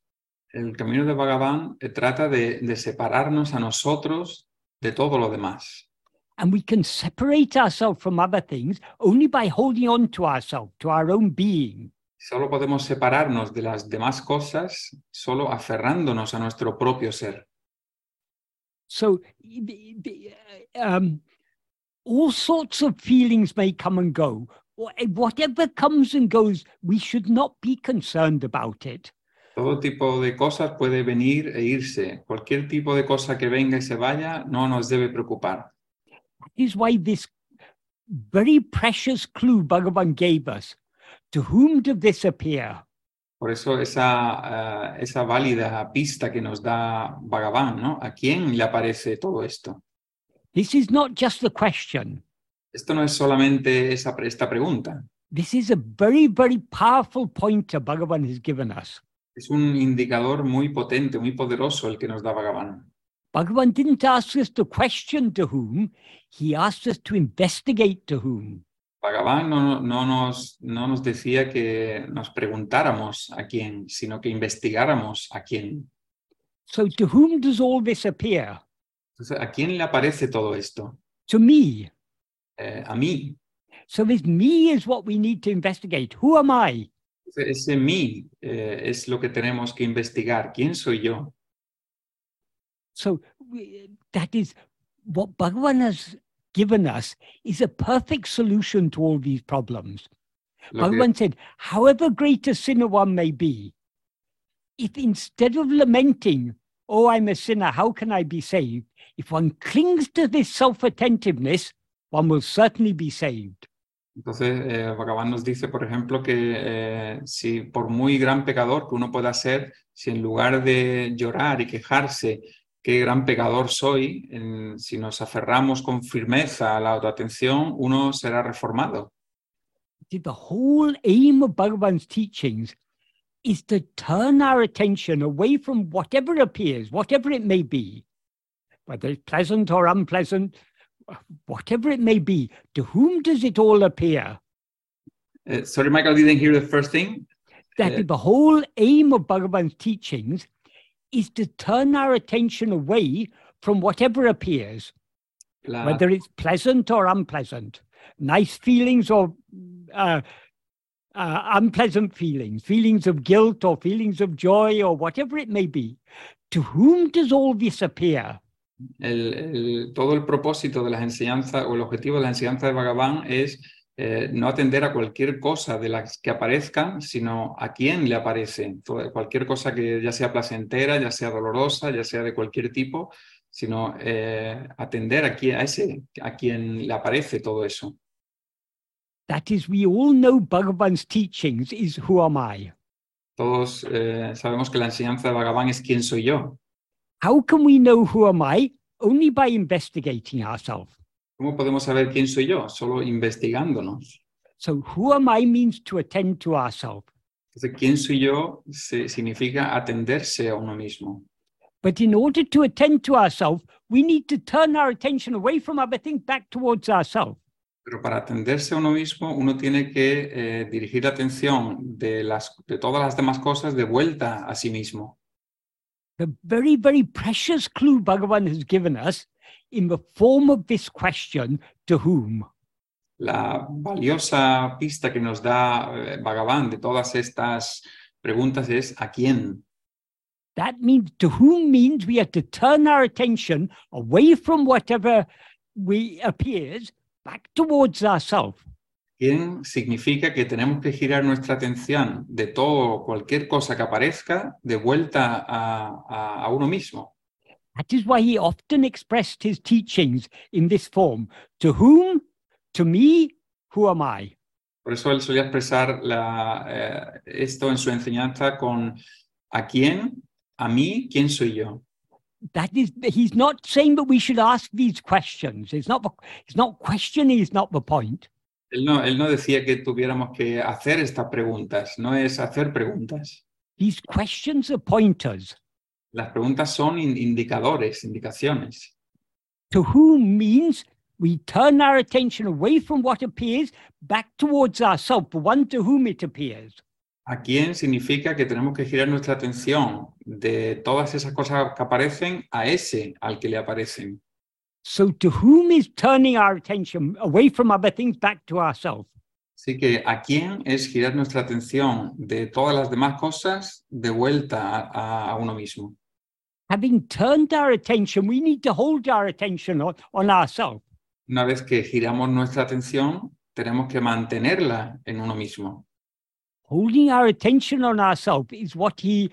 B: El camino de Bhagavan eh, trata de, de separarnos a nosotros de todo lo demás.
A: And we can separate ourselves from other things only by holding on to ourselves, to our own being.
B: Solo podemos separarnos de las demás cosas solo aferrándonos a nuestro propio ser.
A: So, uh, um, all sorts of feelings may come and go. Whatever comes and goes, we should not be concerned about it.
B: Todo tipo de cosas puede venir e irse. Cualquier tipo de cosa que venga y se vaya no nos debe preocupar.
A: That is why this very precious clue Bhagavan gave us to whom did this appear?
B: Por eso esa, eh, esa válida pista que nos da Bhagavan, ¿no? ¿A quién le aparece todo esto?
A: This is not just the question.
B: Esto no es solamente esa, esta pregunta,
A: This is a very, very powerful pointer Bhagavan has given us.
B: es un indicador muy potente, muy poderoso el que nos da Bhagavan.
A: Bhagavan didn't ask us to question to whom, he asked us to investigate to whom.
B: Bhagavan no, no, nos, no nos decía que nos preguntáramos a quién, sino que investigáramos a quién.
A: So, to whom does all this appear?
B: Entonces, ¿a quién le aparece todo esto?
A: To me.
B: Eh, a mí.
A: So, this me is what we need to investigate. Who am I?
B: Ese mí eh, es lo que tenemos que investigar. ¿Quién soy yo?
A: So, that is what Bhagavan has given us is a perfect solution to all these problems.
B: Lo que-
A: Bhagavan said, however great a sinner one may be, if instead of lamenting, oh, I'm a sinner, how can I be saved? If one clings to this self attentiveness, one will certainly be saved.
B: Entonces, eh, Bhagavan nos dice, por ejemplo, que eh, si por muy gran pecador que uno pueda ser, si en lugar de llorar y quejarse, qué gran pecador soy, en- si nos aferramos con firmeza a la autoatención, uno será reformado.
A: The whole aim of Bhagavan's teachings is to turn our attention away from whatever appears, whatever it may be, whether it's pleasant or unpleasant, whatever it may be. To whom does it all appear?
B: Eh, sorry, Michael, I didn't hear the first thing.
A: That
B: Eh,
A: the whole aim of Bhagavan's teachings is to turn our attention away from whatever appears,
B: la-
A: whether it's pleasant or unpleasant, nice feelings or uh, uh, unpleasant feelings, feelings of guilt or feelings of joy or whatever it may be. to whom does all this appear?
B: El, el- todo el propósito de las enseñanzas o el objetivo de la enseñanza de Bhagavan es eh, no atender a cualquier cosa de las que aparezcan, sino a quién le aparece. Cualquier cosa que ya sea placentera, ya sea dolorosa, ya sea de cualquier tipo, sino eh, atender a, quién, a ese a quien le aparece todo eso.
A: That is, we all know Bhagavan's teachings is who am I?
B: Todos eh, sabemos que la enseñanza de Bhagavan es quién soy yo.
A: How can we know who am I? Only by investigating ourselves.
B: ¿Cómo podemos saber quién soy yo? Solo investigándonos.
A: So, who am I means to attend to ourselves.
B: Entonces, quién soy yo se- significa atenderse a uno mismo.
A: But in order to attend to ourselves, we need to turn our attention away from other things back towards ourselves.
B: Pero para atenderse a uno mismo, uno tiene que eh, dirigir la atención de, las, de todas las demás cosas de vuelta a sí mismo.
A: The very, very precious clue Bhagavan has given us in the form of this question to whom?
B: La valiosa pista que nos da eh, Bhagavan de todas estas preguntas es ¿a quién?
A: That means to whom means we have to turn our attention away from whatever we appears back towards ourselves.
B: ¿Quién significa que tenemos que girar nuestra atención de todo, cualquier cosa que aparezca, de vuelta a, a- a uno mismo?
A: That is why he often expressed his teachings in this form. To whom? To me, who am I?
B: Por eso él solía expresar la, eh, esto en su enseñanza con ¿a quién? ¿A mí? ¿Quién soy yo?
A: That is, he's not saying that we should ask these questions. It's not, it's not questioning, is not the point.
B: Él no, él no decía que tuviéramos que hacer estas preguntas, no es hacer preguntas.
A: These questions are pointers.
B: Las preguntas son in- indicadores, indicaciones.
A: To whom means we turn our attention away from what appears back towards ourselves, the one to whom it appears.
B: ¿A quién significa que tenemos que girar nuestra atención de todas esas cosas que aparecen a ese al que le aparecen?
A: So, to whom is turning our attention away from other things back to ourselves?
B: Así que ¿a quién es girar nuestra atención de todas las demás cosas de vuelta a, a- a uno mismo?
A: Having turned our attention, we need to hold our attention on, on ourselves.
B: Una vez que giramos nuestra atención, tenemos que mantenerla en uno mismo.
A: Holding our attention on ourselves is what he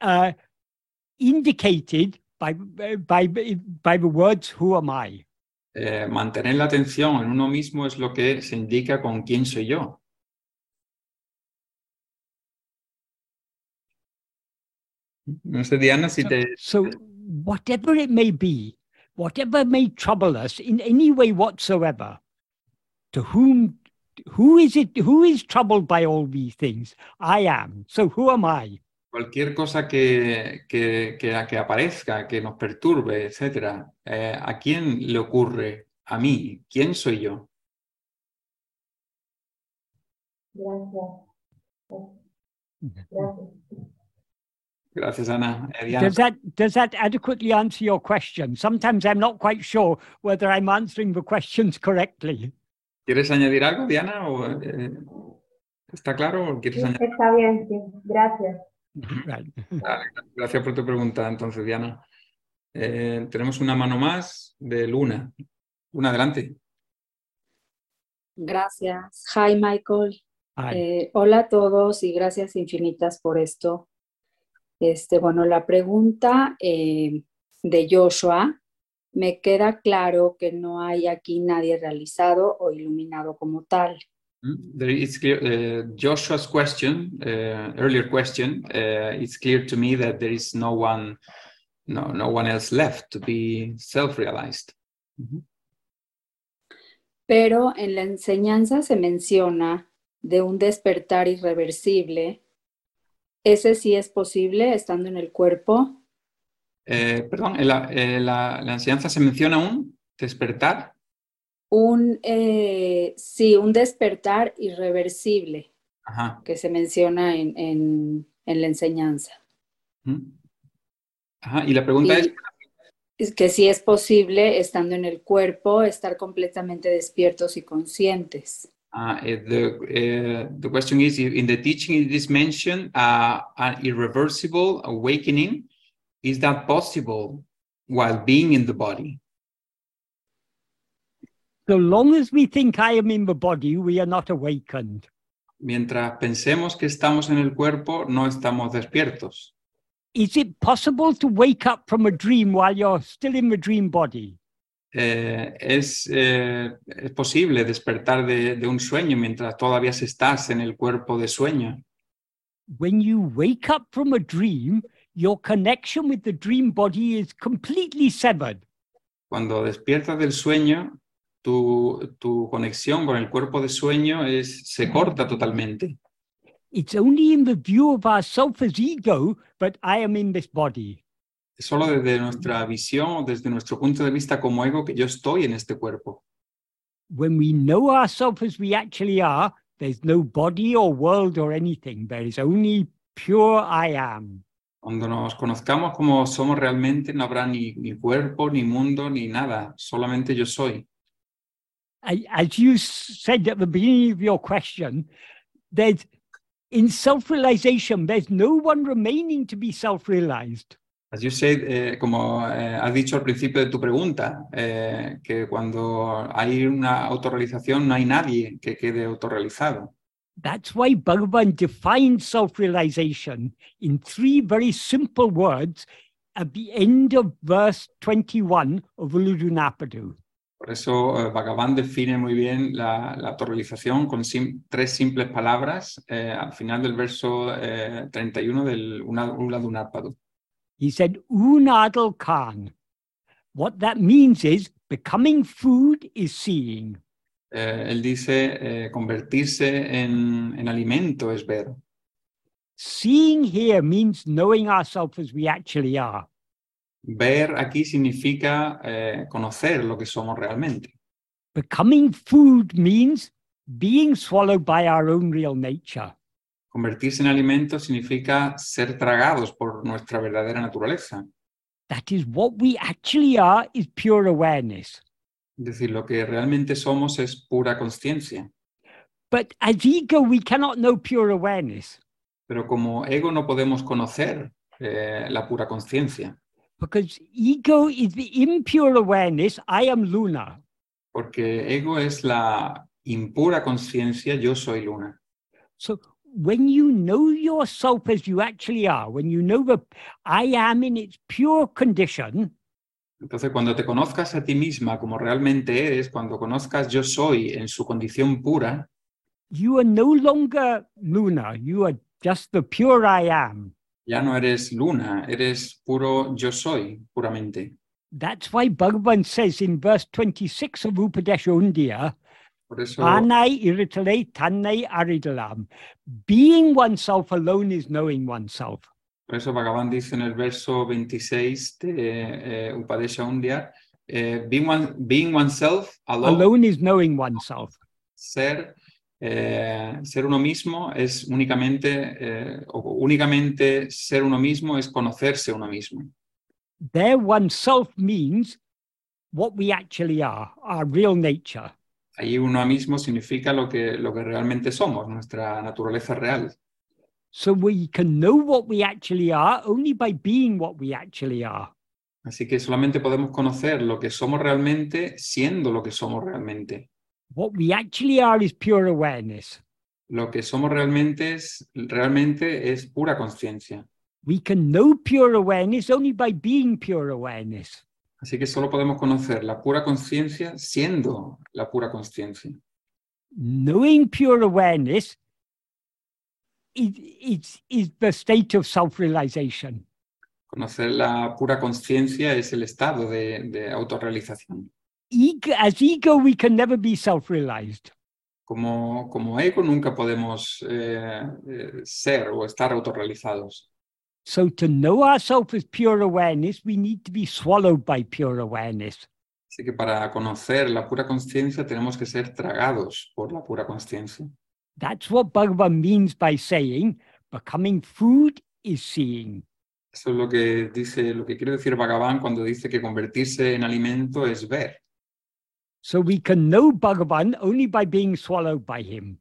A: uh, indicated by, by, by the words, Who am I?
B: Eh, mantener la atención en uno mismo es lo que se indica con quién soy yo. No sé, Diana, si
A: So-
B: te...
A: So, whatever it may be, whatever may trouble us in any way whatsoever, to whom, who is it, who is troubled by all these things? I am. So, who am I?
B: Cualquier cosa que, que, que, que aparezca, que nos perturbe, etcétera, eh, ¿a quién le ocurre? A mí. ¿Quién soy yo?
J: Gracias. Gracias.
B: Gracias, Ana. Eh,
A: Does that does that adequately answer your question? Sometimes I'm not quite sure whether I'm answering the questions correctly.
B: ¿quieres añadir algo, Diana? ¿O, eh, ¿Está claro o quieres
J: Sí,
B: añadir?
J: está bien, sí. Gracias.
A: Right.
B: Vale, gracias por tu pregunta, entonces, Diana. Eh, tenemos una mano más de Luna. Luna, adelante.
K: Gracias. Hi, Michael.
A: Hi.
K: Eh, hola a todos y gracias infinitas por esto. Este, bueno, la pregunta eh, de Joshua, me queda claro que no hay aquí nadie realizado o iluminado como tal.
B: Mm, There is clear, uh, Joshua's question, uh, earlier question, uh, it's clear to me that there is no one, no, no one else left to be self-realized.
K: Pero en la enseñanza se menciona de un despertar irreversible. ¿Ese sí es posible estando en el cuerpo?
B: Eh, perdón, en la, en la, la enseñanza se menciona un despertar.
K: Un, eh, sí, un despertar irreversible
B: Ajá.
K: que se menciona en, en- en la enseñanza.
B: Ajá. Y la pregunta es,
K: Y es que sí es posible estando en el cuerpo estar completamente despiertos y conscientes.
B: Uh, eh, the, uh, the question is, in the teaching it is mentioned uh, an irreversible awakening, Is that possible while being in the body?
A: So long as we think I am in the body, we are not awakened.
B: Mientras pensemos que estamos en el cuerpo, no estamos despiertos.
A: Is it possible to wake up from a dream while you're still in the dream body?
B: Eh, es, eh, es posible despertar de, de un sueño mientras todavía estás en el cuerpo de sueño.
A: When you wake up from a dream, your connection with the dream body is completely severed.
B: Cuando despiertas del sueño, tu, tu conexión con el cuerpo de sueño es, se corta totalmente.
A: It's only in the view of ourself as ego, but I am in this body.
B: Solo desde nuestra visión, desde nuestro punto de vista como ego, que yo estoy en este cuerpo.
A: When we know ourselves as we actually are, there's no body or world or anything. There is only pure I am.
B: Cuando nos conozcamos como somos realmente, no habrá ni, ni cuerpo, ni mundo, ni nada. Solamente yo soy.
A: As you said at the beginning of your question, there's in self realization, there's no one remaining to be self realized.
B: As you said, eh, como eh, has dicho al principio de tu pregunta, eh, que cuando hay una autorrealización no hay nadie que quede autorrealizado.
A: That's why Bhagavan defines self realization in three very simple words at the end of verse 21 of Uludunapadu.
B: Por eso eh, Bhagavan define muy bien la, la autorrealización con sim- tres simples palabras eh, al final del verso eh, 31 del Una- Uladunarpadu.
A: He said, Unadal Khan. What that means is becoming food is seeing.
B: Eh, él dice, eh, convertirse en, en alimento es ver.
A: Seeing here means knowing ourselves as we actually are.
B: Ver aquí significa eh, conocer lo que somos realmente.
A: Becoming food means being swallowed by our own real nature.
B: Convertirse en alimento significa ser tragados por nuestra verdadera naturaleza.
A: That is what we actually are is pure awareness.
B: Es decir, lo que realmente somos es pura conciencia.
A: But as ego, we cannot know pure awareness
B: Pero como ego no podemos conocer eh, la pura conciencia,
A: because ego is the impure awareness. I am Luna.
B: porque ego es la impura conciencia, yo soy luna.
A: So when you know yourself as you actually are, when you know the I am in its pure condition,
B: Entonces, cuando te conozcas a ti misma como realmente eres, cuando conozcas yo soy en su condición pura,
A: you are no longer Luna. You are just the pure I am.
B: ya no eres luna, eres puro yo soy, puramente.
A: That's why Bhagavan says in verse 26 of Upadesha Undiya,
B: eso,
A: Anai iritale tannai aridalam. Being oneself alone is knowing oneself.
B: por eso Bhagavan dice en el verso 26 de eh, Upadesha Undya, eh, being, one- being oneself alone,
A: Alone is knowing oneself.
B: ser, eh, ser uno mismo es únicamente, eh, o únicamente ser uno mismo es conocerse uno mismo.
A: There, oneself means what we actually are, our real nature.
B: Ahí uno mismo significa lo que, lo que realmente somos, nuestra naturaleza real.
A: So we can know what we actually are only by being what we actually are.
B: Así que solamente podemos conocer lo que somos realmente siendo lo que somos realmente.
A: What we actually are is pure awareness.
B: Lo que somos realmente es, realmente es pura conciencia.
A: We can know pure awareness only by being pure awareness.
B: Así que solo podemos conocer la pura conciencia siendo la pura conciencia.
A: Knowing pure awareness is, is, is the state of self realization.
B: Conocer la pura conciencia es el estado de, de autorrealización.
A: Ego, as ego, we can never be self realized.
B: Como, como ego nunca podemos eh, eh, ser o estar autorrealizados.
A: So, to know ourselves as pure awareness, we need to be swallowed by pure awareness.
B: Así que para conocer la pura conciencia tenemos que ser tragados por la pura conciencia.
A: That's what Bhagavan means by saying becoming food is seeing.
B: Eso es lo que dice, lo que quiere decir Bhagavan cuando dice que convertirse en alimento es ver.
A: So we can know Bhagavan only by being swallowed by him.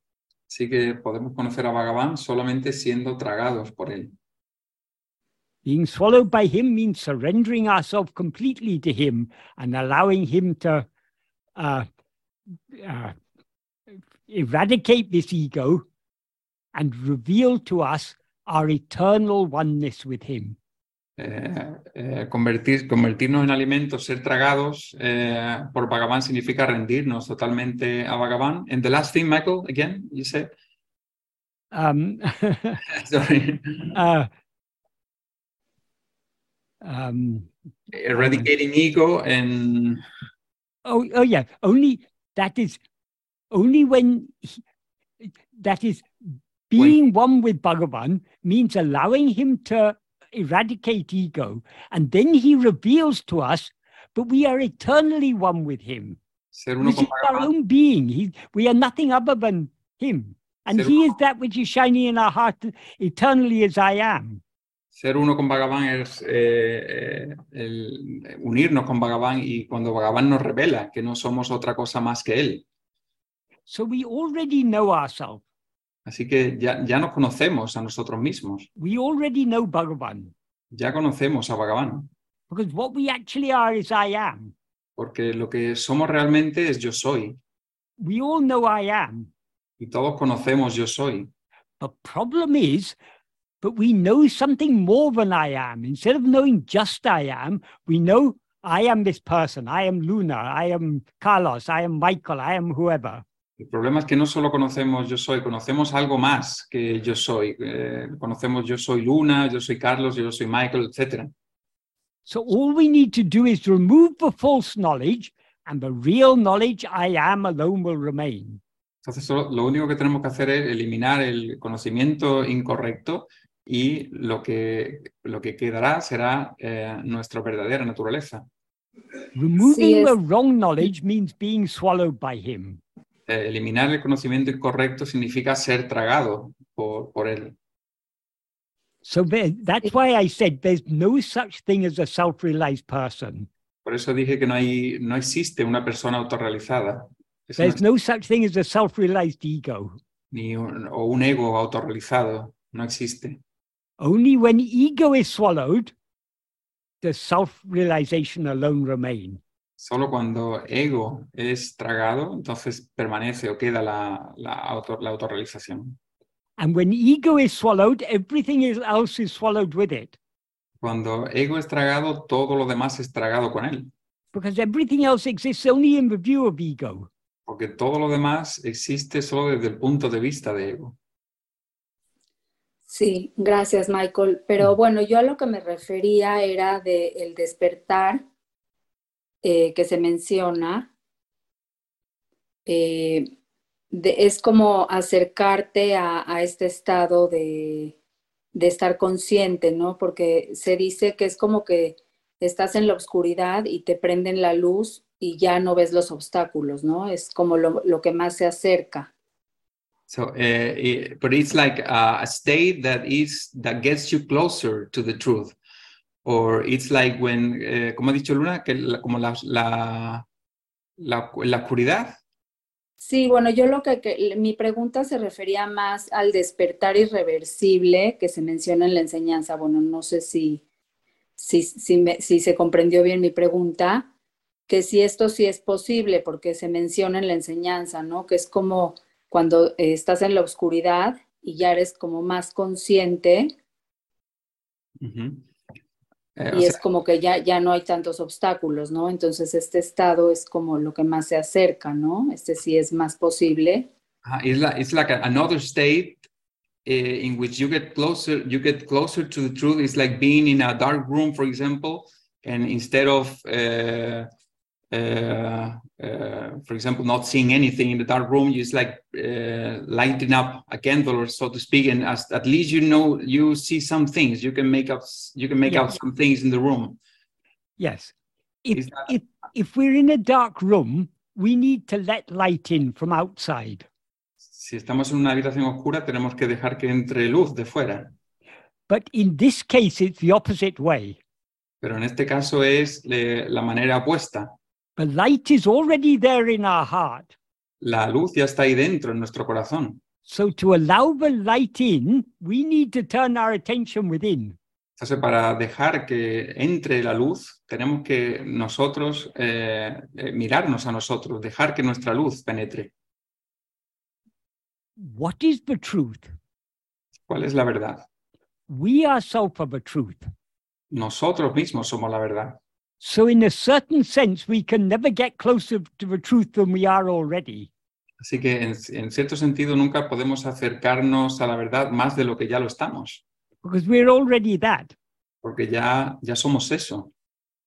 B: Así que podemos conocer a Bhagavan solamente siendo tragados por él.
A: Being swallowed by him means surrendering ourselves completely to him and allowing him to uh, uh, eradicate this ego and reveal to us our eternal oneness with him.
B: Eh, eh, convertir, convertirnos en alimentos, ser tragados eh, por Bhagavan significa rendirnos totalmente a Bhagavan. And the last thing, Michael, again, you said?
A: Um,
B: Sorry.
A: uh, um,
B: Eradicating ego and
A: oh, oh yeah, only that is only when he, that is being one with Bhagavan means allowing him to eradicate ego, and then he reveals to us, but we are eternally one with him. Which is our own being. He, we are nothing other than him. And
B: Ser
A: he is that which is shining in our heart eternally as I am.
B: Ser uno con Bhagavan es eh, eh, el unirnos con Bhagavan y cuando Bhagavan nos revela que no somos otra cosa más que Él.
A: So we already know ourselves.
B: Así que ya, ya nos conocemos a nosotros mismos,
A: We already know Bhagavan.
B: ya conocemos a Bhagavan,
A: Because what we actually are is I am.
B: porque lo que somos realmente es yo soy
A: We all know I am.
B: y todos conocemos yo soy.
A: The problem is, but we know something more than I am. Instead of knowing just I am, we know I am this person. I am Luna. I am Carlos. I am Michael. I am whoever.
B: El problema es que no solo conocemos yo soy, conocemos algo más que yo soy. Eh, conocemos yo soy Luna, yo soy Carlos, yo soy Michael, etc.
A: So all we need to do is remove the false knowledge, and the real knowledge I am alone will remain.
B: Entonces, lo único que tenemos que hacer es eliminar el conocimiento incorrecto y lo que, lo que quedará será eh, nuestra verdadera naturaleza.
A: Removing the wrong knowledge means being swallowed by him.
B: Eh, eliminar el conocimiento incorrecto significa ser tragado por, por él.
A: So there, that's why I said there's no such thing as a self-realized person.
B: Por eso dije que no, hay, no existe una persona autorrealizada.
A: There's no such thing as a self-realized ego.
B: ni un, o un ego autorrealizado. No existe.
A: Only when ego is swallowed does self-realization alone remain.
B: Solo cuando ego es tragado, entonces permanece o queda la, la, auto- la autorrealización.
A: And when ego is swallowed, everything else is swallowed with it.
B: Cuando ego es tragado, todo lo demás es tragado con él.
A: Because everything else exists only in the view of ego.
B: Porque todo lo demás existe solo desde el punto de vista de ego.
K: Sí, gracias, Michael. Pero bueno, yo a lo que me refería era de el despertar eh, que se menciona. eh, de- es como acercarte a, a este estado de, de estar consciente, ¿no? Porque se dice que es como que estás en la oscuridad y te prenden la luz y ya no ves los obstáculos, ¿no? Es como lo, lo que más se acerca.
B: So, eh, it- but it's like a, a state that is that gets you closer to the truth, or it's like when, eh, como ha dicho Luna, que la- como la, la, la, la oscuridad.
K: Sí, bueno, yo lo que, que- mi pregunta se refería más al despertar irreversible que se menciona en la enseñanza. Bueno, no sé si, si, si, me- si se comprendió bien mi pregunta, que si esto sí es posible, porque se menciona en la enseñanza, ¿no? Que es como cuando eh, estás en la oscuridad y ya eres como más consciente
B: Ujú. Eh, o
K: y
B: sea,
K: es como que ya, ya no hay tantos obstáculos, ¿no? Entonces este estado es como lo que más se acerca, ¿no? Este sí es más posible.
B: Uh, it's like a- another state uh, in which you get closer you get closer to the truth it's like being in a dark room for example and instead of uh, uh, uh, for example not seeing anything in the dark room you just like uh, lighting up a candle or so to speak and as, at least you know you see some things you can make up you can make
A: Yeah.
B: out some things in the room
A: Yes. If,
B: that-
A: if, if we're in a dark room, we need to let light in from outside.
B: si estamos en una habitación oscura tenemos que dejar que entre luz de fuera
A: But in this case, it's the opposite way.
B: pero en este caso es eh, la manera opuesta
A: The light is already there in our heart.
B: La luz ya está ahí dentro en nuestro corazón.
A: So to allow the light in, we need to turn our attention within.
B: Entonces, para dejar que entre la luz, tenemos que nosotros eh, eh, mirarnos a nosotros, dejar que nuestra luz penetre.
A: What is the truth?
B: ¿Cuál es la verdad?
A: We are the truth.
B: Nosotros mismos somos la verdad.
A: So, in a certain sense, we can never get closer to the truth than we are already.
B: Así que en, en cierto sentido nunca podemos acercarnos a la verdad más de lo que ya lo estamos,
A: because we're already that.
B: porque ya, ya somos eso.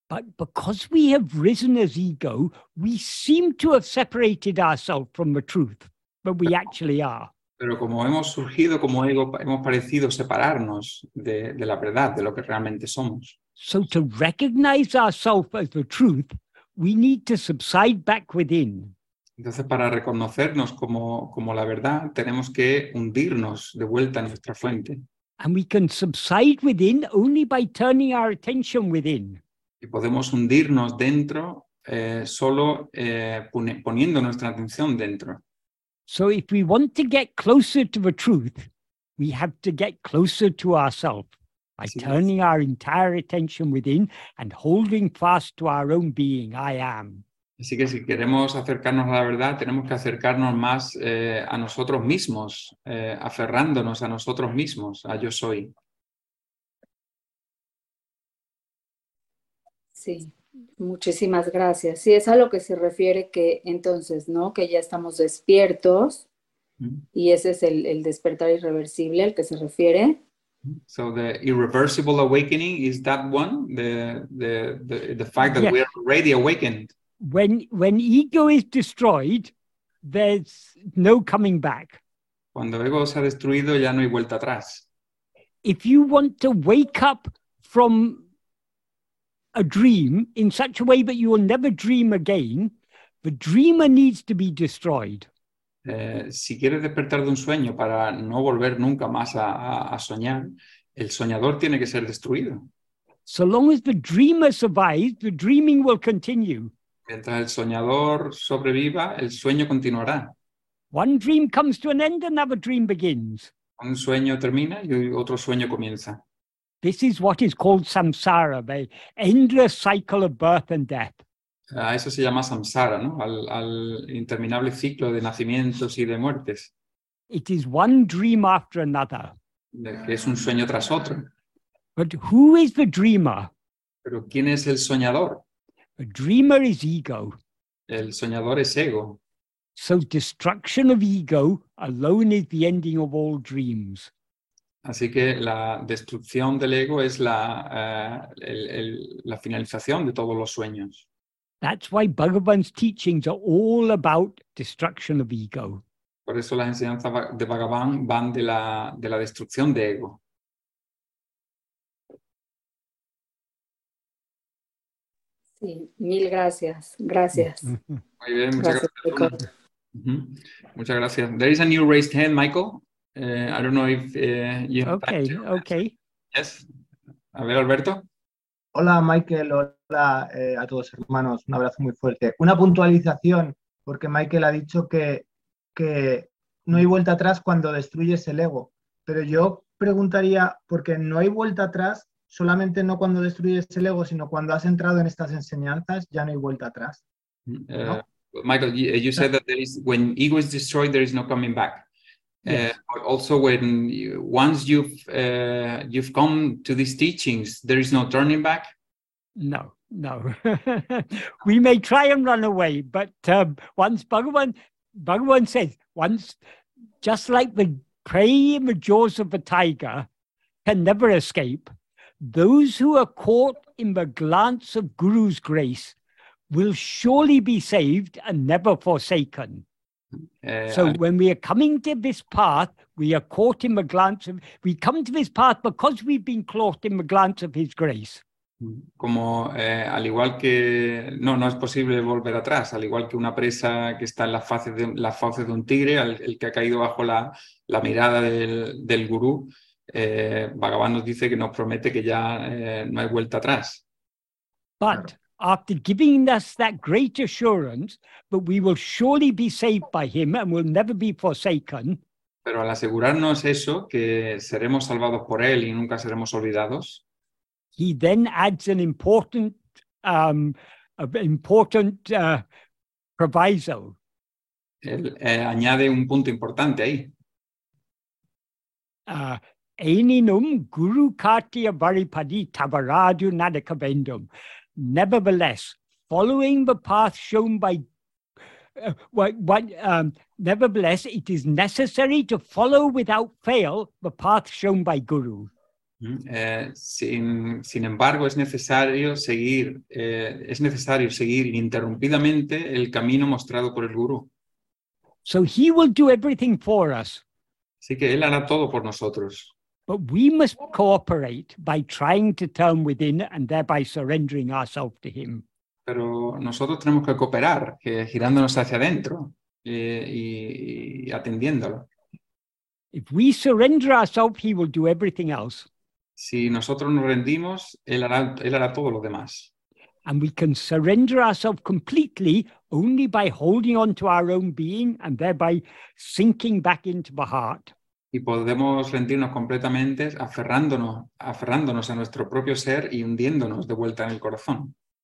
A: But because we have risen as ego, we seem to have separated ourselves from the truth, but we actually are.
B: Pero como hemos surgido como ego, hemos parecido separarnos de, de la verdad, de lo que realmente somos.
A: So, to recognize ourselves as the truth, we need to subside back within.
B: Entonces, para reconocernos como, como la verdad, tenemos que hundirnos de vuelta en nuestra fuente.
A: And we can subside within only by turning our attention within.
B: Y podemos hundirnos dentro eh, solo eh, poniendo nuestra atención dentro.
A: So, if we want to get closer to the truth, we have to get closer to ourselves by
B: es.
A: turning our entire attention within and holding fast to our own being, I am.
B: Así que si queremos acercarnos a la verdad, tenemos que acercarnos más eh, a nosotros mismos, eh, aferrándonos a nosotros mismos, a yo soy.
K: Sí, muchísimas gracias. Sí, es a lo que se refiere que entonces, ¿no? Que ya estamos despiertos
B: Mm.
K: y ese es el, el despertar irreversible al que se refiere.
B: So the irreversible awakening is that one, the, the, the, the fact that
A: Yeah.
B: we are already awakened.
A: When, when ego is destroyed, there's no coming back.
B: Cuando ego se ha destruido ya no hay vuelta atrás.
A: if you want to wake up from a dream in such a way that you will never dream again, the dreamer needs to be destroyed.
B: Eh, si quieres despertar de un sueño para no volver nunca más a, a- a soñar, el soñador tiene que ser destruido.
A: So long as the dreamer survives, the dreaming will continue.
B: Mientras el soñador sobreviva, el sueño continuará.
A: One dream comes to an end, another dream begins.
B: Un sueño termina y otro sueño comienza.
A: This is what is called samsara, the endless cycle of birth and death.
B: A eso se llama samsara, ¿no? Al, al interminable ciclo de nacimientos y de muertes,
A: It is one dream after another.
B: es un sueño tras otro.
A: But who is the dreamer?
B: Pero ¿quién es el soñador?
A: The dreamer is ego.
B: El soñador es ego.
A: So destruction of ego alone is the ending of all dreams.
B: Así que la destrucción del ego es la, eh, el- el- la finalización de todos los sueños.
A: That's why Bhagavan's teachings are all about destruction of ego.
B: Por eso las enseñanzas de Bhagavan van de la, de la destrucción de ego.
K: Sí, mil gracias. Gracias.
B: Muy bien, muchas
K: Gracias,
B: gracias. Ujú. Muchas gracias. There is a new raised hand, Michael. Eh, I don't know if eh, you have time
A: Okay,
B: to-
A: okay.
B: Yes. A ver, Alberto.
L: Hola Michael, hola eh, a todos hermanos, un abrazo muy fuerte. Una puntualización, porque Michael ha dicho que, que no hay vuelta atrás cuando destruyes el ego, pero yo preguntaría, porque no hay vuelta atrás solamente no cuando destruyes el ego, sino cuando has entrado en estas enseñanzas, ya no hay vuelta atrás.
B: Uh, Michael, you, you said that there is when ego is destroyed, there is no coming back.
L: Yes.
B: Uh, but also, when you, once you've uh, you've come to these teachings, there is no turning back.
A: No, no. we may try and run away, but um, once Bhagavan, Bhagavan says, once, just like the prey in the jaws of a tiger can never escape, those who are caught in the glance of Guru's grace will surely be saved and never forsaken.
B: Uh,
A: So when we are coming to this path, we are caught in the glance of, we come to this path because we've been caught in the glance of his grace.
B: Como eh, al igual que no, no es posible volver atrás, al igual que una presa que está en las fauces de, las fauces de un tigre, al- el que ha caído bajo la, la mirada del, del gurú, eh, Bhagavan nos dice que nos promete que ya eh, no hay vuelta atrás.
A: But after giving us that great assurance that we will surely be saved by him and will never be forsaken,
B: Pero al asegurarnos eso, que seremos salvados por Él y nunca seremos olvidados,
A: he then adds an important, um, important uh, proviso.
B: Él eh, añade un punto importante ahí.
A: Uh, Eninum guru kartia varipadi tavaradu nadakavendum. Nevertheless, following the path shown by uh, what, what, um, nevertheless, it is necessary to follow without fail the path shown by Guru.
B: Eh, sin, sin, embargo, es necesario seguir, eh, es necesario seguir ininterrumpidamente el camino mostrado por el Guru.
A: So he will do everything for us.
B: Así que él hará todo por nosotros.
A: But we must cooperate by trying to turn within and thereby surrendering ourselves to him.
B: Pero nosotros tenemos que cooperar, que girándonos hacia adentro eh, y, y atendiéndolo.
A: If we surrender ourselves, he will do everything else.
B: Si nosotros nos rendimos, él hará, él hará todo lo demás.
A: And we can surrender ourselves completely only by holding on to our own being and thereby sinking back into the heart.
B: Y podemos rendirnos completamente aferrándonos, aferrándonos a nuestro propio ser y hundiéndonos de vuelta en el corazón.